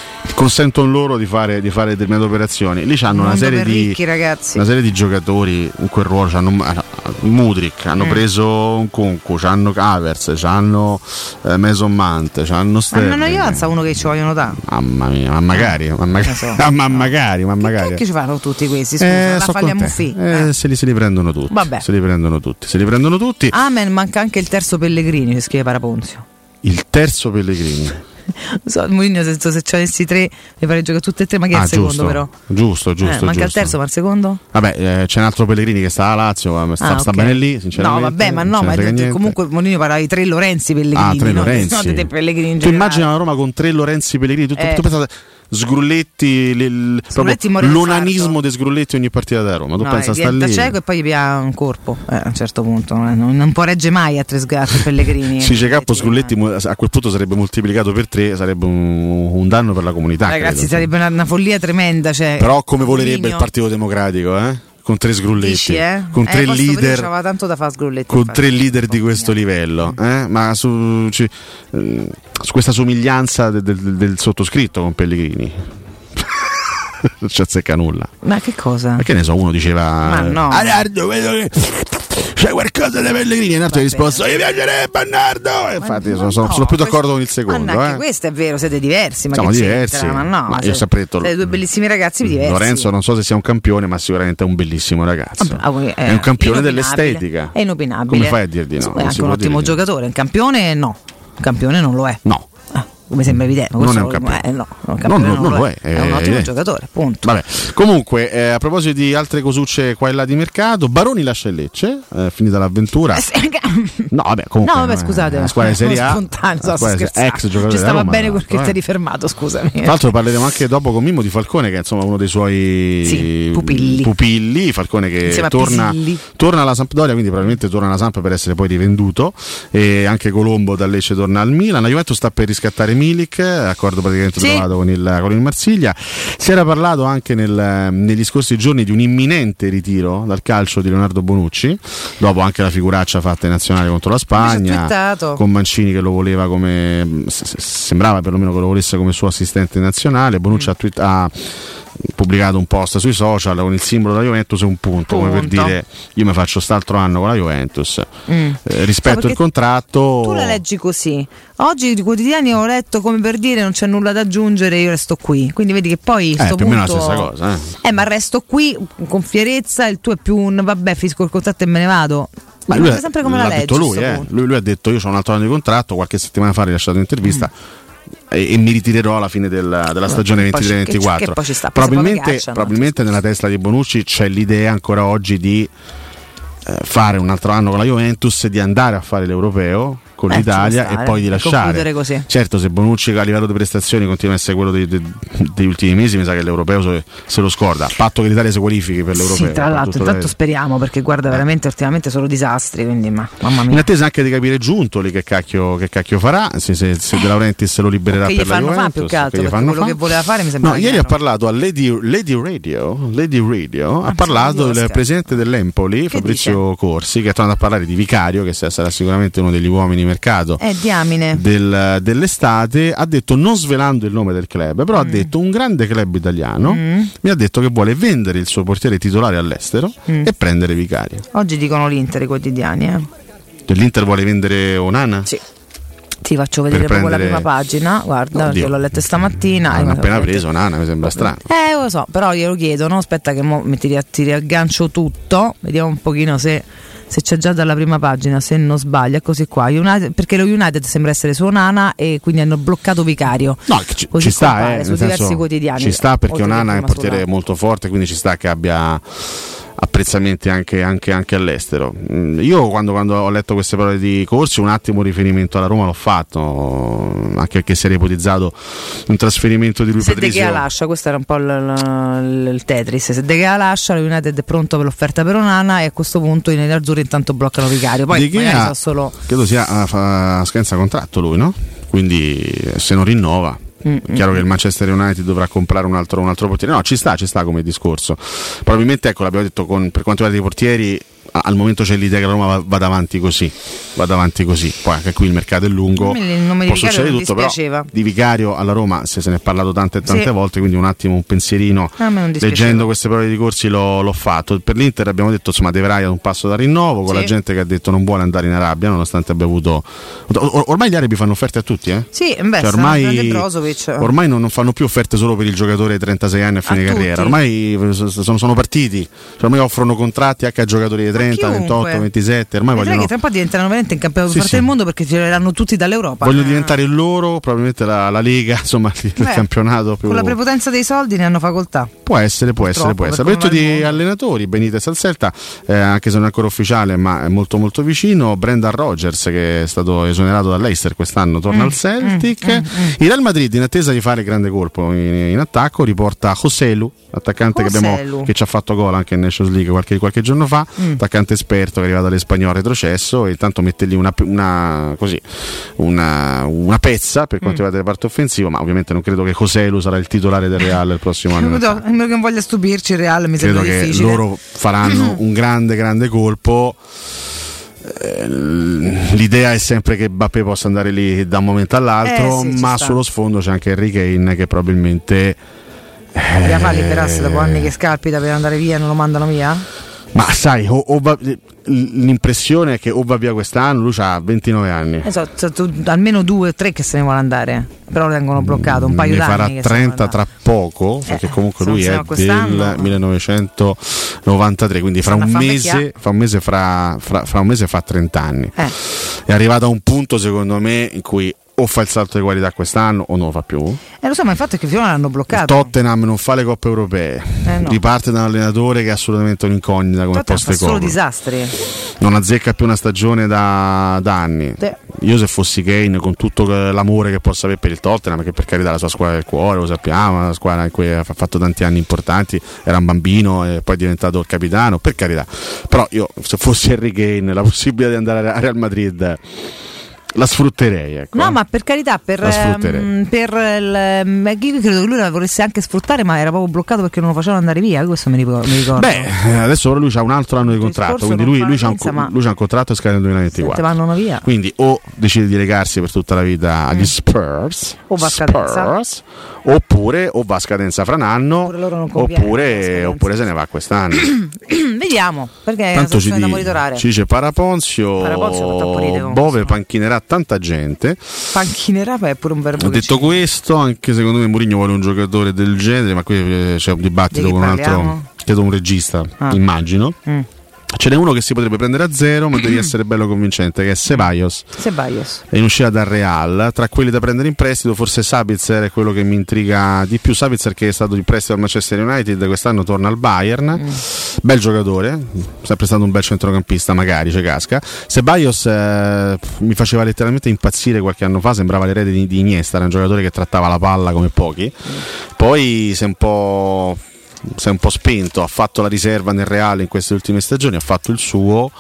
consentono loro di fare, di fare determinate operazioni. Lì hanno una serie, di, ricchi, una serie di giocatori in quel ruolo. C'hanno ah, Mudrik, hanno Mm. preso un Concu, hanno Avers, hanno eh, Mason Mount, hanno Ma Sterling. non io alza uno che ci vogliono da. Mamma mia, ma magari, ma magari, so. ma magari, ma magari. Che ci fanno tutti questi? Scusa, Eh, la faglia. Muffi. Eh, se, li, se li prendono tutti. Vabbè. Se li prendono tutti. Se li prendono tutti. Amen, manca anche il terzo Pellegrini, ci scrive Paraponzio. Il terzo Pellegrini. Non so, Mourinho detto se ci avessi tre mi farei giocare tutte e tre, ma che è Ah, il secondo giusto, però? giusto, giusto. eh, manca il giusto. terzo, ma il secondo? Vabbè, eh, c'è un altro Pellegrini che sta a Lazio, ma sta, Ah, sta ok. bene lì, sinceramente. No, vabbè, ma no, ma comunque Mourinho parlava di tre Lorenzi Pellegrini. Ah, tre no? Lorenzi. No, Pellegrini in tu immagina la Roma con tre Lorenzi Pellegrini, tu, tu- Eh. tu pensate Sgrulletti, Sgrulletti l'onanismo di Sgrulletti ogni partita da Roma. Tu No, pensa a sta lì. cieco e poi gli pia un corpo eh, a un certo punto. eh, Non, non può regge mai a tre sgatti Pellegrini. Si dice capo Sgrulletti mu- a quel punto sarebbe moltiplicato per tre, sarebbe un, un danno per la comunità. Ragazzi, credo. sarebbe una, una follia tremenda. Cioè, Però come volerebbe il Partito Democratico, eh? Con tre Sgrulletti, Dici, eh? con Eh, tre leader. c'aveva tanto da fare Sgrulletti. con tre leader di questo livello, eh? ma su, ci- eh, su questa somiglianza de- del- del sottoscritto con Pellegrini. non ci azzecca nulla. Ma che cosa? Ma che ne so, uno diceva. Ma no. "Ah, Nardo, vedo che c'è qualcosa da Pellegrini. E altro ha risposto: Mi piacerebbe a Nardo. E infatti, sono, sono- sono più d'accordo con il secondo. No, anche eh. questo è vero, siete diversi. Ma Siamo diversi. c'entra? Ma no, Ma io sempre detto- siete due bellissimi ragazzi diversi. Lorenzo non so se sia un campione, ma sicuramente è un bellissimo ragazzo. Ah, eh, è un campione inopinabile. dell'estetica. È inopinabile. Come fai a dir di no? È anche un ottimo no. giocatore. Un campione no. Un campione non lo è. No. Mi sembra evidente. Non è un campione. eh, no, un Non- campione non- non lo è, È un è ottimo evidente. giocatore, appunto. Vabbè. Comunque, eh, a proposito di altre cosucce qua e là di mercato, Baroni lascia il Lecce, eh, finita l'avventura. No, vabbè, comunque. no, vabbè, eh, scusate. La squadra di Serie A. Spontaneo, scherzando. ex giocatore Ci stava Roma, bene quel che eh. ti eri fermato, scusami. Tra l'altro parleremo anche dopo con Mimmo di Falcone, che è insomma uno dei suoi Sì, pupilli. pupilli. Falcone che torna, torna alla Sampdoria, quindi probabilmente torna alla Samp per essere poi rivenduto. E anche Colombo da Lecce torna al Milan. La Juventus sta per riscattare Milik, accordo praticamente Sì. trovato con il, con il Marsiglia. Si era parlato anche nel- negli scorsi giorni di un imminente ritiro dal calcio di Leonardo Bonucci, dopo anche la figuraccia fatta in nazionale contro la Spagna, con Mancini che lo voleva come sembrava perlomeno che lo volesse come suo assistente nazionale. Bonucci ha, twitt- ha pubblicato un post sui social con il simbolo della Juventus e un punto, come per Punto. dire io mi faccio st'altro anno con la Juventus. Mm. Eh, rispetto perché il contratto. Tu la leggi così. Oggi i quotidiani ho letto come per dire non c'è nulla da aggiungere, io resto qui. Quindi vedi che poi Eh, sto più o meno punto... la stessa cosa. Eh. Eh, ma resto qui con fierezza, il tuo è più un vabbè, fisco il contratto e me ne vado. Ma lui è sempre come la l'ha leggi. detto lui, eh. punto. lui, lui ha detto io ho un altro anno di contratto, qualche settimana fa ha rilasciato un'intervista. E, e mi ritirerò alla fine del- della stagione Che poi ci- che- 23-24. che poi ci sta, poi se poi probabilmente probabilmente nella testa di Bonucci c'è l'idea ancora oggi di eh, fare un altro anno con la Juventus, di andare a fare l'europeo con Eh, l'Italia e poi di e lasciare. così. Certo, se Bonucci a livello di prestazioni continua a essere quello dei- dei- degli ultimi mesi, mi sa che l'europeo se, se lo scorda. A patto che l'Italia si qualifichi per l'europeo. Sì, tra l'altro, intanto da- speriamo perché guarda veramente ultimamente solo disastri, quindi ma, mamma in mia. attesa anche di capire Giuntoli che cacchio, che cacchio farà, se, se, se De Laurentiis lo libererà Che per la fanno fa Juventus, più che altro, che fanno quello fa. che voleva fare mi sembra No, ieri ha parlato a Lady, Lady Radio, Lady Radio Ah, ha parlato il Oscar. presidente dell'Empoli, Fabrizio Corsi, che è tornato a parlare di Vicario, che sarà sicuramente uno degli uomini mercato Eh, del- dell'estate, ha detto, non svelando il nome del club, però ha Mm. detto un grande club italiano, mi ha detto che vuole vendere il suo portiere titolare all'estero Mm. e prendere Vicario. Oggi dicono l'Inter i quotidiani, eh. L'Inter vuole vendere Onana? Sì. Ti faccio vedere proprio la prendere- prima pagina, guarda, Oddio. perché l'ho letta stamattina. Hanno Eh, appena preso Onana, mi sembra strano. Eh, lo so, però glielo chiedo, no? Aspetta che mo ti riaggancio tutto, vediamo un pochino se, se c'è già dalla prima pagina, se non sbaglio, eccoci qua. United- perché lo United sembra essere su Onana e quindi hanno bloccato Vicario. No, ci, Così ci sta, eh, su diversi quotidiani. Ci sta perché Onana è un portiere molto forte, quindi ci sta che abbia apprezzamenti anche, anche- anche all'estero. Mm, Io quando, quando ho letto queste parole di Corsi un attimo riferimento alla Roma l'ho fatto, anche perché si era ipotizzato un trasferimento di lui Se De Patrizio. Gea lascia, questo era un po' il, il- Tetris. Se De Gea lascia, lo United è pronto per l'offerta per Onana e a questo punto i nerazzurri intanto bloccano Vicario. Poi De Gea, solo credo sia a, a scadenza contratto lui, no? Quindi eh, se non rinnova. Mm, È chiaro che il Manchester United dovrà comprare un altro, un altro portiere. No, ci sta, ci sta come discorso. Probabilmente, ecco, l'abbiamo detto con- per quanto riguarda i portieri, al momento c'è l'idea che la Roma va- vada avanti così. Vada avanti così. Poi anche qui il mercato è lungo. Il può succedere tutto, però di Vicario alla Roma se se ne è parlato tante e tante Sì. volte, quindi un attimo un pensierino leggendo queste parole di corsi l'ho, l'ho fatto. Per l'Inter abbiamo detto insomma De Vrij ad un passo da rinnovo, con Sì. la gente che ha detto non vuole andare in Arabia, nonostante abbia avuto. or- ormai gli arabi fanno offerte a tutti, eh? Sì, beh, Cioè, ormai, ormai non, non fanno più offerte solo per il giocatore di 36 anni a fine A carriera, tutti. ormai eh, sono, sono partiti, Cioè, ormai offrono contratti anche a giocatori di 30, chiunque. 28, 27, ormai Vedrai vogliono, che tra un po' diventeranno veramente in campionato Sì, più forte sì. del mondo perché tireranno tutti dall'Europa. vogliono diventare loro, probabilmente la, la Lega, insomma il Beh, campionato più... Con la prepotenza dei soldi ne hanno facoltà. Può essere, può essere, può essere. per Detto il di allenatori, Benitez al Celta, eh, anche se non è ancora ufficiale, ma è molto molto vicino. Brendan Rogers, che è stato esonerato dall'Eister quest'anno, torna Mm, al Celtic. Il Real Madrid, in attesa di fare il grande colpo in, in attacco, riporta Joselu, attaccante che, abbiamo- Joselu. che ci ha fatto gol anche in Nations League qualche, qualche giorno fa, Mm. Attaccante esperto che è arrivato all'Espagnolo retrocesso e intanto mette lì una, una- così, una, una pezza per Mm. quanto riguarda il reparto offensivo, ma ovviamente non credo che Joselu sarà il titolare del Real il prossimo anno. so, a meno che non voglia stupirci, il Real mi credo sembra che difficile. loro faranno un grande grande colpo Eh, l'idea è sempre che Bappé possa andare lì da un momento all'altro Eh, sì, ma sta. sullo sfondo c'è anche Harry Kane che probabilmente Dobbiamo fa liberasse dopo anni che scalpita per andare via e non lo mandano via? Ma sai o- o va- l'impressione è che o va via quest'anno lui ha 29 anni Esatto, tu- almeno due o tre che se ne vuole andare, però lo tengono bloccato un paio ne d'anni. farà ne 30 vuole tra poco perché comunque se non lui è del 1993 quindi fra un mese fra un mese fra, fra- fra un mese fa 30 anni Eh. è arrivato a un punto secondo me in cui o fa il salto di qualità quest'anno o non lo fa più. Eh, lo so, ma il fatto è che finora l'hanno Il bloccato. Tottenham non fa le coppe europee, Eh, no. riparte da un allenatore che è assolutamente un'incognita come Tottenham poste solo disastri. Non azzecca più una stagione da, da anni. Sì. Io se fossi Kane con tutto l'amore che possa avere per il Tottenham, che per carità la sua squadra del cuore, lo sappiamo, una squadra in cui ha fatto tanti anni importanti, era un bambino e poi è diventato il capitano, per carità. Però io se fossi Harry Kane, la possibilità di andare a Real Madrid la sfrutterei. Ecco. No, ma per carità, per, ehm, per il, ehm, io credo che lui la volesse anche sfruttare, ma era proprio bloccato perché non lo facevano andare via. Questo mi ricordo. Beh, eh, adesso però lui ha un altro anno di contratto, quindi lui, lui c'ha un, lui c'ha un contratto che scade nel Se 2024. te vanno via. Quindi o decide di legarsi per tutta la vita agli Spurs, Mm. O va a scadenza. Spurs, oppure o va a scadenza fra un anno, conviene, oppure, oppure se ne va quest'anno. Vediamo, perché è una Tanto ci, situazione da monitorare. ci dice Paraponzio, Paraponzio Bove panchinerà tanta gente. Panchinerà è pure un verbo detto questo, anche secondo me Mourinho vuole un giocatore del genere, ma qui eh, c'è un dibattito con un altro, credo un regista, Ah. immagino. Mm. Ce n'è uno che si potrebbe prendere a zero, ma devi essere bello convincente, che è Ceballos. Ceballos. È in uscita dal Real. Tra quelli da prendere in prestito, forse Sabitzer è quello che mi intriga di più. Sabitzer che è stato in prestito al Manchester United, quest'anno torna al Bayern. Mm. Bel giocatore, sempre stato un bel centrocampista, magari ci casca. Ceballos eh, mi faceva letteralmente impazzire qualche anno fa, sembrava l'erede di, di Iniesta, era un giocatore che trattava la palla come pochi. Poi si è un po' si è un po' spento, ha fatto la riserva nel Reale in queste ultime stagioni, ha fatto il suo,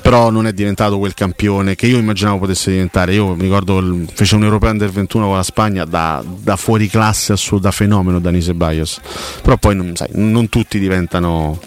però non è diventato quel campione che io immaginavo potesse diventare. Io mi ricordo fece un europeo under 21 con la Spagna da, da fuori classe da fenomeno Dani Ceballos. Però poi non, sai, non tutti diventano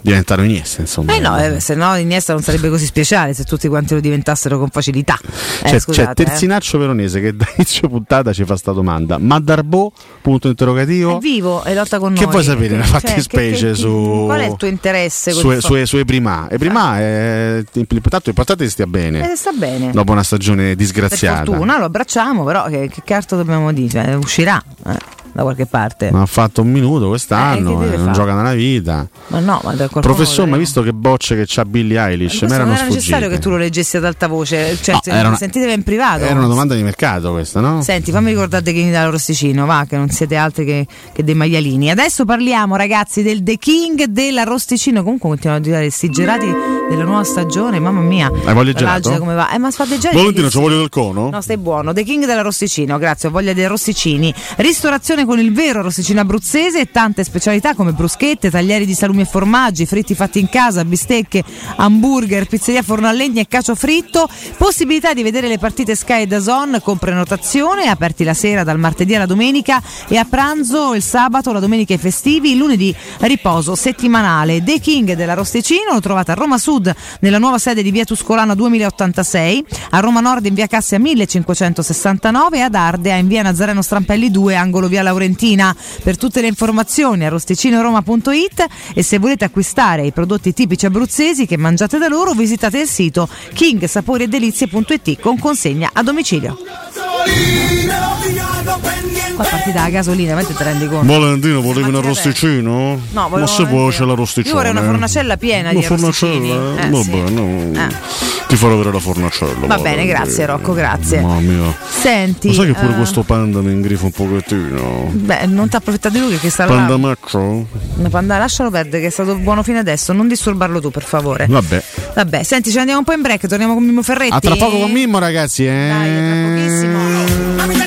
diventano Iniesta, insomma. Eh no, eh, se no Iniesta non sarebbe così speciale se tutti quanti lo diventassero con facilità. Eh, C'è, c'è scusate, eh. Terzinaccio Veronese che da inizio puntata ci fa sta domanda. Ma Darbo? Punto interrogativo. È vivo e lotta con Che noi. vuoi sapere nella Cioè, fattispecie che- che- su- Qual è il tuo interesse? Sue, fa- sue, sue prima. E prima è tanto importante che stia bene. Eh, sta bene. Dopo una stagione Per disgraziata. fortuna lo abbracciamo, però che, che carta dobbiamo dire? Cioè, uscirà eh, da qualche parte. Non ha fatto un minuto quest'anno, Eh, che non fare? gioca nella vita. Ma no, ma da qualcuno Professor, ma visto che bocce che c'ha Billie Eilish, mi erano non era necessario sfuggite. che tu lo leggessi ad alta voce, cioè No, se- era una- sentitevi in privato. Era una domanda di mercato questa, no? Senti, fammi ricordare The King dalla Rosticino, va, che non siete altri che, che dei maialini. Adesso parliamo, ragazzi, del The King della Rosticino. Comunque continuano a girare questi gelati della nuova stagione, mamma mia. Hai voglia di gelato? come va? Eh, ma fa dei gelati. Valentina, ci voglio del cono? No, stai buono. The King della Rosticino, grazie, ho voglia dei Rosticini. Ristorazione con il vero Rosticino abruzzese e tante specialità come bruschette, taglieri di salumi e formaggi, fritti fatti in casa, bistecche, hamburger, pizzeria forno a legna e cacio fritto. Possibilità di vedere le partite Sky e Dazon con prenotazione, aperti la sera dal martedì alla domenica e a pranzo il sabato, la domenica e festivi, il lunedì riposo settimanale. The King della Rosticino lo trovate a Roma Sud nella nuova sede di via Tuscolana 2086, a Roma Nord in via Cassia 1569 e ad Ardea in via Nazareno Strampelli 2, angolo via Laurentina. Per tutte le informazioni a rosticinoroma.it e se volete acquistare i prodotti tipici abruzzesi che mangiate da loro visitate il sito kingsaporiedelizie.it con consegna a domicilio. Qua è partita la gasolina, ma te te rendi conto? Valentino, volevi un arrosticino? No, Ma volevo se vuoi c'è Io l'arrosticino. vorrei una fornacella piena Una di arrosticini. fornacella? Eh, Va sì. bene, Eh. ti farò vedere la fornacella. Va guarda, bene, grazie Rocco, grazie. Mamma mia. Senti, Ma sai che pure eh, questo panda mi ingrifa un pochettino? Beh, non ti approfitta di lui che sta Panda là. maccio? Panda, lascialo perdere, che è stato buono fino adesso. Non disturbarlo tu, per favore. Vabbè. Vabbè, senti, ci andiamo un po' in break, torniamo con Mimmo Ferretti. A tra poco con Mimmo, ragazzi, eh. Ella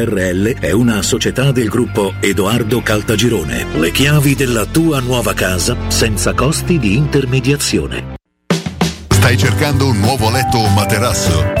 SRL è una società del gruppo Edoardo Caltagirone. Le chiavi della tua nuova casa senza costi di intermediazione. Stai cercando un nuovo letto o materasso?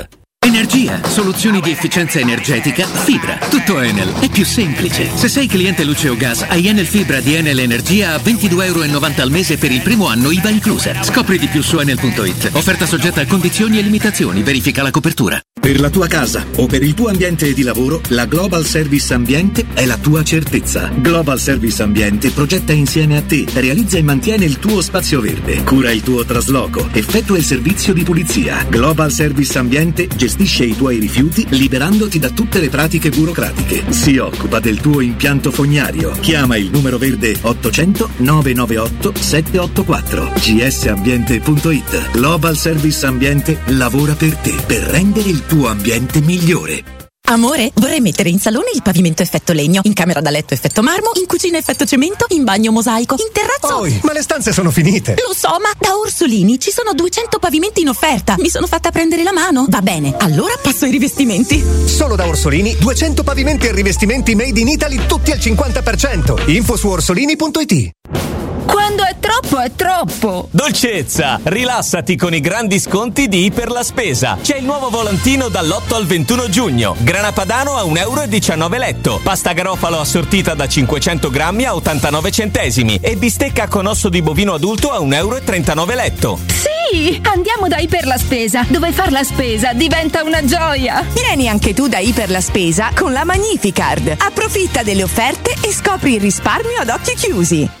Energia, soluzioni di efficienza energetica, fibra. Tutto Enel è più semplice. Se sei cliente luce o gas, hai Enel Fibra di Enel Energia a 22,90 euro al mese per il primo anno IVA inclusa. Scopri di più su enel.it. Offerta soggetta a condizioni e limitazioni. Verifica la copertura. Per la tua casa o per il tuo ambiente di lavoro, la Global Service Ambiente è la tua certezza. Global Service Ambiente progetta insieme a te, realizza e mantiene il tuo spazio verde, cura il tuo trasloco, effettua il servizio di pulizia. Global Service Ambiente gestisce i tuoi rifiuti liberandoti da tutte le pratiche burocratiche. Si occupa del tuo impianto fognario. Chiama il numero verde 800 998 784 gsambiente.it. Global Service Ambiente lavora per te per rendere il tuo ambiente migliore. Amore, vorrei mettere in salone il pavimento effetto legno, in camera da letto effetto marmo, in cucina effetto cemento, in bagno mosaico, in terrazzo. Poi, ma le stanze sono finite. Lo so, ma da Orsolini ci sono 200 pavimenti in offerta. Mi sono fatta prendere la mano. Va bene, allora passo ai rivestimenti. Solo da Orsolini 200 pavimenti e rivestimenti made in Italy tutti al 50%. Info su orsolini.it. Quando è troppo è troppo! Dolcezza! Rilassati con i grandi sconti di Iper la Spesa. C'è il nuovo volantino dall'8 al 21 giugno. Grana padano a 1,19 euro letto. Pasta garofalo assortita da 500 grammi a 89 centesimi. E bistecca con osso di bovino adulto a 1,39 euro letto. Sì! Andiamo da Iper la Spesa, dove far la spesa diventa una gioia! Vieni anche tu da Iper la Spesa con la Magnificard. Approfitta delle offerte e scopri il risparmio ad occhi chiusi.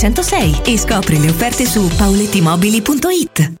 606 e scopri le offerte su paulettimobili.it.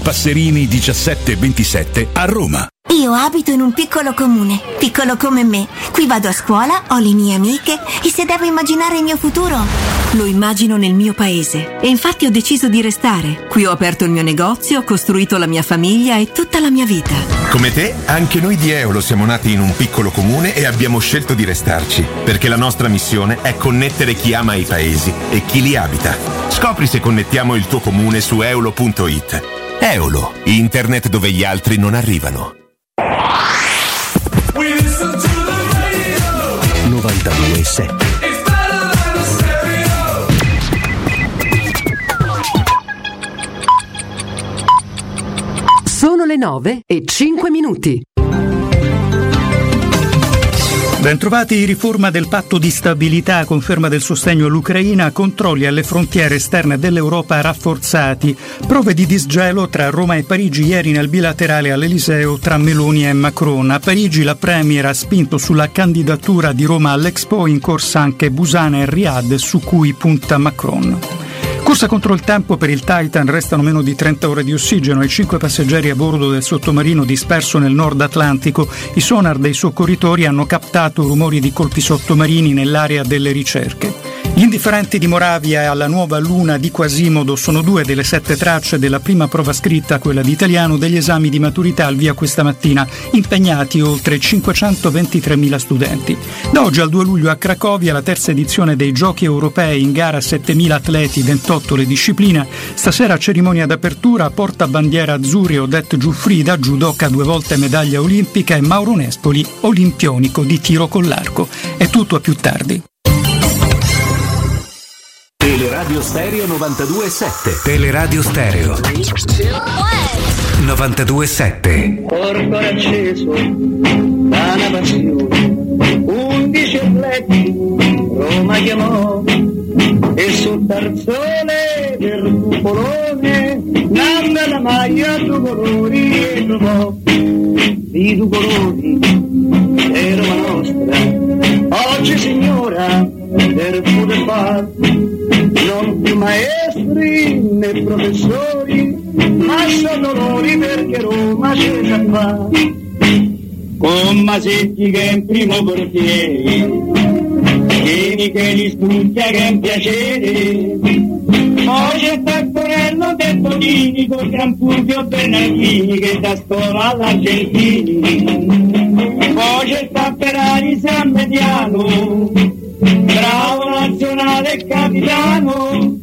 Passerini 1727 a Roma. Io abito in un piccolo comune, piccolo come me. Qui vado a scuola, ho le mie amiche e se devo immaginare il mio futuro, Lo immagino nel mio paese e infatti ho deciso di restare. Qui ho aperto il mio negozio, ho costruito la mia famiglia e tutta la mia vita. Come te, anche noi di Eolo siamo nati in un piccolo comune e abbiamo scelto di restarci, perché la nostra missione è connettere chi ama i paesi e chi li abita. Scopri se connettiamo il tuo comune su eolo.it. Eolo, internet dove gli altri non arrivano. 92 927. Sono le 9 e 5 minuti. Bentrovati, riforma del patto di stabilità, conferma del sostegno all'Ucraina, controlli alle frontiere esterne dell'Europa rafforzati, prove di disgelo tra Roma e Parigi ieri nel bilaterale all'Eliseo tra Meloni e Macron. A Parigi la Premier ha spinto sulla candidatura di Roma all'Expo, in corsa anche Busana e Riyadh su cui punta Macron. Corsa contro il tempo per il Titan, restano meno di 30 ore di ossigeno e 5 passeggeri a bordo del sottomarino disperso nel nord Atlantico. I sonar dei soccorritori hanno captato rumori di colpi sottomarini nell'area delle ricerche. Gli indifferenti di Moravia e alla nuova luna di Quasimodo sono due delle sette tracce della prima prova scritta, quella di italiano, degli esami di maturità al via questa mattina, impegnati oltre 523.000 studenti. Da oggi al 2 luglio a Cracovia la terza edizione dei Giochi europei in gara 7.000 atleti, 28 le discipline. Stasera cerimonia d'apertura, porta bandiera azzurri Odette Giuffrida, judoka due volte medaglia olimpica e Mauro Nespoli, olimpionico di tiro con l'arco. È tutto a più tardi. Teleradio Stereo 927. Teleradio Stereo 927. Corpo acceso da una passione, undici atleti Roma chiamò e sul tarzone del cupolone nanna la maglia due colori e trovò i due colori è Roma nostra oggi signora del pure far. Non più maestri né professori ma sono loro perché Roma ce la fa. Con Masetti che è in primo portiere Vieni che li studia che è un piacere. Poi c'è Taccorello De Tonini con Gran Fulvio Bernardini che da scuola all'Argentini. Poi c'è Tapperari San Mediano bravo nazionale e capitano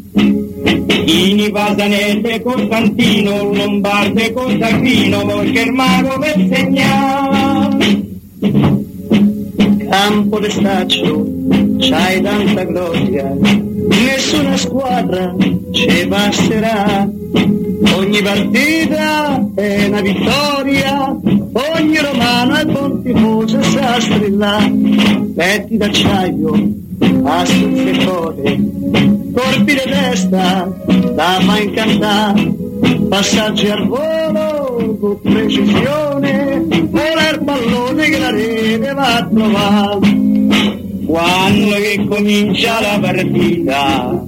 Ini Pasanelle Costantino Lombarde perché il mago per segnare. Campo de staccio c'hai tanta gloria nessuna squadra ci passerà ogni partita è una vittoria ogni romano è buon tifoso sa strillare. Petti d'acciaio astuzzi e code colpi di testa da mai incantare passaggi al volo con precisione vola il pallone che la rete va a trovare. Quando che comincia la partita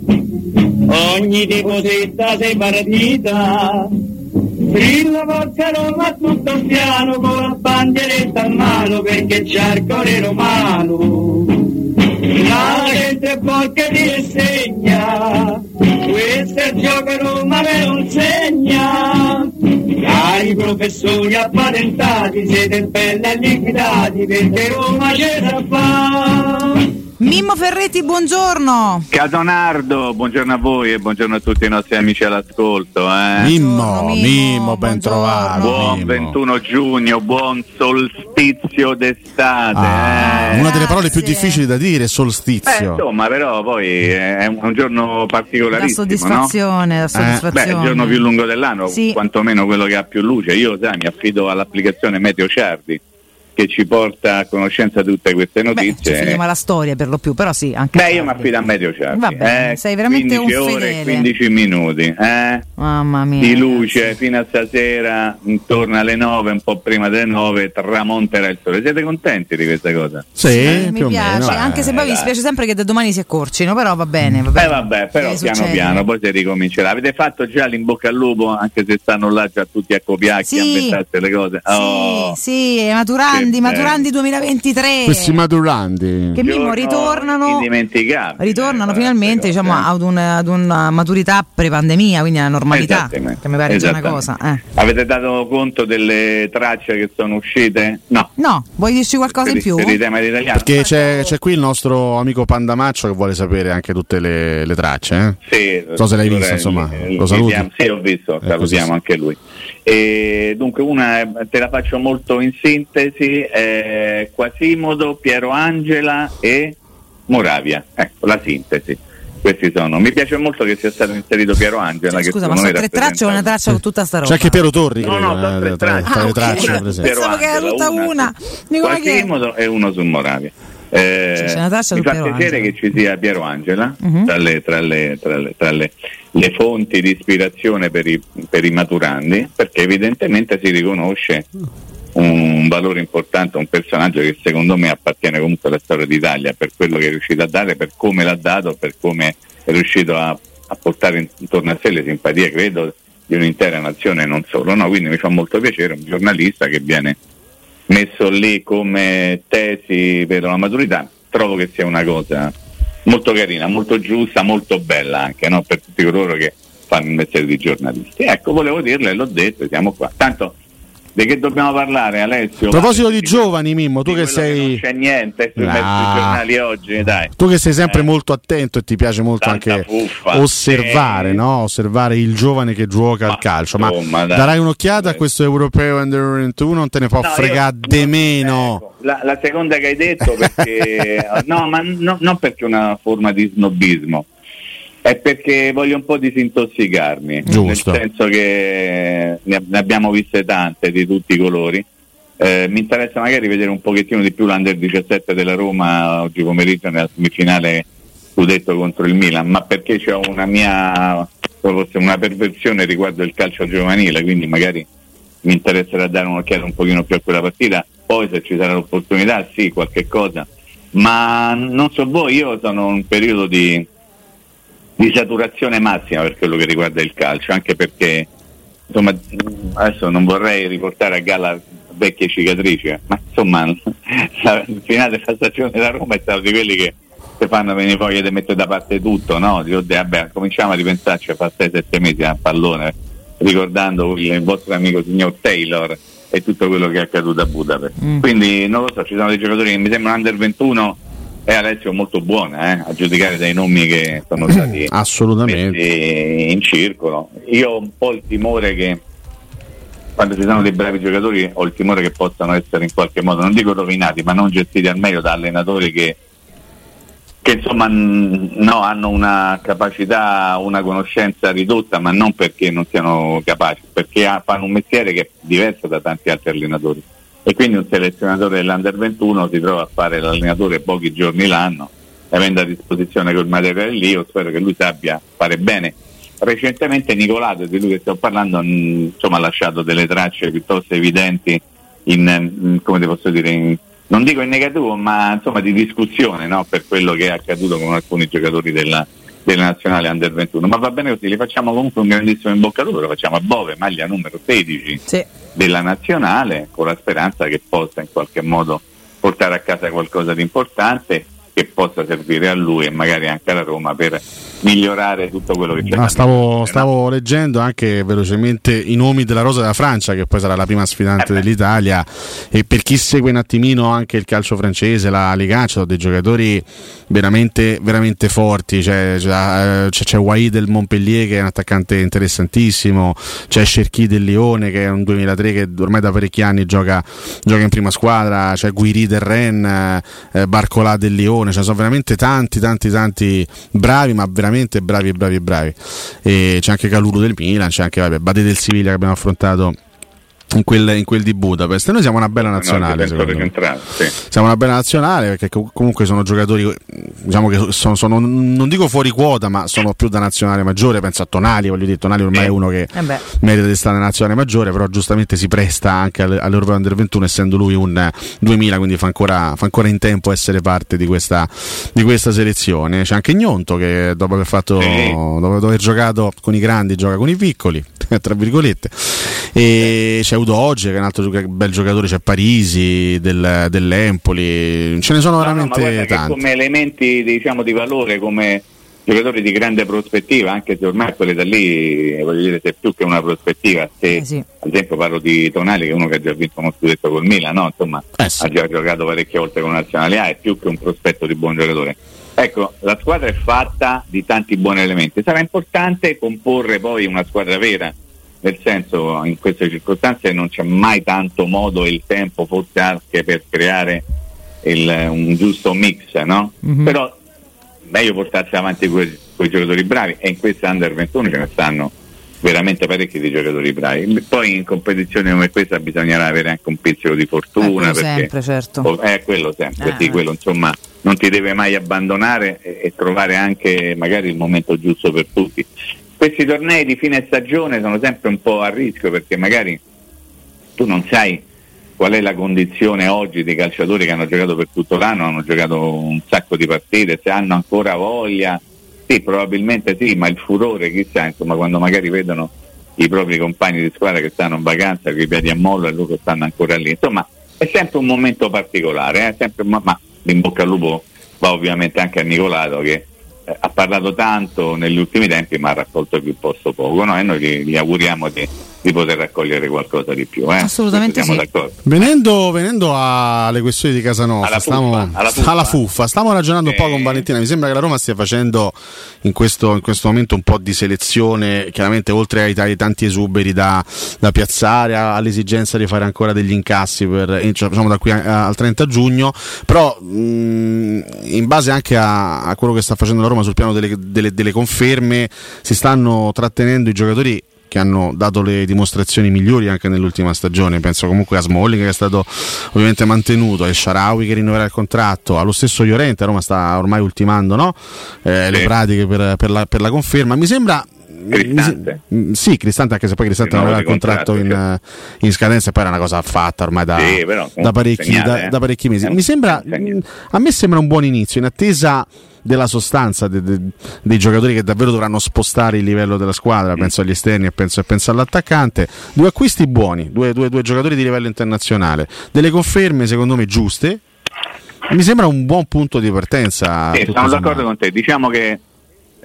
ogni tiposetta sei partita. Brilla forza Roma tutto piano con la bandieretta a mano perché c'è il cuore romano. La gente porca ti insegna questo è il gioco Roma me lo insegna. Cari professori appatentati siete belli e liquidati perché Roma ce la fa Mimmo Ferretti, buongiorno. Catonardo, buongiorno a voi e buongiorno a tutti i nostri amici all'ascolto. Eh. Mimmo, Mimmo, ben trovato. Buon Mimmo. 21 giugno, buon solstizio d'estate. Ah, eh. una delle parole più difficili da dire, Beh, solstizio. insomma, però poi è un, giorno La particolarissimo, no? soddisfazione, la Beh, soddisfazione. è il giorno più lungo dell'anno, Sì. quantomeno quello che ha più luce. Io sai, mi affido all'applicazione Meteo Ciardi che ci porta a conoscenza di tutte queste Beh, ci notizie. finiamo la storia per lo più, però sì, anche Beh, io mi affido a Meteo Ciardi. Eh, sei veramente 15 un ore e fedele. 15 minuti. Eh? Mamma mia. di luce fino a stasera, intorno alle 9, un po' prima delle 9, tramonterà il sole. Siete contenti di questa cosa? Sì, Eh, mi piace, anche se poi mi spiace sempre che da domani si accorcino, però va bene. Va Eh bene. vabbè, però Che piano succede? piano, poi si ricomincerà. Avete fatto già l'in-bocca al lupo, anche se stanno là già tutti a copiacchi, a Sì. inventarsi le cose. Oh, Sì, eh, Maturandi, Che Maturandi 2023. Questi maturandi. Che Mimmo ritornano, ritornano finalmente diciamo, ad, un- ad una maturità pre-pandemia, quindi alla normalità, che mi pare già una cosa. eh. Avete dato conto delle tracce che sono uscite? No. No, vuoi dirci qualcosa in Per, più? per i temi italiani? Perché c'è, c'è qui il nostro amico Pandamaccio che vuole sapere anche tutte le, le tracce. Eh? Sì, Non so se l'hai visto, vorrei- insomma, eh, lo saluti? chiam- Sì, ho visto, Eh, salutiamo anche lui. E dunque, una eh, te la faccio molto in sintesi: eh, Quasimodo, Piero Angela e Moravia. Ecco, la sintesi. Questi sono. Mi piace molto che sia stato inserito Piero Angela. che Scusa, ma sono tre tracce o una traccia con tutta sta roba? C'è anche Piero Torri, No, credo, no, sono tre eh, tra, tracce. tra Ah, tracce ok. presenti. Piero Pensavo che era tutta una una. Dico, che? Quasimodo e uno su Moravia. Eh, traccia mi fa piacere Angela. che ci sia Piero Angela Mhm. tra, le, tra le- tra le- tra le- le fonti di ispirazione per i, per i maturandi, perché evidentemente si riconosce un valore importante un personaggio che secondo me appartiene comunque alla storia d'Italia per quello che è riuscito a dare, per come l'ha dato, per come è riuscito a, a portare intorno a sé le simpatie, credo, di un'intera nazione e non solo. No, quindi mi fa molto piacere un giornalista che viene messo lì come tesi per la maturità, trovo che sia una cosa molto carina, molto giusta, molto bella anche no? per tutti coloro che fanno il mestiere di giornalisti. Ecco, volevo dirle, l'ho detto, siamo qua. Tanto di che dobbiamo parlare Alessio? A proposito di giovani, Mimmo, tu che sei. Non c'è niente sui Ah. mezzi giornali oggi, dai. Tu che sei sempre molto attento e ti piace molto Tanta anche fuffa. osservare, Eh. no? osservare il giovane che gioca al calcio. Ma insomma, darai un'occhiata a questo europeo under 21? Non te ne può No, fregare di meno. La, la seconda che hai detto perché no, ma no- non perché è una forma di snobismo, è perché voglio un po' disintossicarmi, Giusto. nel senso che ne, abbiamo viste tante di tutti i colori. Eh, mi interessa magari vedere un pochettino di più l'Under 17 della Roma oggi pomeriggio nella semifinale scudetto contro il Milan, ma perché c'è una mia una perversione riguardo il calcio giovanile, quindi magari mi interesserà dare un'occhiata un pochino più a quella partita, poi se ci sarà l'opportunità sì, qualche cosa, ma non so voi, io sono in un periodo di, di saturazione massima per quello che riguarda il calcio, anche perché insomma adesso non vorrei riportare a galla vecchie cicatrici, eh, ma insomma la finale della stagione da Roma è stato di quelli che ti fanno venire voglia di mettere da parte tutto, no? Dico, "Deh, vabbè, cominciamo a ripensarci fa 6-7 mesi a pallone, ricordando il, il vostro amico signor Taylor e tutto quello che è accaduto a Budapest. Mm. Quindi non lo so, ci sono dei giocatori che mi sembrano under 21 e Alessio molto buona, eh, a giudicare dai nomi che sono stati Assolutamente. in circolo. Io ho un po' il timore che quando ci sono dei bravi giocatori ho il timore che possano essere in qualche modo, non dico rovinati, ma non gestiti al meglio da allenatori che, che insomma n- no, hanno una capacità, una conoscenza ridotta, ma non perché non siano capaci, perché ha- fanno un mestiere che è diverso da tanti altri allenatori. E quindi un selezionatore dell'Under 21 si trova a fare l'allenatore pochi giorni l'anno, avendo a disposizione quel materiale lì, io spero che lui sappia fare bene. Recentemente Nicolato, di lui che stiamo parlando, insomma, ha lasciato delle tracce piuttosto evidenti in, come ti posso dire, in- non dico in negativo, ma insomma di discussione no? per quello che è accaduto con alcuni giocatori della, della nazionale under 21. Ma va bene così, li facciamo comunque un grandissimo imboccatura, lo facciamo a Bove, maglia numero 16 della nazionale, con la speranza che possa in qualche modo portare a casa qualcosa di importante che possa servire a lui e magari anche alla Roma per migliorare tutto quello che c'è. No, stavo, stavo leggendo anche velocemente i nomi della Rosa della Francia, che poi sarà la prima sfidante Eh dell'Italia. E per chi segue un attimino anche il calcio francese, la Liga, ci sono dei giocatori veramente, veramente forti. C'è, c'è, c'è, Wai del Montpellier, che è un attaccante interessantissimo. C'è Cherki del Lione, che è un 2003 che ormai da parecchi anni gioca, gioca in prima squadra. C'è Guiri del Rennes, eh, Barcolà del Lione. Ci sono veramente tanti, tanti, tanti bravi, ma veramente bravi, bravi, bravi. E c'è anche Calulu del Milan, c'è anche vabbè, Bade del Siviglia che abbiamo affrontato in quel, in quel di Budapest. Noi siamo una bella nazionale, me. centrale, sì. Siamo una bella nazionale perché co- comunque sono giocatori, diciamo che sono, sono- non dico fuori quota, ma sono più da nazionale maggiore. Penso a Tonali, voglio dire, Tonali ormai è uno che Eh merita di stare in nazionale maggiore, però giustamente si presta anche alle- all'Europa Under 21, essendo lui un eh, 2000, quindi fa ancora, fa ancora in tempo essere parte di questa, di questa selezione. C'è anche Gnonto che dopo aver, fatto, dopo aver giocato con i grandi gioca con i piccoli, tra virgolette. E c'è Udoge che è un altro bel giocatore, c'è Parisi del, dell'Empoli, ce ne sono No, no, ma veramente guarda che tanti. come elementi diciamo, di valore, come giocatori di grande prospettiva, anche se ormai quelle da lì, eh, voglio dire, se è più che una prospettiva, se ad esempio parlo di Tonali che è uno che ha già vinto uno scudetto col Milan, no? Insomma, Eh ha già giocato parecchie volte con la nazionale A, è più che un prospetto di buon giocatore. Ecco, la squadra è fatta di tanti buoni elementi, sarà importante comporre poi una squadra vera, nel senso in queste circostanze non c'è mai tanto modo e il tempo forse anche per creare il- un giusto mix, no? Mhm. Però meglio portarsi avanti quei, quei giocatori bravi e in questa under 21 ce ne stanno veramente parecchi di giocatori bravi. Poi in competizioni come questa bisognerà avere anche un pizzico di fortuna perché sempre, certo. Oh, eh, quello sempre, Eh, sì, quello insomma non ti deve mai abbandonare e, e trovare anche magari il momento giusto per tutti. Questi tornei di fine stagione sono sempre un po' a rischio perché magari tu non sai qual è la condizione oggi dei calciatori che hanno giocato per tutto l'anno, hanno giocato un sacco di partite, se hanno ancora voglia, sì, probabilmente sì, ma il furore, chissà, insomma, quando magari vedono i propri compagni di squadra che stanno in vacanza, con i piedi a mollo e loro stanno ancora lì. Insomma, è sempre un momento particolare, eh, sempre, ma, ma in bocca al lupo va ovviamente anche a Nicolato che eh, ha parlato tanto negli ultimi tempi ma ha raccolto piuttosto poco no? e noi gli, auguriamo di, di poter raccogliere qualcosa di più. Eh? Assolutamente Siamo sì. d'accordo. Venendo, venendo alle questioni di casa nostra, Alla stiamo, fuffa, alla fuffa. alla fuffa, stiamo ragionando un po' con Valentina. Mi sembra che la Roma stia facendo in questo, in questo momento un po' di selezione, chiaramente oltre ai, ai tanti esuberi da, da piazzare, a- all'esigenza di fare ancora degli incassi per, eh, cioè, diciamo da qui a- al 30 giugno, però mh, in base anche a, a quello che sta facendo la Roma sul piano delle, delle- delle conferme, si stanno trattenendo i giocatori che hanno dato le dimostrazioni migliori anche nell'ultima stagione. Penso comunque a Smalling che è stato ovviamente mantenuto, e Sharawi che rinnoverà il contratto, allo stesso Llorente, Roma sta ormai ultimando no? Eh, le pratiche per, per la, per la conferma. Mi sembra. Cristante. mi mm, sì, Cristante, anche se poi Cristante non aveva il contratto in, eh, in scadenza, poi era una cosa fatta ormai da, Sì, però, da parecchi, segnale, da- eh. da parecchi mesi. Mi sembra, mm, a me sembra un buon inizio in attesa della sostanza de- de- dei giocatori che davvero dovranno spostare il livello della Mm. squadra. Penso agli esterni e penso, penso all'attaccante. Due acquisti buoni, due, due- due giocatori di livello internazionale, delle conferme secondo me giuste. Mi sembra un buon punto di partenza. Sì, sono sommato. d'accordo con te. Diciamo che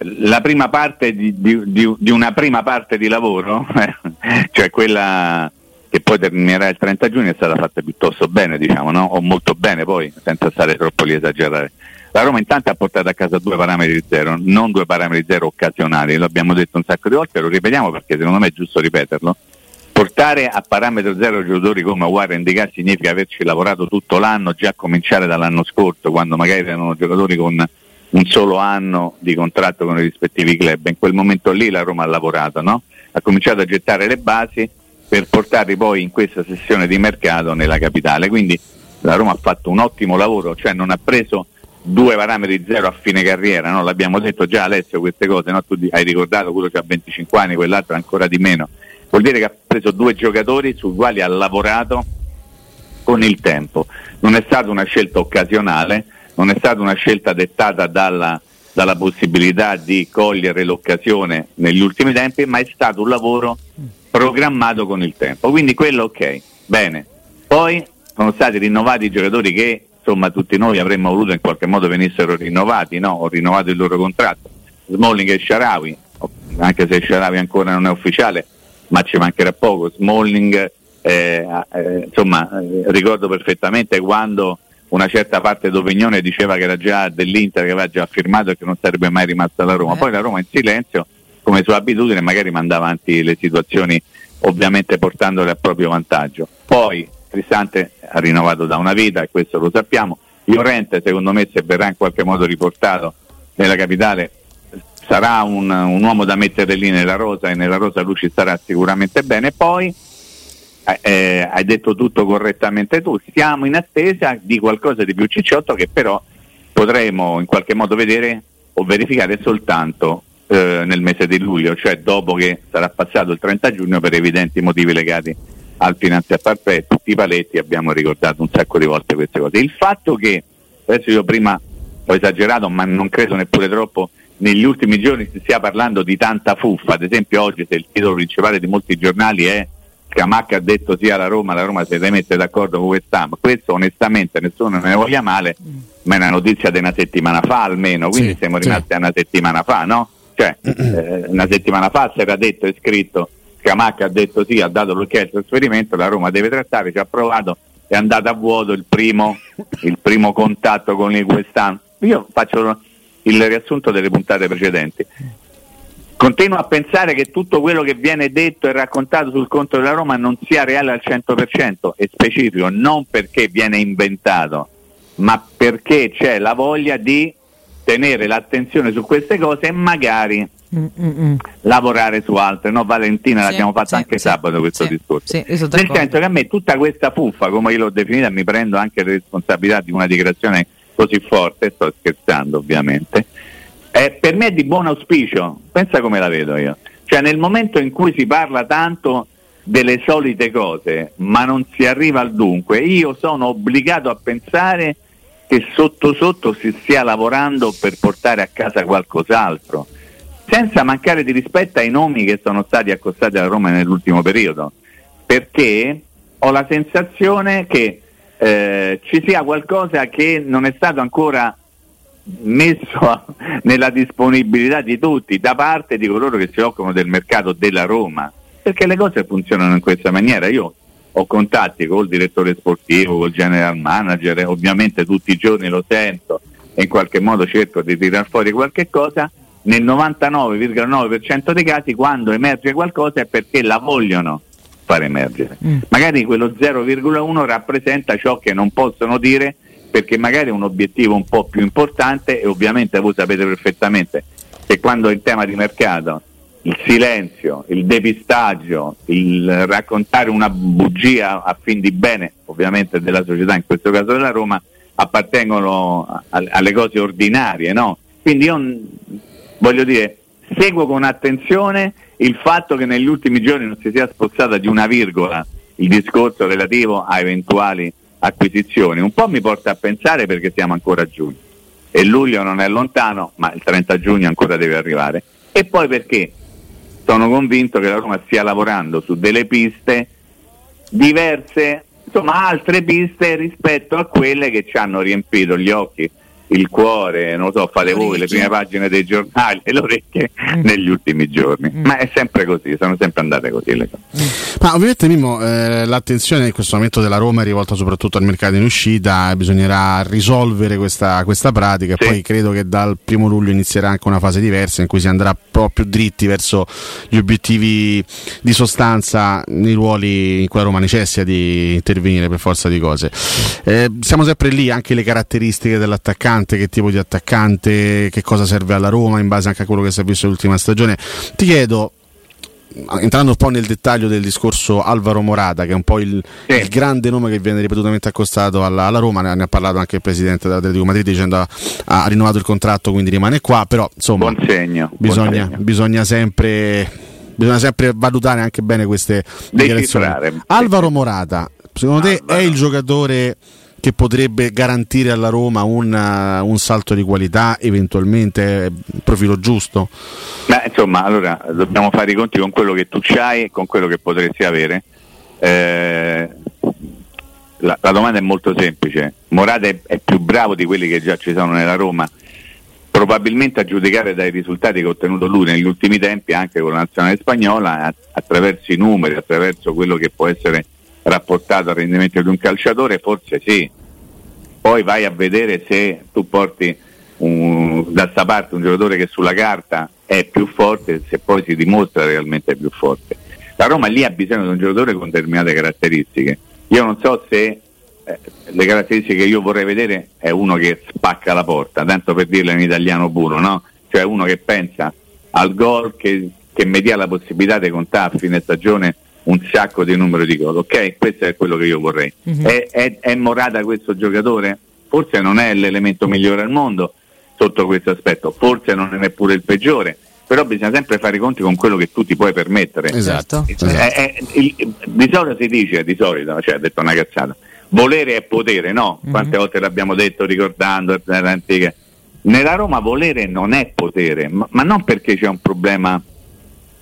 la prima parte di, di- di- una prima parte di lavoro, cioè quella che poi terminerà il 30 giugno, è stata fatta piuttosto bene, diciamo, no? o molto bene poi, senza stare troppo lì a esagerare. La Roma intanto ha portato a casa due parametri zero, non due parametri zero occasionali, l'abbiamo detto un sacco di volte, lo ripetiamo perché secondo me è giusto ripeterlo. Portare a parametro zero giocatori come Warren Indica significa averci lavorato tutto l'anno, già a cominciare dall'anno scorso, quando magari erano giocatori con un solo anno di contratto con i rispettivi club. In quel momento lì la Roma ha lavorato, no? ha cominciato a gettare le basi per portarli poi in questa sessione di mercato nella capitale. Quindi la Roma ha fatto un ottimo lavoro, cioè non ha preso due parametri zero a fine carriera, no? l'abbiamo detto già Alessio queste cose, no? tu hai ricordato quello che ha 25 anni, quell'altro ancora di meno. Vuol dire che ha preso due giocatori sui quali ha lavorato con il tempo. Non è stata una scelta occasionale, non è stata una scelta dettata dalla, dalla possibilità di cogliere l'occasione negli ultimi tempi, ma è stato un lavoro programmato con il tempo. Quindi quello ok, bene. Poi sono stati rinnovati i giocatori che insomma tutti noi avremmo voluto in qualche modo venissero rinnovati, no? ho rinnovato il loro contratto. Smalling e Sharawi, anche se Sharawi ancora non è ufficiale, ma ci mancherà poco. Smalling, eh, eh, insomma, eh, ricordo perfettamente quando una certa parte d'opinione diceva che era già dell'Inter, che aveva già firmato e che non sarebbe mai rimasto alla Roma. Poi la Roma in silenzio, come sua abitudine, magari manda avanti le situazioni, ovviamente portandole a proprio vantaggio. Poi Cristante ha rinnovato da una vita e questo lo sappiamo. Llorente, secondo me, se verrà in qualche modo riportato nella capitale, sarà un, un uomo da mettere lì nella rosa e nella rosa lui ci starà sicuramente bene. Poi eh, eh, hai detto tutto correttamente tu, siamo in attesa di qualcosa di più cicciotto che però potremo in qualche modo vedere o verificare soltanto eh, nel mese di luglio, cioè dopo che sarà passato il 30 giugno per evidenti motivi legati al finanziamento parte tutti i paletti, abbiamo ricordato un sacco di volte queste cose. Il fatto che, adesso io prima ho esagerato, ma non credo neppure troppo, negli ultimi giorni si stia parlando di tanta fuffa, ad esempio oggi se il titolo principale di molti giornali è Scamacca ha detto sì alla Roma, la Roma si deve mettere d'accordo con quest'anno, questo onestamente nessuno ne voglia male, ma è una notizia di una settimana fa almeno, quindi Sì, siamo sì. rimasti a una settimana fa, no? Cioè, eh, una settimana fa si era detto e scritto, Scamacca ha detto sì, ha dato l'ok al trasferimento, la Roma deve trattare, ci ha provato, è andato a vuoto il primo, il primo contatto con il quest'anno. Io faccio il riassunto delle puntate precedenti. Continuo a pensare che tutto quello che viene detto e raccontato sul conto della Roma non sia reale al 100% e specifico, non perché viene inventato, ma perché c'è la voglia di tenere l'attenzione su queste cose e magari lavorare su altre. No, Valentina, Sì, l'abbiamo fatto sì, anche sì, sabato questo discorso. Nel d'accordo. senso che a me tutta questa fuffa, come io l'ho definita, mi prendo anche le responsabilità di una dichiarazione così forte, sto scherzando ovviamente, eh, per me è di buon auspicio, pensa come la vedo io. Cioè nel momento in cui si parla tanto delle solite cose, ma non si arriva al dunque, io sono obbligato a pensare che sotto sotto si stia lavorando per portare a casa qualcos'altro, senza mancare di rispetto ai nomi che sono stati accostati alla Roma nell'ultimo periodo, perché ho la sensazione che eh, ci sia qualcosa che non è stato ancora messo a- nella disponibilità di tutti da parte di coloro che si occupano del mercato della Roma, perché le cose funzionano in questa maniera. Io ho contatti col direttore sportivo, col general manager, ovviamente tutti i giorni lo sento e in qualche modo cerco di tirar fuori qualche cosa. Nel 99,9% dei casi quando emerge qualcosa è perché la vogliono far emergere. Magari quello 0,1 rappresenta ciò che non possono dire perché magari è un obiettivo un po' più importante e ovviamente voi sapete perfettamente che quando in tema di mercato il silenzio, il depistaggio, il raccontare una bugia a fin di bene, ovviamente della società, in questo caso della Roma, appartengono a- alle cose ordinarie, no? Quindi io voglio dire, seguo con attenzione il fatto che negli ultimi giorni non si sia spostata di una virgola il discorso relativo a eventuali acquisizioni. Un po' mi porta a pensare perché siamo ancora a giugno e luglio non è lontano, ma il 30 giugno ancora deve arrivare. E poi perché sono convinto che la Roma stia lavorando su delle piste diverse, insomma altre piste rispetto a quelle che ci hanno riempito gli occhi, il cuore, non lo so, fate voi le prime pagine dei giornali le orecchie negli ultimi giorni. Ma è sempre così, sono sempre andate così le cose. Ma ovviamente Mimmo, eh, l'attenzione in questo momento della Roma è rivolta soprattutto al mercato in uscita, bisognerà risolvere questa, questa pratica e poi credo che dal primo luglio inizierà anche una fase diversa in cui si andrà un po' più dritti verso gli obiettivi di sostanza nei ruoli in cui la Roma necessita di intervenire per forza di cose. Eh, siamo sempre lì, anche le caratteristiche dell'attaccante, che tipo di attaccante, che cosa serve alla Roma in base anche a quello che si è visto nell'ultima stagione. Ti chiedo, entrando un po' nel dettaglio del discorso Alvaro Morata, che è un po' il, il grande nome che viene ripetutamente accostato alla, alla Roma, ne, ne ha parlato anche il presidente dell'Atletico Madrid dicendo ha, ha rinnovato il contratto, quindi rimane qua, però insomma Buon segno, bisogna, bisogna sempre bisogna sempre valutare anche bene queste dichiarazioni. Alvaro Morata, secondo te è il giocatore che potrebbe garantire alla Roma un, uh, un salto di qualità, eventualmente eh, profilo giusto? Ma insomma, allora dobbiamo fare i conti con quello che tu c'hai e con quello che potresti avere. Eh, la, la domanda è molto semplice. Morata è, è più bravo di quelli che già ci sono nella Roma. Probabilmente a giudicare dai risultati che ha ottenuto lui negli ultimi tempi anche con la nazionale spagnola, attraverso i numeri, attraverso quello che può essere rapportato al rendimento di un calciatore, forse sì. Poi vai a vedere se tu porti un- da sta parte un giocatore che sulla carta è più forte, se poi si dimostra realmente più forte. La Roma lì ha bisogno di un giocatore con determinate caratteristiche. Io non so se eh, le caratteristiche che io vorrei vedere è uno che spacca la porta, tanto per dirla in italiano puro, no? Cioè uno che pensa al gol, che, che mi dia la possibilità di contare a fine stagione un sacco di numero di gol, ok? Questo è quello che io vorrei. Mhm. È, è, è Morata questo giocatore? Forse non è l'elemento migliore al mondo sotto questo aspetto, forse non è neppure il peggiore, però bisogna sempre fare i conti con quello che tu ti puoi permettere. Esatto, Eh, esatto. eh, il- di solito si dice, di solito, cioè ha detto una cazzata, volere è potere, no? Quante volte l'abbiamo detto ricordando le antiche. Nella Roma volere non è potere, ma, ma non perché c'è un problema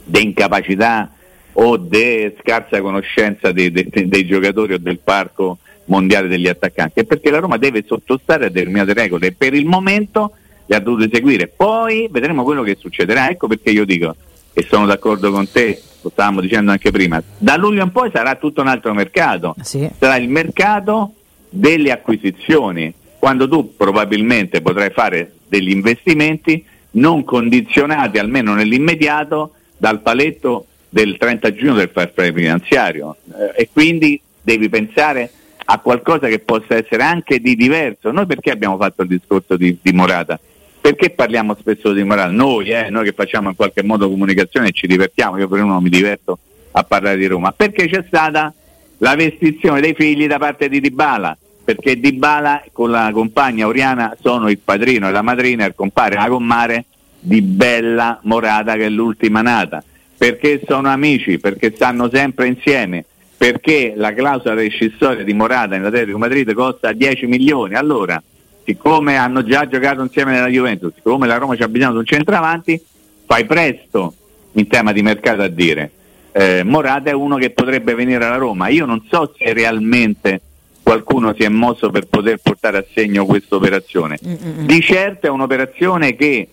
di incapacità o di scarsa conoscenza dei, dei- dei giocatori o del parco mondiale degli attaccanti, è perché la Roma deve sottostare a determinate regole e per il momento le ha dovute seguire. Poi vedremo quello che succederà. Ecco perché io dico, e sono d'accordo con te, lo stavamo dicendo anche prima, da luglio in poi sarà tutto un altro mercato. Sarà il mercato delle acquisizioni, quando tu probabilmente potrai fare degli investimenti non condizionati, almeno nell'immediato, dal paletto del 30 giugno del fair play finanziario. Eh, e quindi devi pensare a qualcosa che possa essere anche di diverso. Noi perché abbiamo fatto il discorso di, di Morata? Perché parliamo spesso di Morata? Noi, eh, noi che facciamo in qualche modo comunicazione e ci divertiamo, io per uno mi diverto a parlare di Roma, perché c'è stata la vestizione dei figli da parte di Dybala, perché Dybala con la compagna Oriana sono il padrino e la madrina, il compare la commare di Bella Morata che è l'ultima nata, perché sono amici, perché stanno sempre insieme, perché la clausola rescissoria di Morata nell'Atletico Madrid costa 10 milioni. Allora, siccome hanno già giocato insieme nella Juventus, siccome la Roma ci ha bisogno di un centravanti, fai presto in tema di mercato a dire eh, Morata è uno che potrebbe venire alla Roma. Io non so se realmente qualcuno si è mosso per poter portare a segno questa operazione. Di certo è un'operazione che,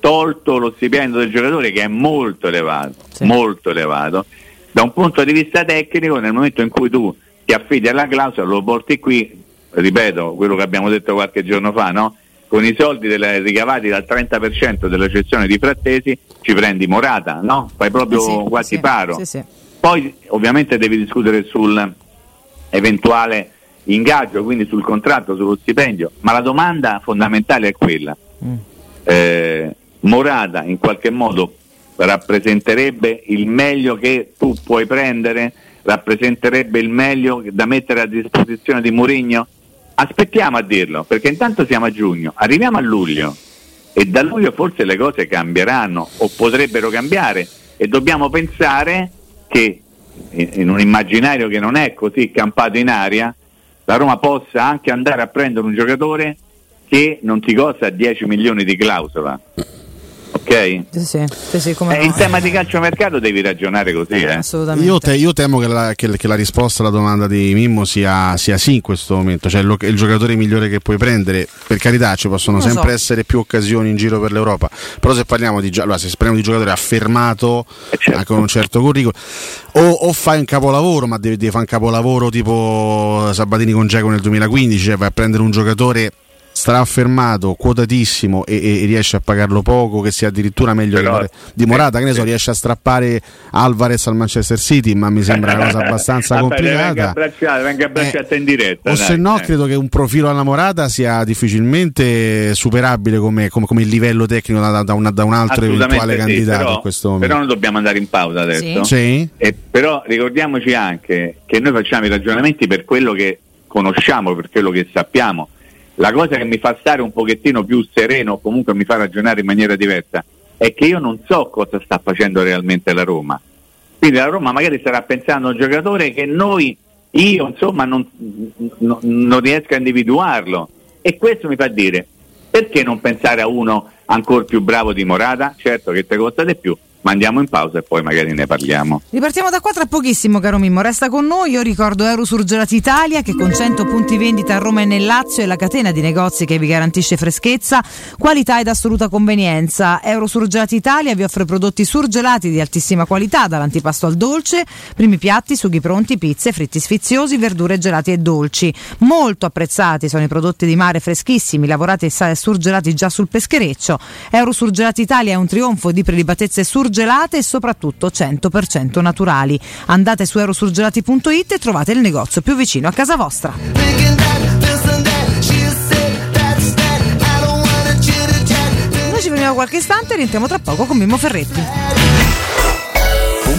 tolto lo stipendio del giocatore, che è molto elevato, molto elevato, da un punto di vista tecnico, nel momento in cui tu ti affidi alla clausola, lo porti qui, ripeto quello che abbiamo detto qualche giorno fa, no? con i soldi del- ricavati dal 30% della cessione di Frattesi ci prendi Morata, no? fai proprio Eh sì, quasi sì, paro. sì, sì. Poi ovviamente devi discutere sul eventuale ingaggio, quindi sul contratto, sullo stipendio, ma la domanda fondamentale è quella. Eh, Morata in qualche modo rappresenterebbe il meglio che tu puoi prendere, rappresenterebbe il meglio da mettere a disposizione di Mourinho? Aspettiamo a dirlo, perché intanto siamo a giugno, arriviamo a luglio e da luglio forse le cose cambieranno o potrebbero cambiare e dobbiamo pensare che in un immaginario che non è così campato in aria, la Roma possa anche andare a prendere un giocatore che non ti costa 10 milioni di clausola. Ok? Sì, sì, sì, come Eh, no. in tema di calciomercato devi ragionare così, eh. Assolutamente. Io, te- io temo che la, che- che la risposta alla domanda di Mimmo sia, sia sì in questo momento, cioè lo- il giocatore migliore che puoi prendere. Per carità, ci possono sempre so. essere più occasioni in giro per l'Europa, però se parliamo di, allora, se parliamo di giocatore affermato anche con un certo curriculum, o, o fai un capolavoro, ma devi, devi fare un capolavoro tipo Sabatini con Geco nel 2015, cioè vai a prendere un giocatore straffermato, quotatissimo e, e- e riesce a pagarlo poco, che sia addirittura meglio Però- di, di Morata, che ne so, riesce a strappare Alvarez al Manchester City, ma mi sembra una cosa abbastanza Vabbè, Venga complicata. venga abbracciato in diretta. O dai, se no, eh. credo che un profilo alla Morata sia difficilmente superabile come, come- come il livello tecnico da, da un, da un altro eventuale sì, candidato però, in questo momento. però noi dobbiamo andare in pausa adesso. Sì. Sì. E però ricordiamoci anche che noi facciamo i ragionamenti per quello che conosciamo, per quello che sappiamo. La cosa che mi fa stare un pochettino più sereno, o comunque mi fa ragionare in maniera diversa, è che io non so cosa sta facendo realmente la Roma. Quindi la Roma magari starà pensando a un giocatore che noi, io insomma, non, non- non riesco a individuarlo. E questo mi fa dire, perché non pensare a uno ancora più bravo di Morata? Certo che te costa di più, ma andiamo in pausa e poi magari ne parliamo. Ripartiamo da qua tra pochissimo, caro Mimmo. Resta con noi. Io ricordo Eurosurgelati Italia che con 100 punti vendita a Roma e nel Lazio è la catena di negozi che vi garantisce freschezza, qualità ed assoluta convenienza. Eurosurgelati Italia vi offre prodotti surgelati di altissima qualità, dall'antipasto al dolce, primi piatti, sughi pronti, pizze, fritti sfiziosi, verdure gelati e dolci. Molto apprezzati sono i prodotti di mare freschissimi, lavorati e surgelati già sul peschereccio. Eurosurgelati Italia è un trionfo di prelibatezze surgelate e soprattutto 100% naturali. Andate su eurosurgelati.it e trovate il negozio più vicino a casa vostra. Noi ci fermiamo qualche istante e rientriamo tra poco con Mimmo Ferretti.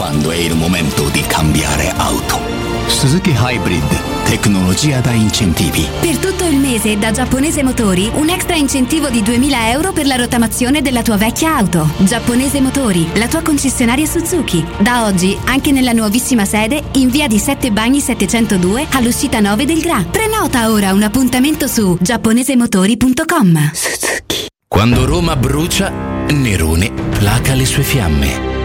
Quando è il momento di cambiare auto. Suzuki Hybrid, tecnologia da incentivi. Per tutto il mese da Giapponese Motori un extra incentivo di 2000 euro per la rottamazione della tua vecchia auto. Giapponese Motori, la tua concessionaria Suzuki. Da oggi anche nella nuovissima sede in via di Sette Bagni 702 all'uscita 9 del Gra. Prenota ora un appuntamento su giapponesemotori.com. Quando Roma brucia, Nerone placa le sue fiamme.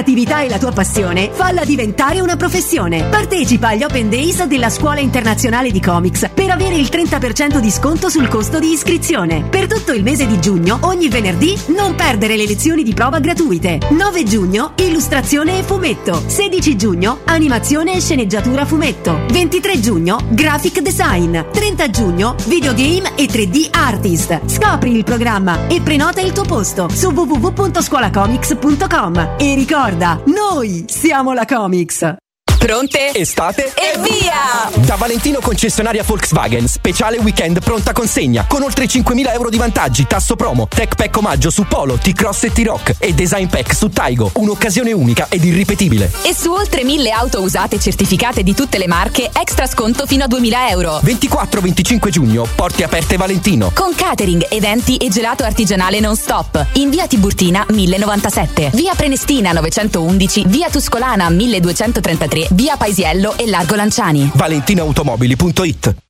creatività è la tua passione, falla diventare una professione. Partecipa agli Open Days della Scuola Internazionale di Comics per avere il 30% di sconto sul costo di iscrizione. Per tutto il mese di giugno, ogni venerdì, non perdere le lezioni di prova gratuite. 9 giugno, illustrazione e fumetto. 16 giugno, animazione e sceneggiatura fumetto. 23 giugno, graphic design. 30 giugno, videogame e 3D artist. Scopri il programma e prenota il tuo posto su www.scuolacomics.com. E ricorda, noi siamo la Comics. Pronte? Estate? E via! Da Valentino concessionaria Volkswagen, speciale weekend pronta consegna, con oltre 5.000 euro di vantaggi, tasso promo, tech pack omaggio su Polo, T-Cross e T-Rock e design pack su Taigo, un'occasione unica ed irripetibile. E su oltre 1000 auto usate certificate di tutte le marche, extra sconto fino a 2000 euro. 24-25 giugno, porte aperte Valentino. Con catering, eventi e gelato artigianale non stop. In via Tiburtina 1097, via Prenestina 911, via Tuscolana 1233, via Paisiello e Largo Lanciani. ValentinoAutomobili.it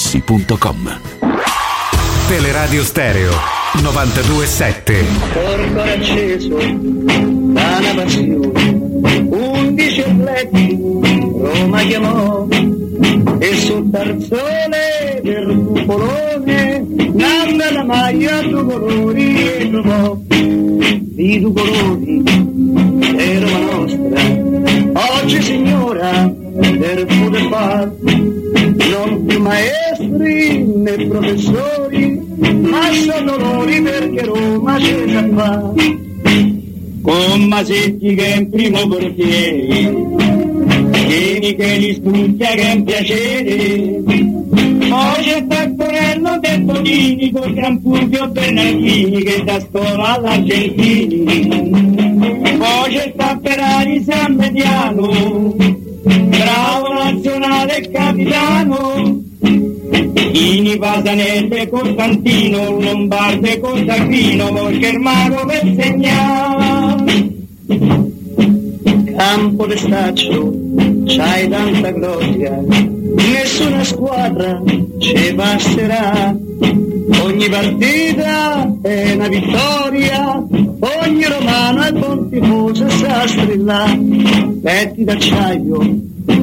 artigianamaterassi.com. Teleradio Stereo 927. Corpo acceso da una passione, undici atleti Roma chiamò e sul tarzone del cupolone nanda la maglia due colori e trovò di due colori è Roma nostra oggi signora del football non più maestri né professori ma sono loro perché Roma c'è già fa con Masetti che è in primo portiere Vieni che li studia che è un piacere. Poi c'è Tacquarello del Bonini con Gran Fulvio Bernardini che da scuola all'Argentini. Poi c'è Tapperari San Mediano bravo nazionale capitano Ini Pasanese, Costantino, Lombarde, Cosacchino, perché il mago per segnare. Campo de staccio, c'hai tanta gloria, nessuna squadra ci passerà. Ogni partita è una vittoria, ogni romano è buon tifoso e sa strillare. Petti d'acciaio,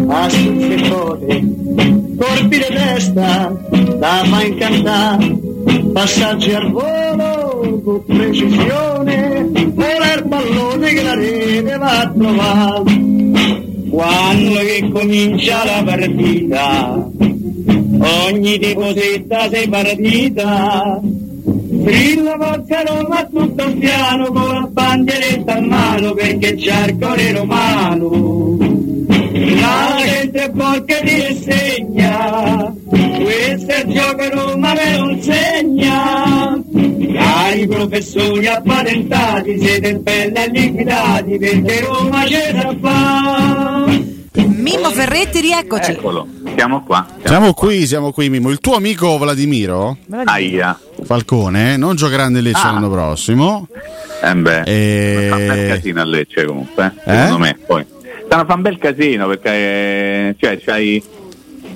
assunze e code, colpi di testa, da fa incantare. Passaggi al volo con precisione, vola il pallone che la rete va a trovare. Quando che comincia la partita, ogni tifosetta sei partita. Strilla forza Roma tutto il piano con la bandieretta a mano perché c'è il cuore romano. La gente porca ti insegna, questo è il gioco Roma me lo insegna. Cari professori appatentati, siete belli e liquidati perché Roma ce la fa. Mimmo Ferretti, rieccoci. Eccolo, siamo qua. Siamo qui, siamo qui, Mimo. Il tuo amico Vladimiro Aia. Falcone non giocherà nel Lecce Ah. l'anno prossimo. Eh beh, E- fa un bel casino a Lecce comunque, eh, Eh? secondo me. Poi. Stanno a fare un bel casino perché eh, cioè, c'hai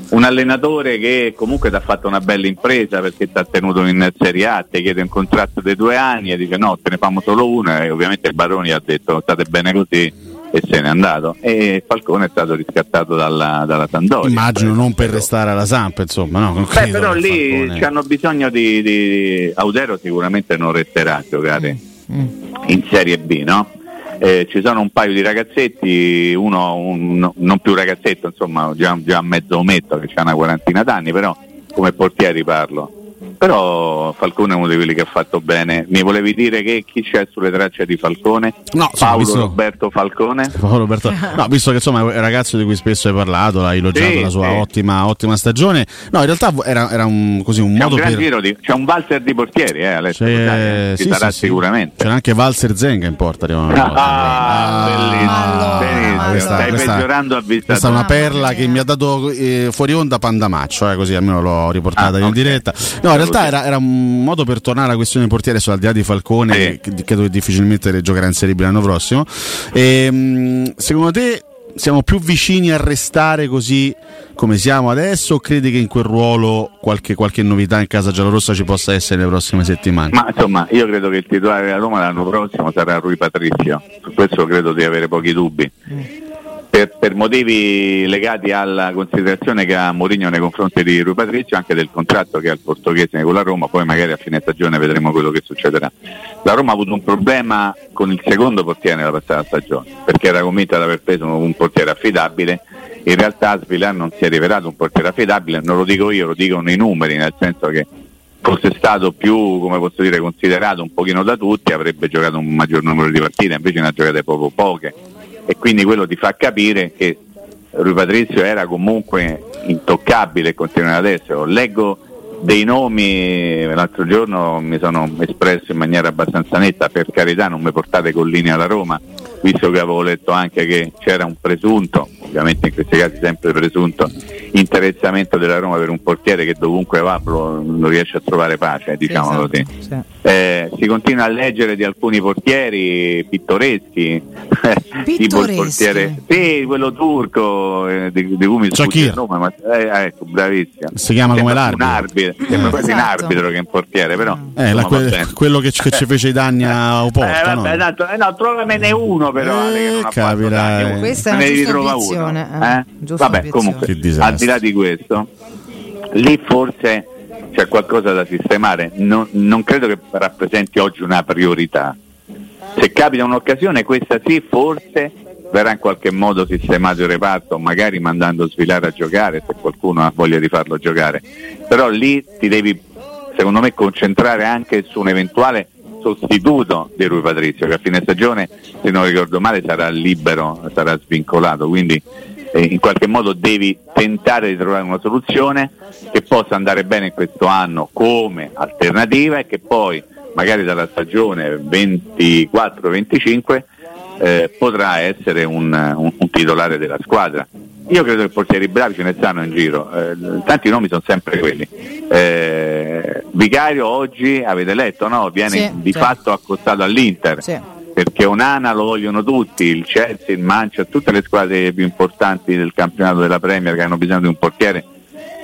un allenatore che comunque ti ha fatto una bella impresa perché ti ha tenuto in Serie A, ti chiede un contratto di due anni e dice no, te ne famo solo uno e ovviamente il Baroni ha detto state bene così e se n'è andato e Falcone è stato riscattato dalla, dalla Sampdoria. Immagino non per restare alla Samp, insomma, no? non Beh, però lì Falcone- hanno bisogno di, di- Audero sicuramente non resterà a giocare in Serie B, no? Eh, ci sono un paio di ragazzetti, uno un- no- non più ragazzetto, insomma, già, già mezzo ometto che ha una quarantina d'anni, però come portieri parlo. Però Falcone è uno di quelli che ha fatto bene. Mi volevi dire che chi c'è sulle tracce di Falcone? No, Paolo visto- Roberto Falcone? Paolo Roberto- No, visto che insomma è un ragazzo di cui spesso hai parlato, hai elogiato Sì, la sua sì. ottima, ottima stagione. No, in realtà era, era un, così, un C'è un modo gran per. giro di, c'è un valzer di portieri, eh, Alessio, C'è- eh, ci sì, sarà sicuramente. C'era anche Valser Zenga in porta. arrivavano le cose. Ah, bellissimo, questa- stai questa- peggiorando a vista Questa è una perla che mi ha dato eh, fuori onda Pandamaccio, eh, così almeno l'ho riportata Ah, in ok. diretta. No, in realtà era, era un modo per tornare alla questione portiere su al di là di Falcone, che che credo che difficilmente giocherà in Serie B l'anno prossimo. Ehm, secondo te siamo più vicini a restare così come siamo adesso o credi che in quel ruolo qualche, qualche novità in casa giallorossa ci possa essere nelle prossime settimane? Ma insomma, io credo che il titolare della Roma l'anno prossimo sarà Rui Patrizio, su questo credo di avere pochi dubbi. Per, per motivi legati alla considerazione che ha Mourinho nei confronti di Rui Patrizio, anche del contratto che ha il portoghese con la Roma, poi magari a fine stagione vedremo quello che succederà. La Roma ha avuto un problema con il secondo portiere nella passata stagione, perché era convinta di aver preso un portiere affidabile, in realtà Svilar non si è rivelato un portiere affidabile, non lo dico io, lo dicono i numeri, nel senso che fosse stato più, come posso dire, considerato un pochino da tutti, avrebbe giocato un maggior numero di partite, invece ne ha giocate proprio poche. E quindi quello ti fa capire che Rui Patrizio era comunque intoccabile e continuerà ad essere. Leggo dei nomi, l'altro giorno mi sono espresso in maniera abbastanza netta, per carità non mi portate con linea alla Roma, visto che avevo letto anche che c'era un presunto, ovviamente in questi casi sempre presunto, interessamento della Roma per un portiere che dovunque va non riesce a trovare pace, diciamolo così. Eh, si continua a leggere di alcuni portieri pittoreschi, tipo il portiere, sì, quello turco, eh, di, di cui mi sfugge Shakir. il nome, ma, eh, ecco, bravissimo. Si chiama come Sembra l'arbitro. Un arbitro, sembra quasi un Esatto. arbitro che un portiere, però. Eh, la- insomma, que- quello che, ci- che ci fece i danni a Oporto, Eh, no? vabbè, tanto- eh, no, trovamene uno però Ale, che non ha fatto capirai. danni, Questa è una ne ritrova uno. eh, eh? Vabbè, comunque, al di là di questo, lì forse c'è qualcosa da sistemare. Non, non credo che rappresenti oggi una priorità. Se capita un'occasione, questa sì, forse verrà in qualche modo sistemato il reparto, magari mandando Svilare a giocare se qualcuno ha voglia di farlo giocare. Però lì ti devi, secondo me, concentrare anche su un eventuale sostituto di Rui Patrizio, che a fine stagione, se non ricordo male, sarà libero, sarà svincolato. Quindi eh, in qualche modo devi tentare di trovare una soluzione che possa andare bene questo anno come alternativa e che poi magari dalla stagione 24-25 eh, potrà essere un, un- un titolare della squadra. Io credo che portieri bravi ce ne stanno in giro, eh, tanti nomi sono sempre quelli. Eh, Vicario oggi, avete letto, no? viene Sì, di sì. fatto accostato all'Inter. Sì. Perché Onana lo vogliono tutti, il Chelsea, il Manchester, tutte le squadre più importanti del campionato della Premier che hanno bisogno di un portiere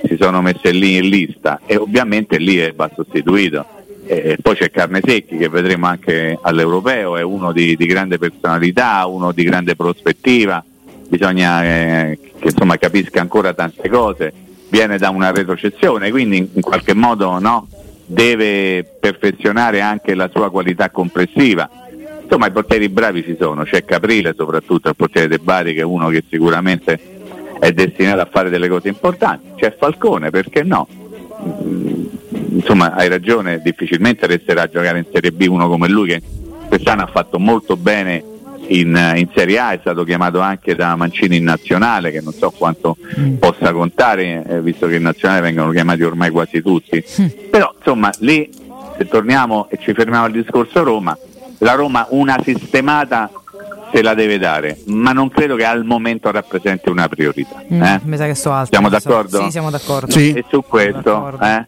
si sono messe lì in lista e ovviamente lì va sostituito. E poi c'è Carnesecchi che vedremo anche all'Europeo, è uno di, di grande personalità, uno di grande prospettiva, bisogna eh, che insomma, capisca ancora tante cose, viene da una retrocessione, quindi in, qualche modo no, deve perfezionare anche la sua qualità complessiva. Insomma i portieri bravi ci sono, c'è Caprile soprattutto il portiere De Bari che è uno che sicuramente è destinato a fare delle cose importanti, c'è Falcone, perché no? Mm, Insomma hai ragione, difficilmente resterà a giocare in Serie B uno come lui che quest'anno ha fatto molto bene in, in Serie A, è stato chiamato anche da Mancini in nazionale che non so quanto possa contare, eh, visto che in nazionale vengono chiamati ormai quasi tutti. Però insomma lì se torniamo e ci fermiamo al discorso Roma, la Roma una sistemata se la deve dare, ma non credo che al momento rappresenti una priorità. Mm, eh? Mi sa che sto alto. Siamo d'accordo? Sì, siamo d'accordo. E su questo, eh?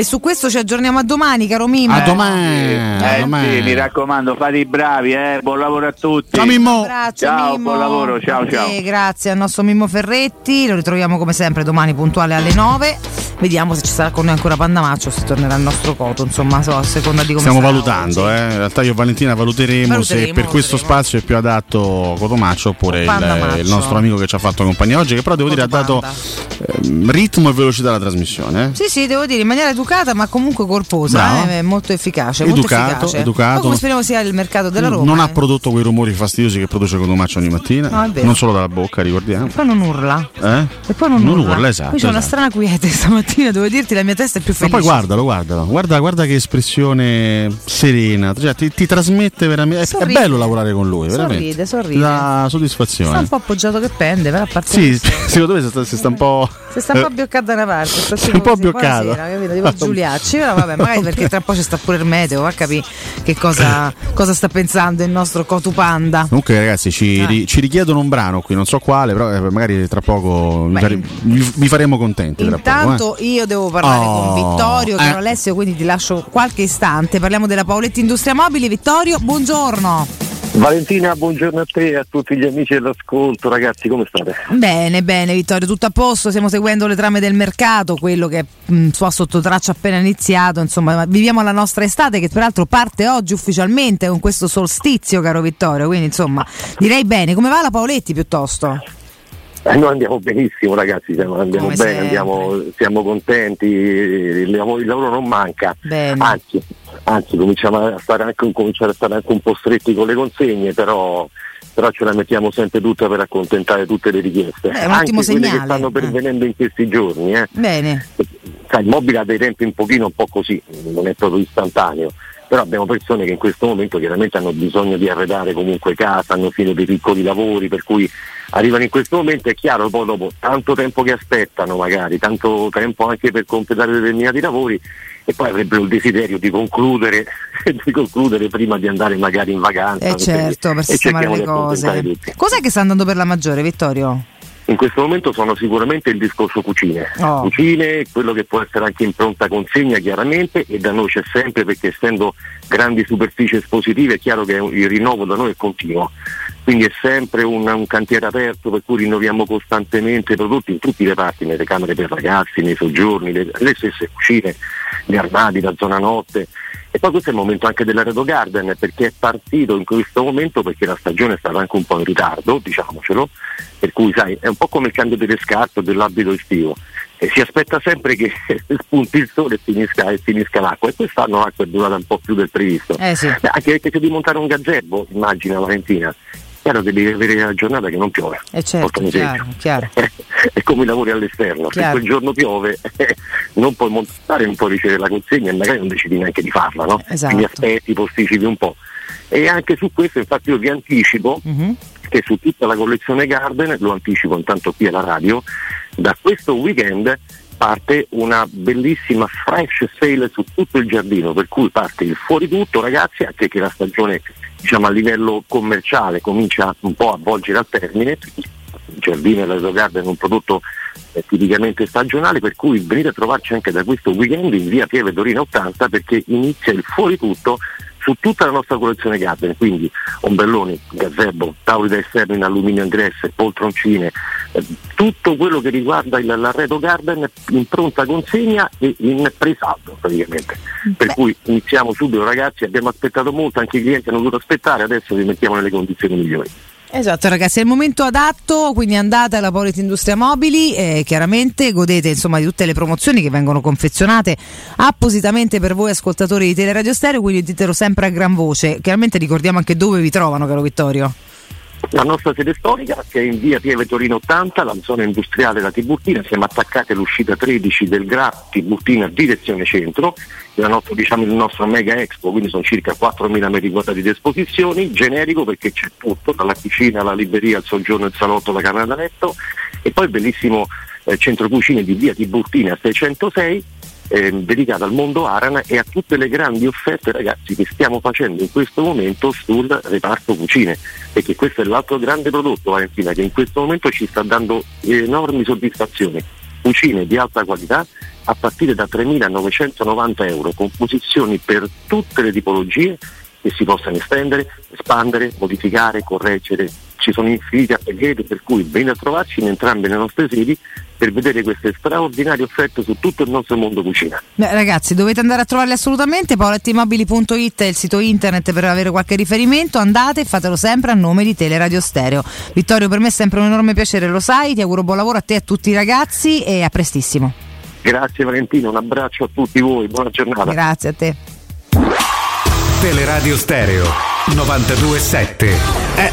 E su questo ci aggiorniamo a domani, caro Mimmo. A domani. Eh, sì, mi raccomando, fate i bravi, eh? buon lavoro a tutti. Ciao Mimmo. Ciao, Mimmo. buon lavoro, ciao A ciao. te, grazie al nostro Mimmo Ferretti. Lo ritroviamo come sempre domani puntuale alle 9. Vediamo se ci sarà con noi ancora Pandamaccio, se tornerà il nostro coto. Insomma, so, a seconda di come Stiamo valutando, eh. in realtà io e Valentina valuteremo, Valuteremo, se per questo spazio è più adatto Cotomaccio oppure il, Pandamaccio. il nostro amico che ci ha fatto compagnia oggi, che però devo dire ha dato ehm, ritmo e velocità alla trasmissione. eh. Sì, sì, devo dire in maniera educata, ma comunque corposa, eh, molto efficace. Educato, molto efficace. educato. Come speriamo sia il mercato della Roma. non ha eh. prodotto quei rumori fastidiosi che produce Cotomaccio ogni mattina, No, non solo dalla bocca, ricordiamo. Poi non urla. Eh? E poi non, Non urla. urla, esatto, Poi c'è una esatto. strana quiete stamattina, devo dirti, la mia testa è più Ma felice. poi guardalo, guardalo, guarda, guarda che espressione serena, cioè, ti, ti trasmette veramente. È, è Sorride. bello lavorare con lui, veramente. Sorride, sorride. Ti dà Sta soddisfazione. un po' appoggiato che pende, però a parte Sì, secondo me si sta, si sta un po'. Si sta un po' bioccato da una parte, sta Si un po' buonasera, capito? Tipo Giuliacci, però vabbè, magari perché tra un po' ci sta pure il meteo, va a capire che cosa, cosa sta pensando il nostro Cotu Panda. Comunque, ragazzi, ci, Ah. ri- ci richiedono un brano qui, non so quale, però eh, magari tra poco vi, fare- vi- vi faremo contenti. tra poco, Intanto io devo parlare Oh, con Vittorio, eh. caro Alessio, quindi ti lascio qualche istante. Parliamo della Paoletti Industria Mobili. Vittorio, buongiorno. Valentina, buongiorno a te e a tutti gli amici dell'ascolto, ragazzi, come state? Bene, bene Vittorio, tutto a posto, stiamo seguendo le trame del mercato, quello che mh, fa sotto traccia appena iniziato, insomma viviamo la nostra estate che peraltro parte oggi ufficialmente con questo solstizio caro Vittorio, quindi insomma direi bene, come va la Paoletti piuttosto? Eh, noi andiamo benissimo, ragazzi, siamo- andiamo Come bene, andiamo, siamo contenti, il lavoro, il lavoro non manca, anzi, anzi cominciamo a stare anche, cominciare a stare anche un po' stretti con le consegne, però, però ce la mettiamo sempre tutta per accontentare tutte le richieste, Beh, è un anche quelle segnale, che stanno pervenendo in questi giorni. Eh. Bene. sai, il mobile ha dei tempi un pochino un po' così, non è proprio istantaneo, però abbiamo persone che in questo momento chiaramente hanno bisogno di arredare comunque casa, hanno finito dei piccoli lavori, per cui arrivano in questo momento, è chiaro, poi dopo tanto tempo che aspettano magari, tanto tempo anche per completare determinati lavori e poi avrebbero il desiderio di concludere, di concludere prima di andare magari in vacanza. Eh certo, per sistemare le cose. Cos'è che sta andando per la maggiore Vittorio? In questo momento sono sicuramente il discorso cucine. Oh. Cucine, quello che può essere anche in pronta consegna chiaramente e da noi c'è sempre perché essendo grandi superfici espositive è chiaro che il rinnovo da noi è continuo. Quindi è sempre un, un cantiere aperto per cui rinnoviamo costantemente i prodotti in tutti i reparti, nelle camere per ragazzi, nei soggiorni, le, le stesse cucine, gli armadi, la zona notte. E poi questo è il momento anche dell'Aredo Garden perché è partito in questo momento perché la stagione è stata anche un po' in ritardo, diciamocelo, per cui sai, è un po' come il cambio delle scarpe dell'abito estivo. E si aspetta sempre che spunti il sole e finisca, e finisca l'acqua e quest'anno l'acqua è durata un po' più del previsto. Eh sì. Beh, anche perché se devi montare un gazebo, immagina Valentina, chiaro che devi avere la giornata che non piove. Eh certo, chiaro, chiaro. è come i lavori all'esterno, Chiaro. se quel giorno piove non puoi montare, non puoi ricevere la consegna e magari non decidi neanche di farla, no? Esatto. Quindi aspetti, posticipi un po'. E anche su questo infatti io vi anticipo Mhm. Che su tutta la collezione Garden, lo anticipo intanto qui alla radio, da questo weekend parte una bellissima fresh sale su tutto il giardino, per cui parte il fuori tutto ragazzi, anche che la stagione diciamo a livello commerciale comincia un po' a volgere al termine, il giardino e l'Aero Garden è un prodotto eh, tipicamente stagionale, per cui venite a trovarci anche da questo weekend in via Pieve Dorina 80 perché inizia il fuori tutto su tutta la nostra collezione Garden, quindi ombrelloni, gazebo, tavoli da esterno in alluminio ingresse, poltroncine, eh, tutto quello che riguarda il- l'arredo Garden in pronta consegna e in presaldo praticamente. Per cui iniziamo subito ragazzi, abbiamo aspettato molto, anche i clienti hanno dovuto aspettare, adesso vi mettiamo nelle condizioni migliori. Esatto ragazzi, è il momento adatto, quindi andate alla Polit Industria Mobili e chiaramente godete insomma di tutte le promozioni che vengono confezionate appositamente per voi ascoltatori di Teleradio Stereo, quindi ditelo sempre a gran voce. Chiaramente ricordiamo anche dove vi trovano, caro Vittorio. La nostra sede storica che è in via Pieve Torino 80, la zona industriale da Tiburtina, siamo attaccati all'uscita 13 del GRA Tiburtina direzione centro, il nostro, diciamo, il nostro mega expo, quindi sono circa 4.000 metri quadrati di esposizioni, generico perché c'è tutto, dalla cucina alla libreria, al soggiorno, il salotto, la camera da letto. E poi il bellissimo eh, centro cucine di via Tiburtina 606 ehm, dedicato al mondo Aran e a tutte le grandi offerte ragazzi che stiamo facendo in questo momento sul reparto cucine perché questo è l'altro grande prodotto Valentina che in questo momento ci sta dando enormi soddisfazioni cucine di alta qualità a partire da 3.990 euro con posizioni per tutte le tipologie che si possano estendere, espandere, modificare, correggere. Ci sono infiniti appellieri per cui venite a trovarci in entrambe le nostre sedi per vedere queste straordinarie offerte su tutto il nostro mondo cucina. Beh, ragazzi, dovete andare a trovarli assolutamente. Paulettimobili.it è il sito internet per avere qualche riferimento. Andate e fatelo sempre a nome di Teleradio Stereo. Vittorio, per me è sempre un enorme piacere, lo sai. Ti auguro buon lavoro a te e a tutti i ragazzi e a prestissimo. Grazie Valentino, un abbraccio a tutti voi, buona giornata. Grazie a te. Teleradio Stereo 927. Eh,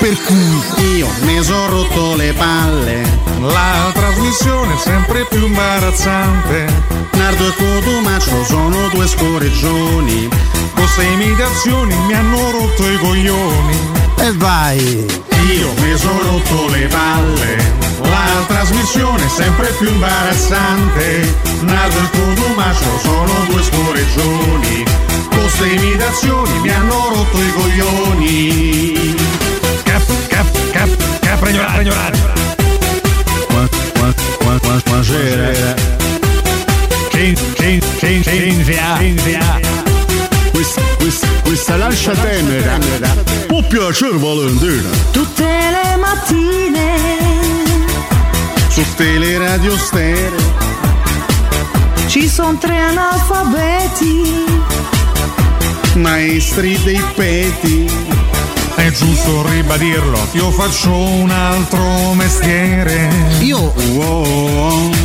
Per cui io mi sono rotto le palle. La trasmissione è sempre più imbarazzante. Nardo e Cotumaccio sono due scorreggioni. Queste imitazioni mi hanno rotto i coglioni. E vai! Io mi sono rotto le palle. La trasmissione è sempre più imbarazzante. Nardo e Cotumaccio sono due scorreggioni. Queste imitazioni mi hanno rotto i coglioni. Cap, cap, cap, capra ignorante. ignorante. Buonasera. Cin- cin- cin- Cinzia. Cinzia. Questa, questa, questa lascia tenera può piacere Valentina Tutte le mattine su Teleradio Stereo ci sono tre analfabeti. maestri dei peti È giusto ribadirlo, io faccio un altro mestiere. Io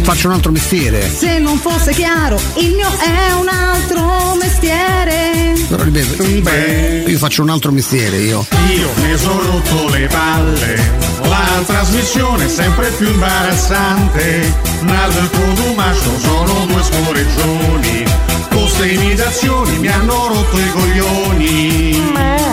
faccio un altro mestiere. Se non fosse chiaro, il mio è un altro mestiere. Però ripeto, Beh. io faccio un altro mestiere, io. Io mi sono rotto le palle, la trasmissione è sempre più imbarazzante. Nardo e Cotumaccio sono due scorreggioni, queste imitazioni mi hanno rotto i coglioni.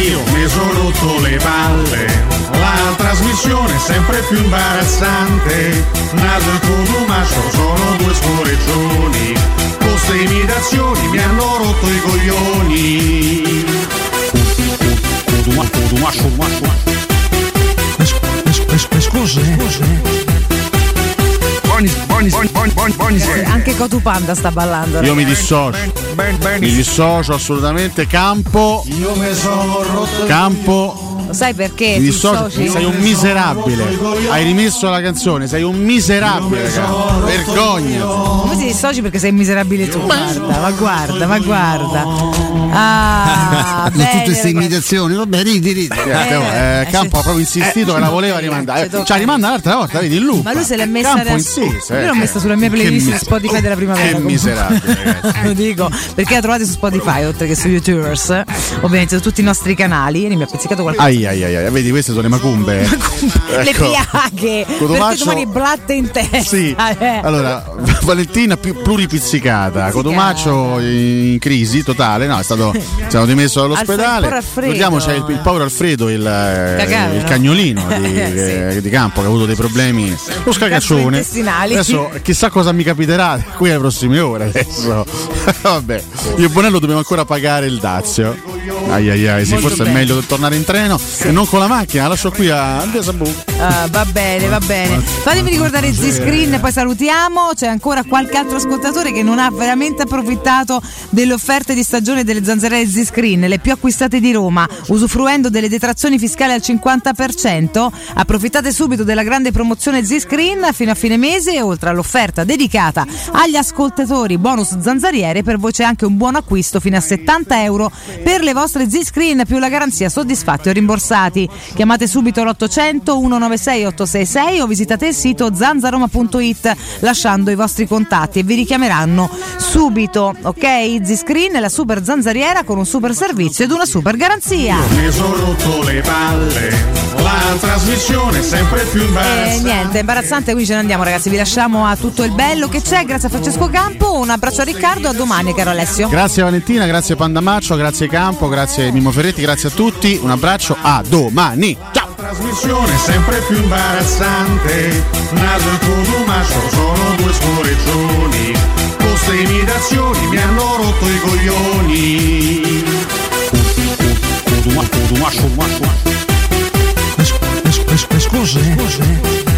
Io mi sono rotto le palle, la trasmissione è sempre più imbarazzante. Nardo e Cotumaccio sono due scorreggioni, queste imitazioni mi hanno rotto i coglioni. Scusi, Anche Cotupanda sta ballando. Io mi dissocio. Mi dissocio assolutamente. Campo. Io mi sono rotto Campo. Lo sai perché? Ti dissoci? Sei un miserabile. Hai rimesso la canzone. Sei un miserabile. cara. Vergogna. Come ti dissoci perché sei miserabile tu? Guarda, ma guarda, ma guarda. Ah, Tutte bene, queste ragazzi. imitazioni, vabbè, ridi, ridi. Eh, eh, Campo ha proprio insistito che la voleva rimandare. ci tocca. Cioè, rimanda un'altra volta, vedi il. Ma lui se l'è messa Campo adesso. Io l'ho messa sulla mia playlist di Spotify della primavera. Che miserabile. Lo dico perché la trovate su Spotify oltre che su YouTubers, ovviamente su tutti i nostri canali. Ieri mi ha pizzicato qualcosa. Ai ai ai ai, vedi queste sono le macumbe. Le Ecco. piaghe. Perché Cotomaccio- domani blatte in testa. Sì. eh. Allora, Valentina più pluripizzicata, Cotomaccio in crisi totale, no, è stato, è stato dimesso dall'ospedale. Ricordiamo c'è il, il povero Alfredo, il, eh, il no? cagnolino di, eh, di campo che ha avuto dei problemi. Lo scagaccione. Adesso chissà cosa mi capiterà qui alle prossime ore. Adesso. Vabbè, io e Bonello dobbiamo ancora pagare il dazio. Ai ai ai, sì, forse bene. è meglio tornare in treno e non con la macchina, la lascio qui a Andrea. Ah, va bene, va bene. Fatemi ricordare Z-Screen, poi salutiamo. C'è ancora qualche altro ascoltatore che non ha veramente approfittato delle offerte di stagione delle zanzariere Z-Screen, le più acquistate di Roma, usufruendo delle detrazioni fiscali al 50%. Approfittate subito della grande promozione Z-Screen fino a fine mese e oltre all'offerta dedicata agli ascoltatori bonus zanzariere, per voi c'è anche un buon acquisto fino a 70 euro per le vostre Z-Screen più la garanzia soddisfatti o rimborsati. Chiamate subito l'800 196 866 o visitate il sito zanzaroma.it lasciando i vostri contatti e vi richiameranno subito. Ok? Z-Screen è la super zanzariera con un super servizio ed una super garanzia. Mi sono rotto le palle, la trasmissione è sempre più E imbarazzante. Eh, niente, imbarazzante, quindi ce ne andiamo ragazzi, vi lasciamo a tutto il bello che c'è, grazie a Francesco Campo, un abbraccio a Riccardo, a domani caro Alessio. Grazie Valentina, grazie Pandamaccio, grazie Campo, grazie Mimo Ferretti, grazie a tutti. Un abbraccio, a domani. Ciao! trasmissione sempre più imbarazzante. Naso e Cotumaccio sono due scorreggioni. Con ste imitazioni mi hanno rotto i coglioni. Scusa, eh?